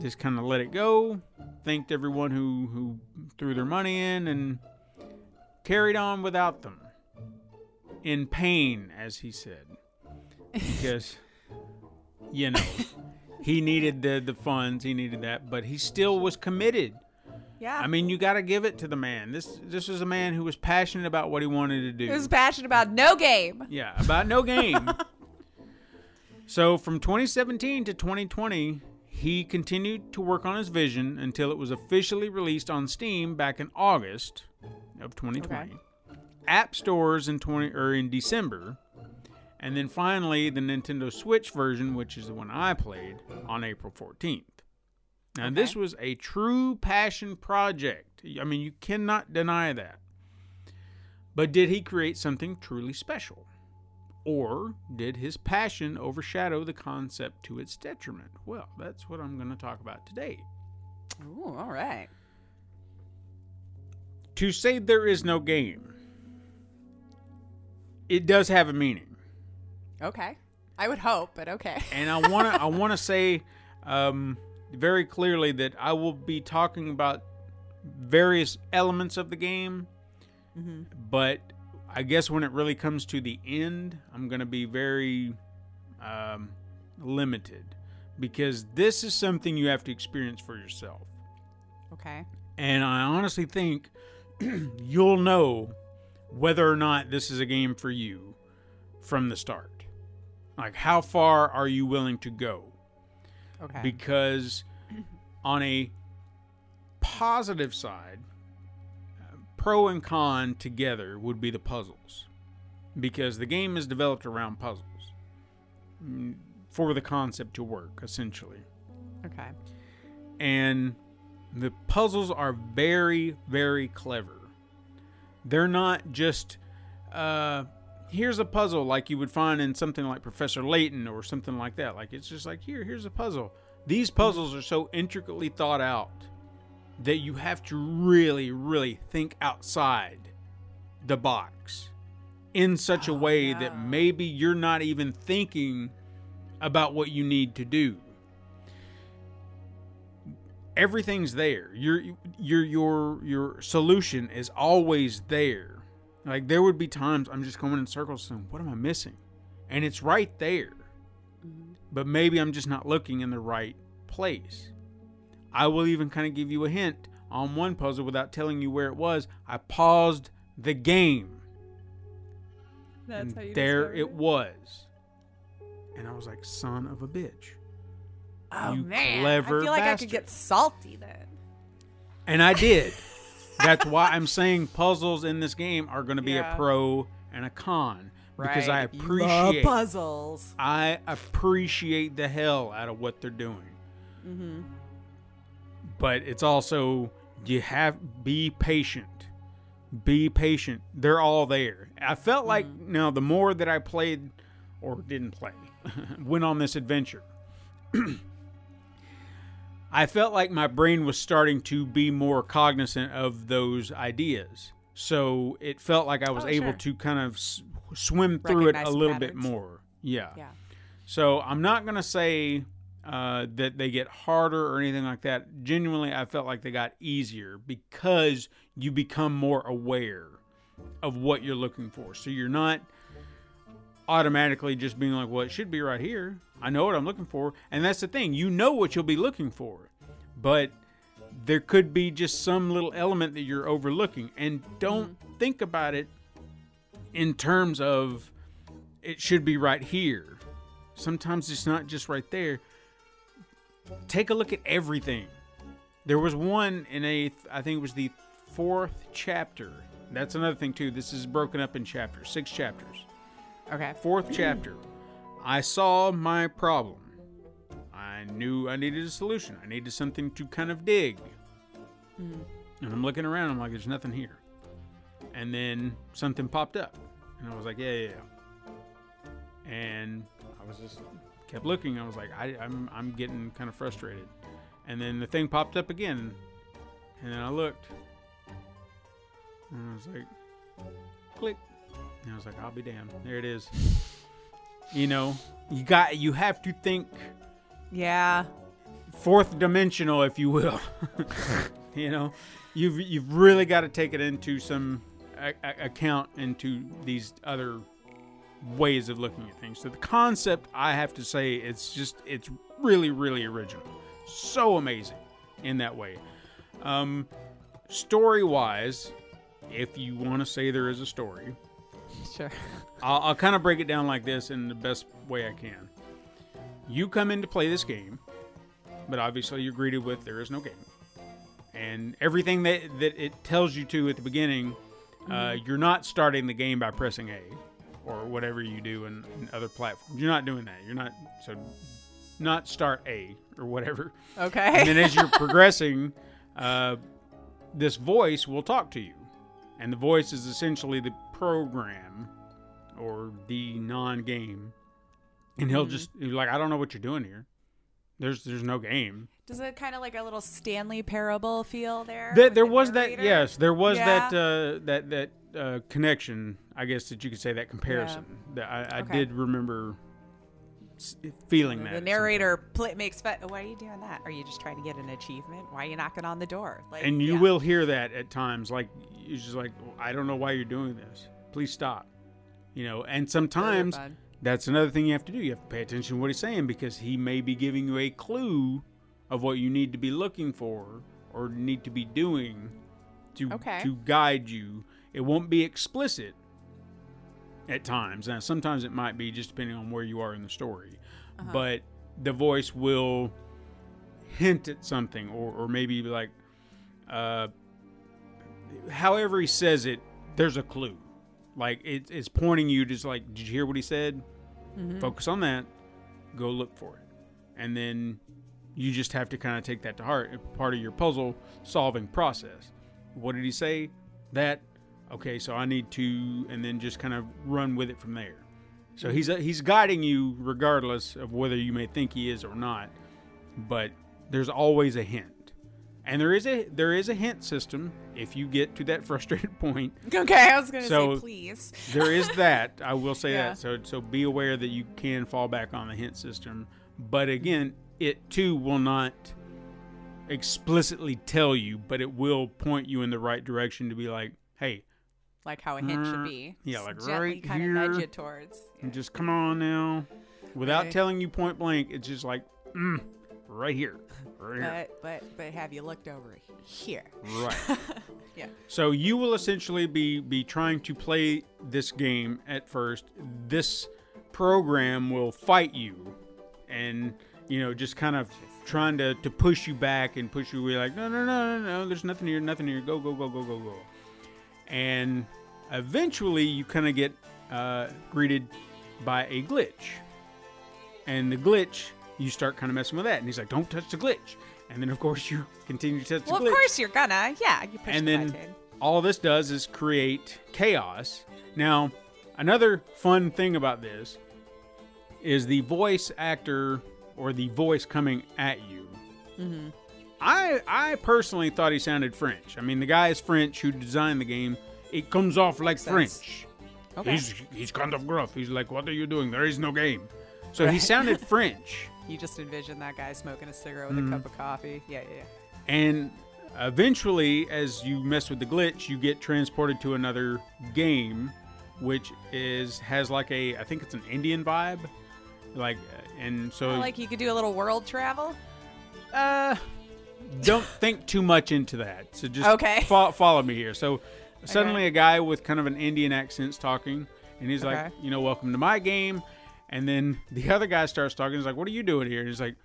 just kind of let it go, thanked everyone who, who threw their money in, and carried on without them. In pain, as he said. Because, you know he needed the the funds he needed that but he still was committed yeah. i mean you got to give it to the man this this was a man who was passionate about what he wanted to do he was passionate about no game. yeah about no game so from 2017 to 2020 he continued to work on his vision until it was officially released on steam back in august of 2020 app stores in 20 or in december and then finally the Nintendo Switch version, which is the one I played, on April 14th. Now, this was a true passion project. I mean, you cannot deny that. But did he create something truly special? Or did his passion overshadow the concept to its detriment? Well, that's what I'm going to talk about today. Ooh, all right. To say there is no game, it does have a meaning. Okay. I would hope, but okay. and I want to I want to say um, very clearly that I will be talking about various elements of the game, but I guess when it really comes to the end, I'm going to be very um, limited because this is something you have to experience for yourself. Okay. And I honestly think you'll know whether or not this is a game for you from the start. Like, how far are you willing to go? Okay. Because on a positive side, pro and con together would be the puzzles. Because the game is developed around puzzles for the concept to work, essentially okay. and the puzzles are very very clever they're not just uh here's a puzzle like you would find in something like professor layton or something like that like it's just like here here's a puzzle these puzzles are so intricately thought out that you have to really really think outside the box in such a oh, way that maybe you're not even thinking about what you need to do everything's there. Your your your your solution is always there. Like there would be times I'm just going in circles saying, "What am I missing?" And it's right there. Mm-hmm. But maybe I'm just not looking in the right place. I will even kind of give you a hint on one puzzle without telling you where it was. I paused the game. That's and there it was. And I was like, "Son of a bitch." Oh You man, clever I feel like I could get salty then. And I did. That's why I'm saying puzzles in this game are going to be Yeah. a pro and a con because I Right. Love appreciate puzzles. I appreciate the hell out of what they're doing. Mm-hmm. But it's also you have be patient. Be patient. They're all there. I felt like Mm-hmm. now the more that I played or didn't play, went on this adventure. I felt like my brain was starting to be more cognizant of those ideas. So it felt like I was Oh, able sure. to kind of s- swim through it a Recognize little bit more. Yeah. Yeah. So I'm not going to say uh, that they get harder or anything like that. Genuinely, I felt like they got easier because you become more aware of what you're looking for. So you're not automatically just being like, well, it should be right here. I know what I'm looking for. And that's the thing. You know what you'll be looking for. But there could be just some little element that you're overlooking. And don't mm-hmm. think about it in terms of it should be right here. Sometimes it's not just right there. Take a look at everything. There was one in a, I think it was the fourth chapter. That's another thing, too. This is broken up in chapters, six chapters. Okay. Fourth chapter. I saw my problem. I knew I needed a solution. I needed something to kind of dig. Hmm. And I'm looking around. I'm like, there's nothing here. And then something popped up. And I was like, yeah, yeah, yeah. And I was just kept looking. I was like, I, I'm, I'm getting kind of frustrated. And then the thing popped up again. And then I looked. And I was like, click. And I was like, I'll be damned. There it is. You know, you got, you have to think Yeah. fourth dimensional, if you will. you know, you've you've really got to take it into some a, a- account into these other ways of looking at things. So the concept, I have to say, it's just it's really really original, so amazing in that way. Um, story wise, if you want to say there is a story, Sure. I'll, I'll kind of break it down like this in the best way I can. You come in to play this game, but obviously you're greeted with there is no game, and everything that that it tells you to at the beginning, uh, you're not starting the game by pressing A, or whatever you do in, in other platforms. You're not doing that. You're not so not start A or whatever. Okay. And then as you're progressing, uh, this voice will talk to you. and the voice is essentially the program or the non-game, and he'll just he'll be like, "I don't know what you're doing here. There's there's no game." Does it kind of like a little Stanley parable feel there? There, there the was that yes, there was that uh, that that uh, connection. I guess that you could say that comparison. That I, I Okay. did remember feeling that. The narrator pl- makes fun. Why are you doing that? Are you just trying to get an achievement? Why are you knocking on the door? Like, and you yeah. will hear that at times like you're just like i don't know why you're doing this please stop you know and sometimes that's another thing you have to do you have to pay attention to what he's saying because he may be giving you a clue of what you need to be looking for or need to be doing to Okay. to guide you it won't be explicit at times. Now sometimes it might be just depending on where you are in the story Uh-huh. but the voice will hint at something or, or maybe like uh, however he says it there's a clue. Like it, it's pointing you just like did you hear what he said? Focus on that. Go look for it. And then you just have to kind of take that to heart It's part of your puzzle solving process. What did he say? That okay so i need to and then just kind of run with it from there. So he's uh, he's guiding you regardless of whether you may think he is or not but there's always a hint. And there is a there is a hint system if you get to that frustrated point. Okay, I was gonna So- say please. there is that i will say Yeah. that so so be aware that you can fall back on the hint system. But again it too will not explicitly tell you but it will point you in the right direction to be like hey Like how a hint should Mm, be. yeah, like gently right kind here. of nudge it towards. Yeah. just come on now without Okay. telling you point blank it's just like mm, right here right here But but but have you looked over here? right Yeah. So you will essentially be be trying to play this game at first. This program will fight you, and you know just kind of trying to, to push you back and push you away. Like no no no no no. There's nothing here. Nothing here. Go go go go go go. And eventually you kind of get uh, greeted by a glitch, and the glitch you start kind of messing with that. And he's like, "Don't touch the glitch." And then of course you continue to touch Well, the glitch. Well, of course you're gonna. Yeah, you push and the then button. all this does is create chaos. Now, another fun thing about this is the voice actor or the voice coming at you. Mm-hmm. I I personally thought he sounded French. I mean, the guy is French who designed the game. It comes off like. French. Okay. He's he's kind of gruff. He's like, "What are you doing? There is no game." So he sounded French. You just envision that guy smoking a cigarette with Mm-hmm. a cup of coffee. Yeah, yeah, yeah. And eventually, as you mess with the glitch, you get transported to another game, which is has like a I think it's an Indian vibe, like and so like you could do a little world travel. uh, don't think too much into that. So just Okay. fo- follow me here. So suddenly, a guy with kind of an Indian accent's talking, and he's like, you know, welcome to my game. And then the other guy starts talking. He's like, what are you doing here? And he's like,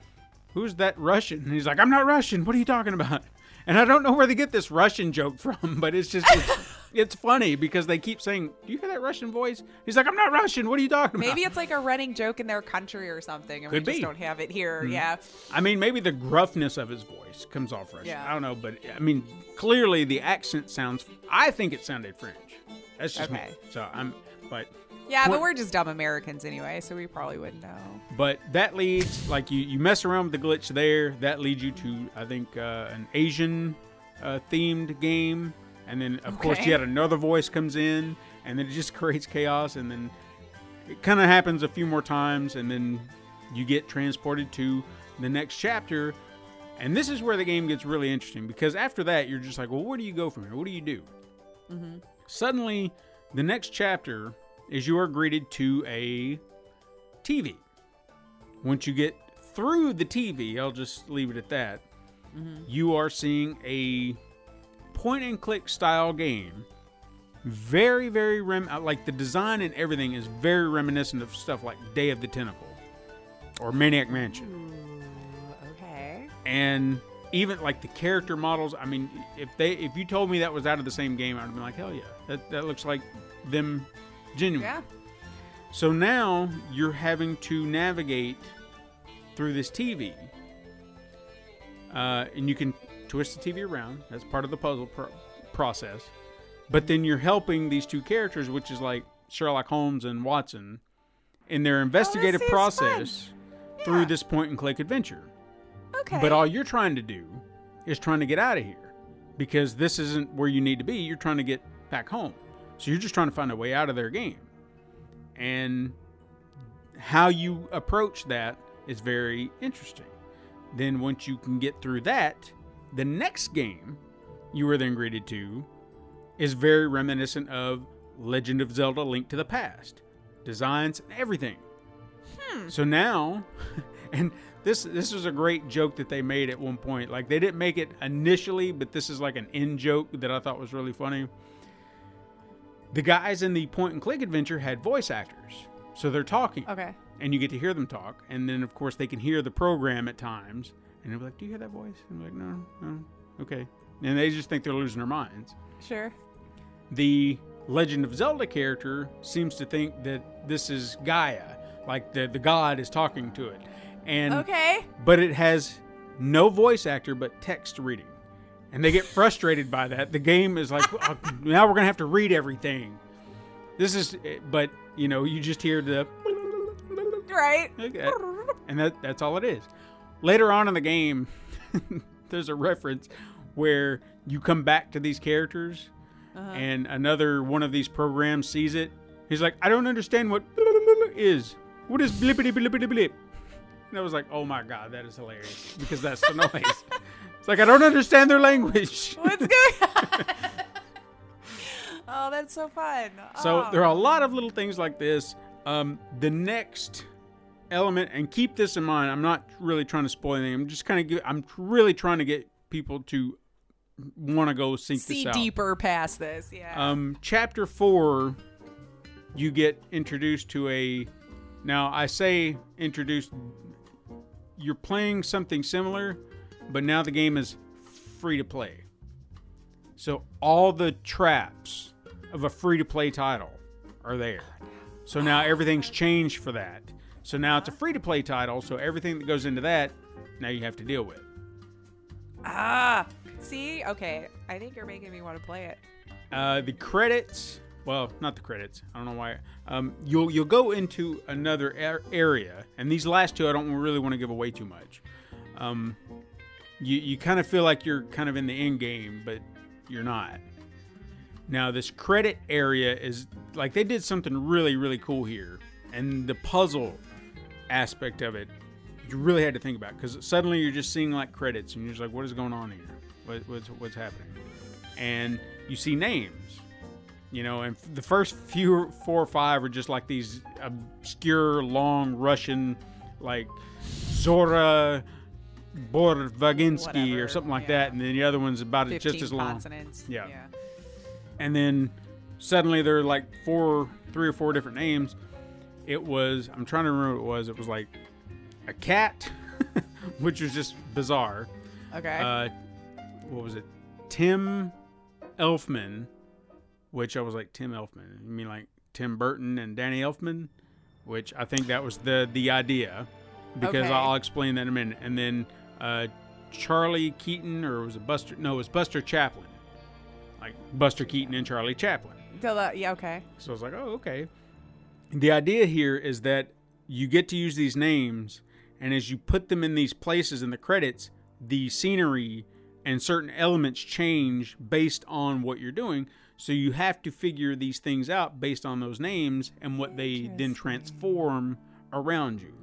who's that Russian? And he's like, I'm not Russian. What are you talking about? And I don't know where they get this Russian joke from, but it's just it's, it's funny because they keep saying, "Do you hear that Russian voice?" He's like, "I'm not Russian. What are you talking about?" Maybe it's like a running joke in their country or something, and Could we just be. don't have it here. Mhm. Yeah. I mean, maybe the gruffness of his voice comes off Russian. Yeah. I don't know, but I mean, clearly the accent sounds. I think it sounded French. That's just Okay. me. So I'm, but Yeah, but we're just dumb Americans anyway, so we probably wouldn't know. but that leads like you you mess around with the glitch there. That leads you to I think uh, an Asian uh, themed game, and then of course yet another voice comes in, and then it just creates chaos, and then it kind of happens a few more times, and then you get transported to the next chapter. And this is where the game gets really interesting because after that, you're just like, well, where do you go from here? What do you do? Mm-hmm. Suddenly, the next chapter is you are greeted to a TV. Once you get through the TV, I'll just leave it at that. Mm-hmm. You are seeing a point and click style game. Very, very rem uh, like the design and everything is very reminiscent of stuff like Day of the Tentacle or Maniac Mansion Ooh, okay. and even like the character models i mean if they if you told me that was out of the same game i'd have been like hell yeah that, that looks like them genuine Yeah. so now you're having to navigate through this tv uh, and you can twist the tv around that's part of the puzzle pro- process but then you're helping these two characters, which is like Sherlock Holmes and Watson, in their investigative seems process through this point and click adventure. Okay. But all you're trying to do is trying to get out of here because this isn't where you need to be. You're trying to get back home. So you're just trying to find a way out of their game. And how you approach that is very interesting. Then once you can get through that, the next game you were then greeted to is very reminiscent of Legend of Zelda Link to the Past. Designs and everything. Hmm. So now, and this this was a great joke that they made at one point. Like they didn't make it initially, but this is like an in joke that I thought was really funny. The guys in the point and click adventure had voice actors, so they're talking, okay. and you get to hear them talk. And then of course they can hear the program at times, and they're like, "Do you hear that voice?" And I'm like, "No, no, okay." And they just think they're losing their minds Sure. the Legend of Zelda character seems to think that this is Gaia, like the the god is talking to it, and Okay. but it has no voice actor but text reading, and they get frustrated by that. The game is like, "Oh, now we're gonna have to read everything. This is, eh, but you know, you just hear the Right. Okay. and that that's all it is. Later on in the game, there's a reference where you come back to these characters, and another one of these programs sees it. He's like, I don't understand what is. What is blippity blippity blip? And I was like, oh my god, that is hilarious because that's the noise. It's like I don't understand their language. What's going on? oh, that's so fun. So Oh. there are a lot of little things like this. Um, the next element, and keep this in mind. I'm not really trying to spoil anything. I'm just kind of. I'm really trying to get people to want to go seek see this out. deeper past this. Yeah. Um, chapter four, you get introduced to a. Now I say introduced. You're playing something similar, but now the game is free to play. So all the traps of a free to play title are there. So now everything's changed for that. So now it's a free to play title. So everything that goes into that, now you have to deal with. ah. See. Okay. I think you're making me want to play it. Uh, the credits, well, not the credits. I don't know why. Um, you'll you'll go into another ar- area, and these last two I don't really want to give away too much. Um, you you kind of feel like you're kind of in the end game, but you're not. Now this credit area is like they did something really really cool here, and the puzzle aspect of it, you really had to think about because suddenly you're just seeing like credits, and you're just like, what is going on here? What, what's what's happening? and you see names you know and the first few four or five are just like these obscure long russian like zora borvaginsky or something like yeah. that and then the other one's about Fifteen just as long consonants. Yeah. and then suddenly there are like four three or four different names it was i'm trying to remember what it was it was like a cat which was just bizarre Okay. uh, what was it? Tim Elfman, which I was like Tim Elfman. You mean like Tim Burton and Danny Elfman? Which I think that was the the idea, because Okay. I'll explain that in a minute. And then uh, Charlie Keaton, or was it Buster? No, it was Buster Chaplin, like Buster Keaton and Charlie Chaplin. Yeah. Okay. So I was like, oh, okay. The idea here is that you get to use these names, and as you put them in these places in the credits, the scenery and certain elements change based on what you're doing. So you have to figure these things out based on those names and what they then transform around you.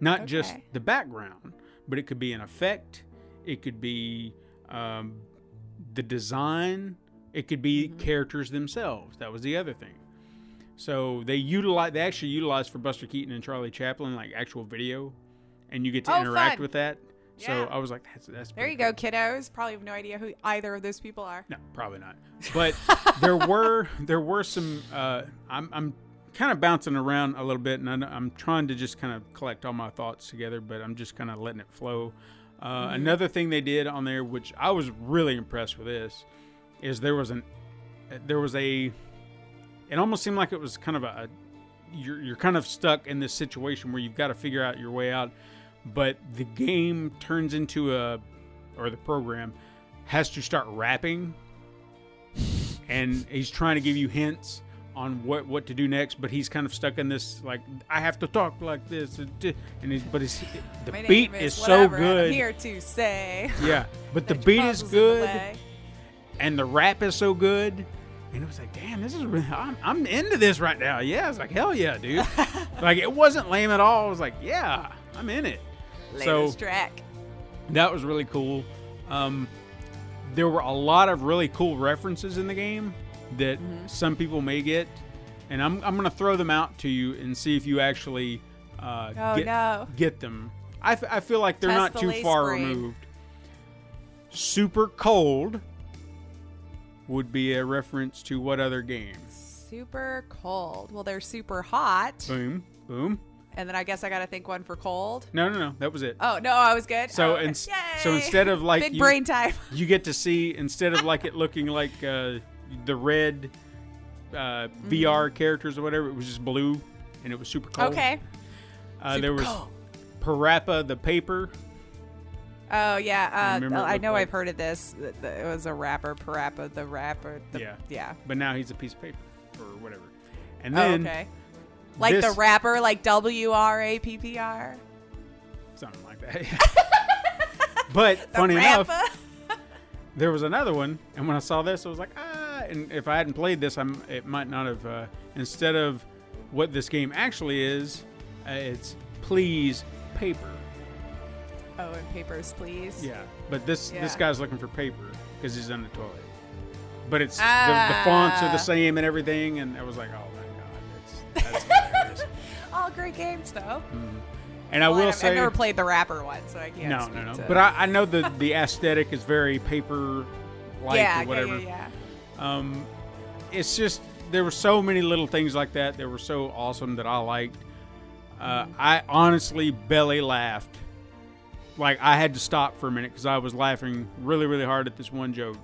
Not just the background, but it could be an effect, it could be um, the design, it could be Mm-hmm. characters themselves. That was the other thing. So they utilize they actually utilize for Buster Keaton and Charlie Chaplin like actual video, and you get to Oh, interact fun. with that. So Yeah. I was like, that's that's There you go, kiddos. Probably have no idea who either of those people are. no, probably not. But there were there were some. Uh, I'm I'm kind of bouncing around a little bit, and I'm trying to just kind of collect all my thoughts together. But I'm just kind of letting it flow. Uh, Another thing they did on there, which I was really impressed with, this is there was an there was a. It almost seemed like it was kind of a. You're you're kind of stuck in this situation where you've got to figure out your way out, but the game turns into a, or the program has to start rapping and he's trying to give you hints on what what to do next, but he's kind of stuck in this like I have to talk like this, and he's, but it's the My beat is, is so and I'm good. here to say. Yeah, but the beat is in the good, and the rap is so good. And it was like, damn, this is really, I'm, I'm into this right now. Yeah, it's like hell yeah, dude. like it wasn't lame at all. I was like, yeah, I'm in it. Latest so track. that was really cool. Um, there were a lot of really cool references in the game that Mm-hmm. some people may get, and I'm I'm gonna throw them out to you and see if you actually uh, Oh, get no. get them. I, f- I feel like they're Test not the too far brain. removed. Super cold would be a reference to what other game? Super cold. Well, they're super hot. Boom, boom. And then I guess I got to think one for cold. No, no, no. That was it. Oh, no, I was good. So oh, okay. ins- Yay! so instead of, like, Big you- brain time. you get to see instead of like it looking like uh, the red uh, VR characters or whatever, it was just blue and it was super cold. Mm-hmm. Okay. Uh, there was cold. Parappa the paper. Oh, yeah. Uh, it I know like- I've heard of this. Th- th- It was a rapper, Parappa the rapper. The, Yeah. Yeah. but now he's a piece of paper or whatever. And Oh, then okay. Like the rapper, like W R A P P R. something like that. but funny enough, there was another one, and when I saw this, I was like, ah. And if I hadn't played this, I'm it might not have. Uh, instead of what this game actually is, uh, it's please paper. Oh, and papers, please. Yeah, but this this guy's looking for paper because he's in the toilet. But it's the, the fonts are Ah. the same and everything, and I was like, oh my god, it's, that's hilarious. All great games, though. And I Well, will I've, say, I've never played the rapper one, so I can't. no, speak no, no. to- But I, I know the the aesthetic is very paper like yeah, or whatever. yeah, yeah, Um, it's just there were so many little things like that that were so awesome that I liked. Uh, I honestly belly laughed. Like I had to stop for a minute because I was laughing really, really hard at this one joke,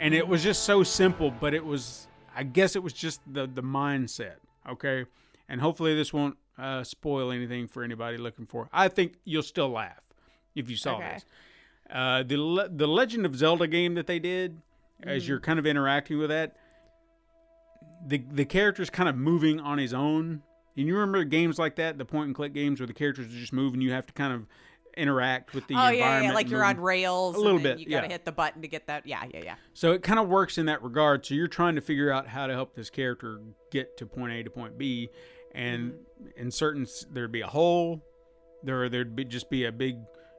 and it was just so simple. But it was, I guess, it was just the the mindset. Okay, and hopefully this won't uh, spoil anything for anybody looking for. I think you'll still laugh if you saw Okay. this. Uh, the Le- the Legend of Zelda game that they did, as you're kind of interacting with that, the the character's kind of moving on his own. And you remember games like that, the point and click games where the characters are just moving, you have to kind of interact with the Oh yeah, environment. yeah, like you're on rails. A little and bit, You gotta yeah. hit the button to get that. Yeah, yeah, yeah. So it kind of works in that regard. So you're trying to figure out how to help this character get to point A to point B, and Mm-hmm. in certain there'd be a hole, there there'd be just be a big,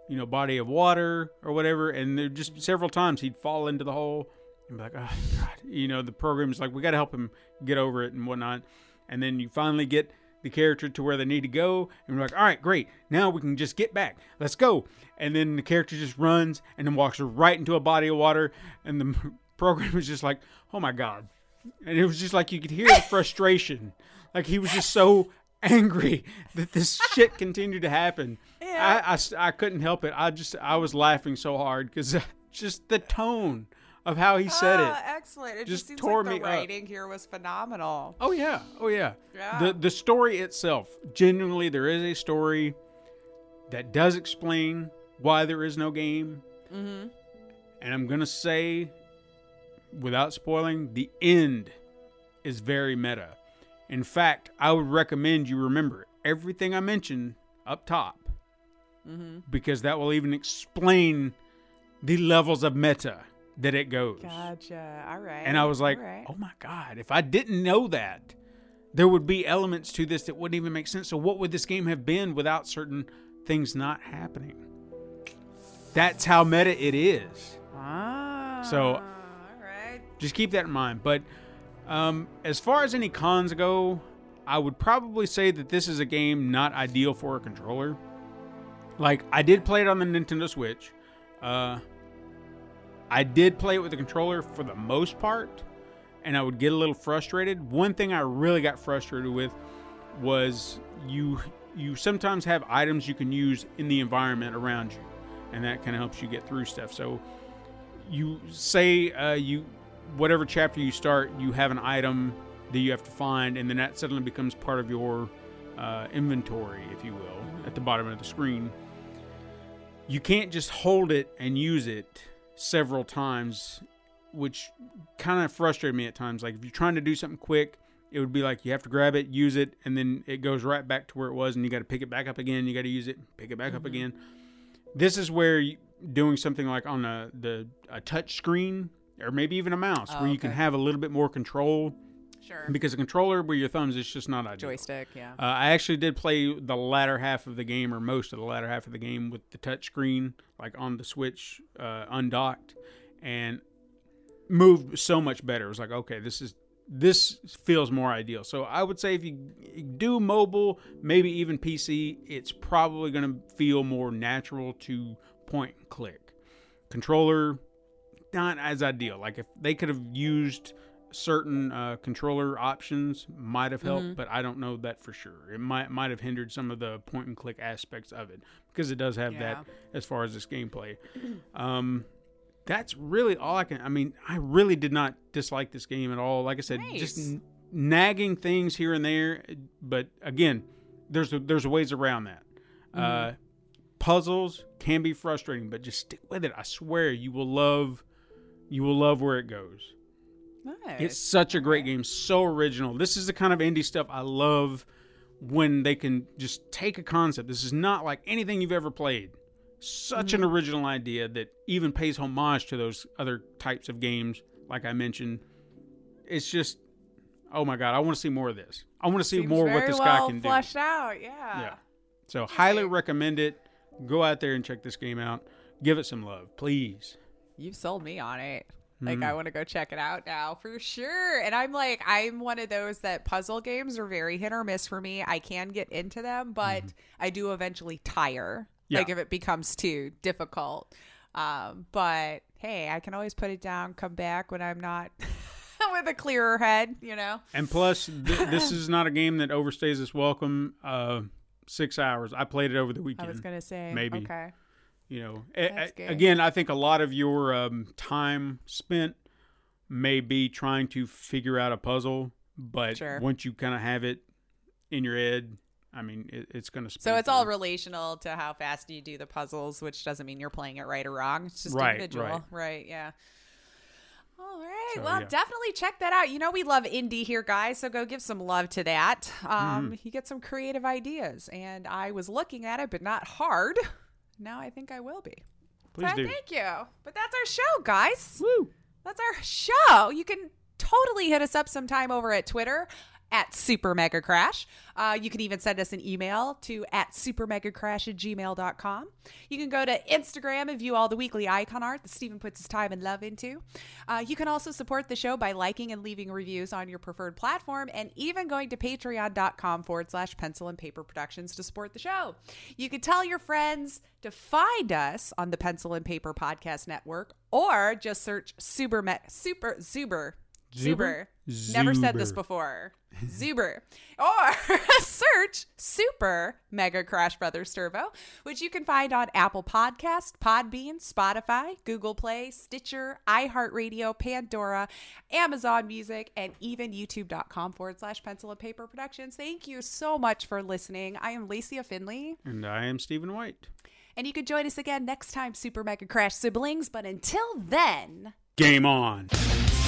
you know, body of water or whatever, and there just several times he'd fall into the hole and be like, oh god, you know, the program's like we got to help him get over it and whatnot, and then you finally get the character to where they need to go, and we're like, all right, great, now we can just get back, let's go, and then the character just runs and then walks right into a body of water, and the program is just like, oh my god, and it was just like you could hear the frustration, like he was just so angry that this shit continued to happen. I I couldn't help it. I just I was laughing so hard because just the tone of how he said Ah, it. excellent. It just just, seems tore like me the up. writing here was phenomenal. Oh yeah, oh yeah. Yeah. The the story itself, genuinely, there is a story that does explain why there is no game. Mm-hmm. And I'm gonna say, without spoiling, the end is very meta. In fact, I would recommend you remember everything I mentioned up top, Mm-hmm. because that will even explain the levels of meta that it goes. Gotcha. All right. And I was like, right. oh my God, if I didn't know that, there would be elements to this that wouldn't even make sense. So, what would this game have been without certain things not happening? That's how meta it is. Ah, So- all right. Just keep that in mind. But um, as far as any cons go, I would probably say that this is a game not ideal for a controller. Like, I did play it on the Nintendo Switch. Uh, I did play it with the controller for the most part, and I would get a little frustrated. One thing I really got frustrated with was you you sometimes have items you can use in the environment around you, and that kind of helps you get through stuff. So you say uh, you whatever chapter you start, you have an item that you have to find, and then that suddenly becomes part of your uh, inventory, if you will, at the bottom of the screen. You can't just hold it and use it several times which kind of frustrated me at times. Like if you're trying to do something quick, it would be like you have to grab it, use it, and then it goes right back to where it was, and you got to pick it back up again. You got to use it, pick it back up mm-hmm. again. This is where you, doing something like on a the a touch screen or maybe even a mouse, Oh, where you can have a little bit more control. Sure. Because a controller with your thumbs is just not ideal. Joystick, yeah. Uh, I actually did play the latter half of the game, or most of the latter half of the game, with the touch screen, like on the Switch, uh, undocked, and moved so much better. It was like, okay, this is this feels more ideal. So I would say if you do mobile, maybe even PC, it's probably going to feel more natural to point and click. Controller, not as ideal. Like if they could have used certain uh, controller options, might have helped, but I don't know that for sure. It might might have hindered some of the point and click aspects of it because it does have Yeah. that as far as this gameplay. Um, that's really all I can. I mean, I really did not dislike this game at all. Like I said, just n- nagging things here and there, but again, there's there's ways around that. Uh, puzzles can be frustrating, but just stick with it. I swear, you will love you will love where it goes. Nice. It's such a great game, so original. This is the kind of indie stuff I love when they can just take a concept. This is not like anything you've ever played. Such an mm-hmm. original idea that even pays homage to those other types of games, like I mentioned. It's just, oh my god, I want to see more of this. I want to see Seems more what this well guy can do. Fleshed out, yeah. Yeah. So highly recommend it. Go out there and check this game out. Give it some love, please. You've sold me on it. Like Mm-hmm. I want to go check it out now for sure. And I'm like, I'm one of those that puzzle games are very hit or miss for me. I can get into them, but I do eventually tire. Yeah. Like if it becomes too difficult. Um, but hey, I can always put it down, come back when I'm not with a clearer head, you know. And plus, th- this is not a game that overstays its welcome. Uh, six hours. I played it over the weekend. I was gonna say maybe. Okay. You know, A- That's a- again, I think a lot of your um, time spent may be trying to figure out a puzzle, but Sure. once you kind of have it in your head, I mean, it, it's going to. So it's all relational to how fast you do the puzzles, which doesn't mean you're playing it right or wrong. It's just Right, individual. right. yeah. All right. So, well, yeah. definitely check that out. You know, we love indie here, guys. So go give some love to that. Um, Mm-hmm. You get some creative ideas. And I was looking at it, but not hard. Now I think I will be. Please So do. Thank you. But that's our show, guys. Woo! That's our show. You can totally hit us up sometime over at Twitter at Super Mega Crash. Uh, you can even send us an email to at supermegacrash at gmail.com. You can go to Instagram and view all the weekly icon art that Stephen puts his time and love into. Uh, you can also support the show by liking and leaving reviews on your preferred platform and even going to patreon.com forward slash pencil and paper productions to support the show. You can tell your friends to find us on the Pencil and Paper Podcast Network or just search Super Me- Super Zuber. Zuber? Zuber. Never said this before. Zuber. Or search Super Mega Crash Brothers Turbo, which you can find on Apple Podcast, Podbean, Spotify, Google Play, Stitcher, iHeartRadio, Pandora, Amazon Music, and even youtube.com forward slash pencil and paper productions. Thank you so much for listening. I am Lacey Finley. And I am Stephen White. And you can join us again next time, Super Mega Crash siblings. But until then, Game on.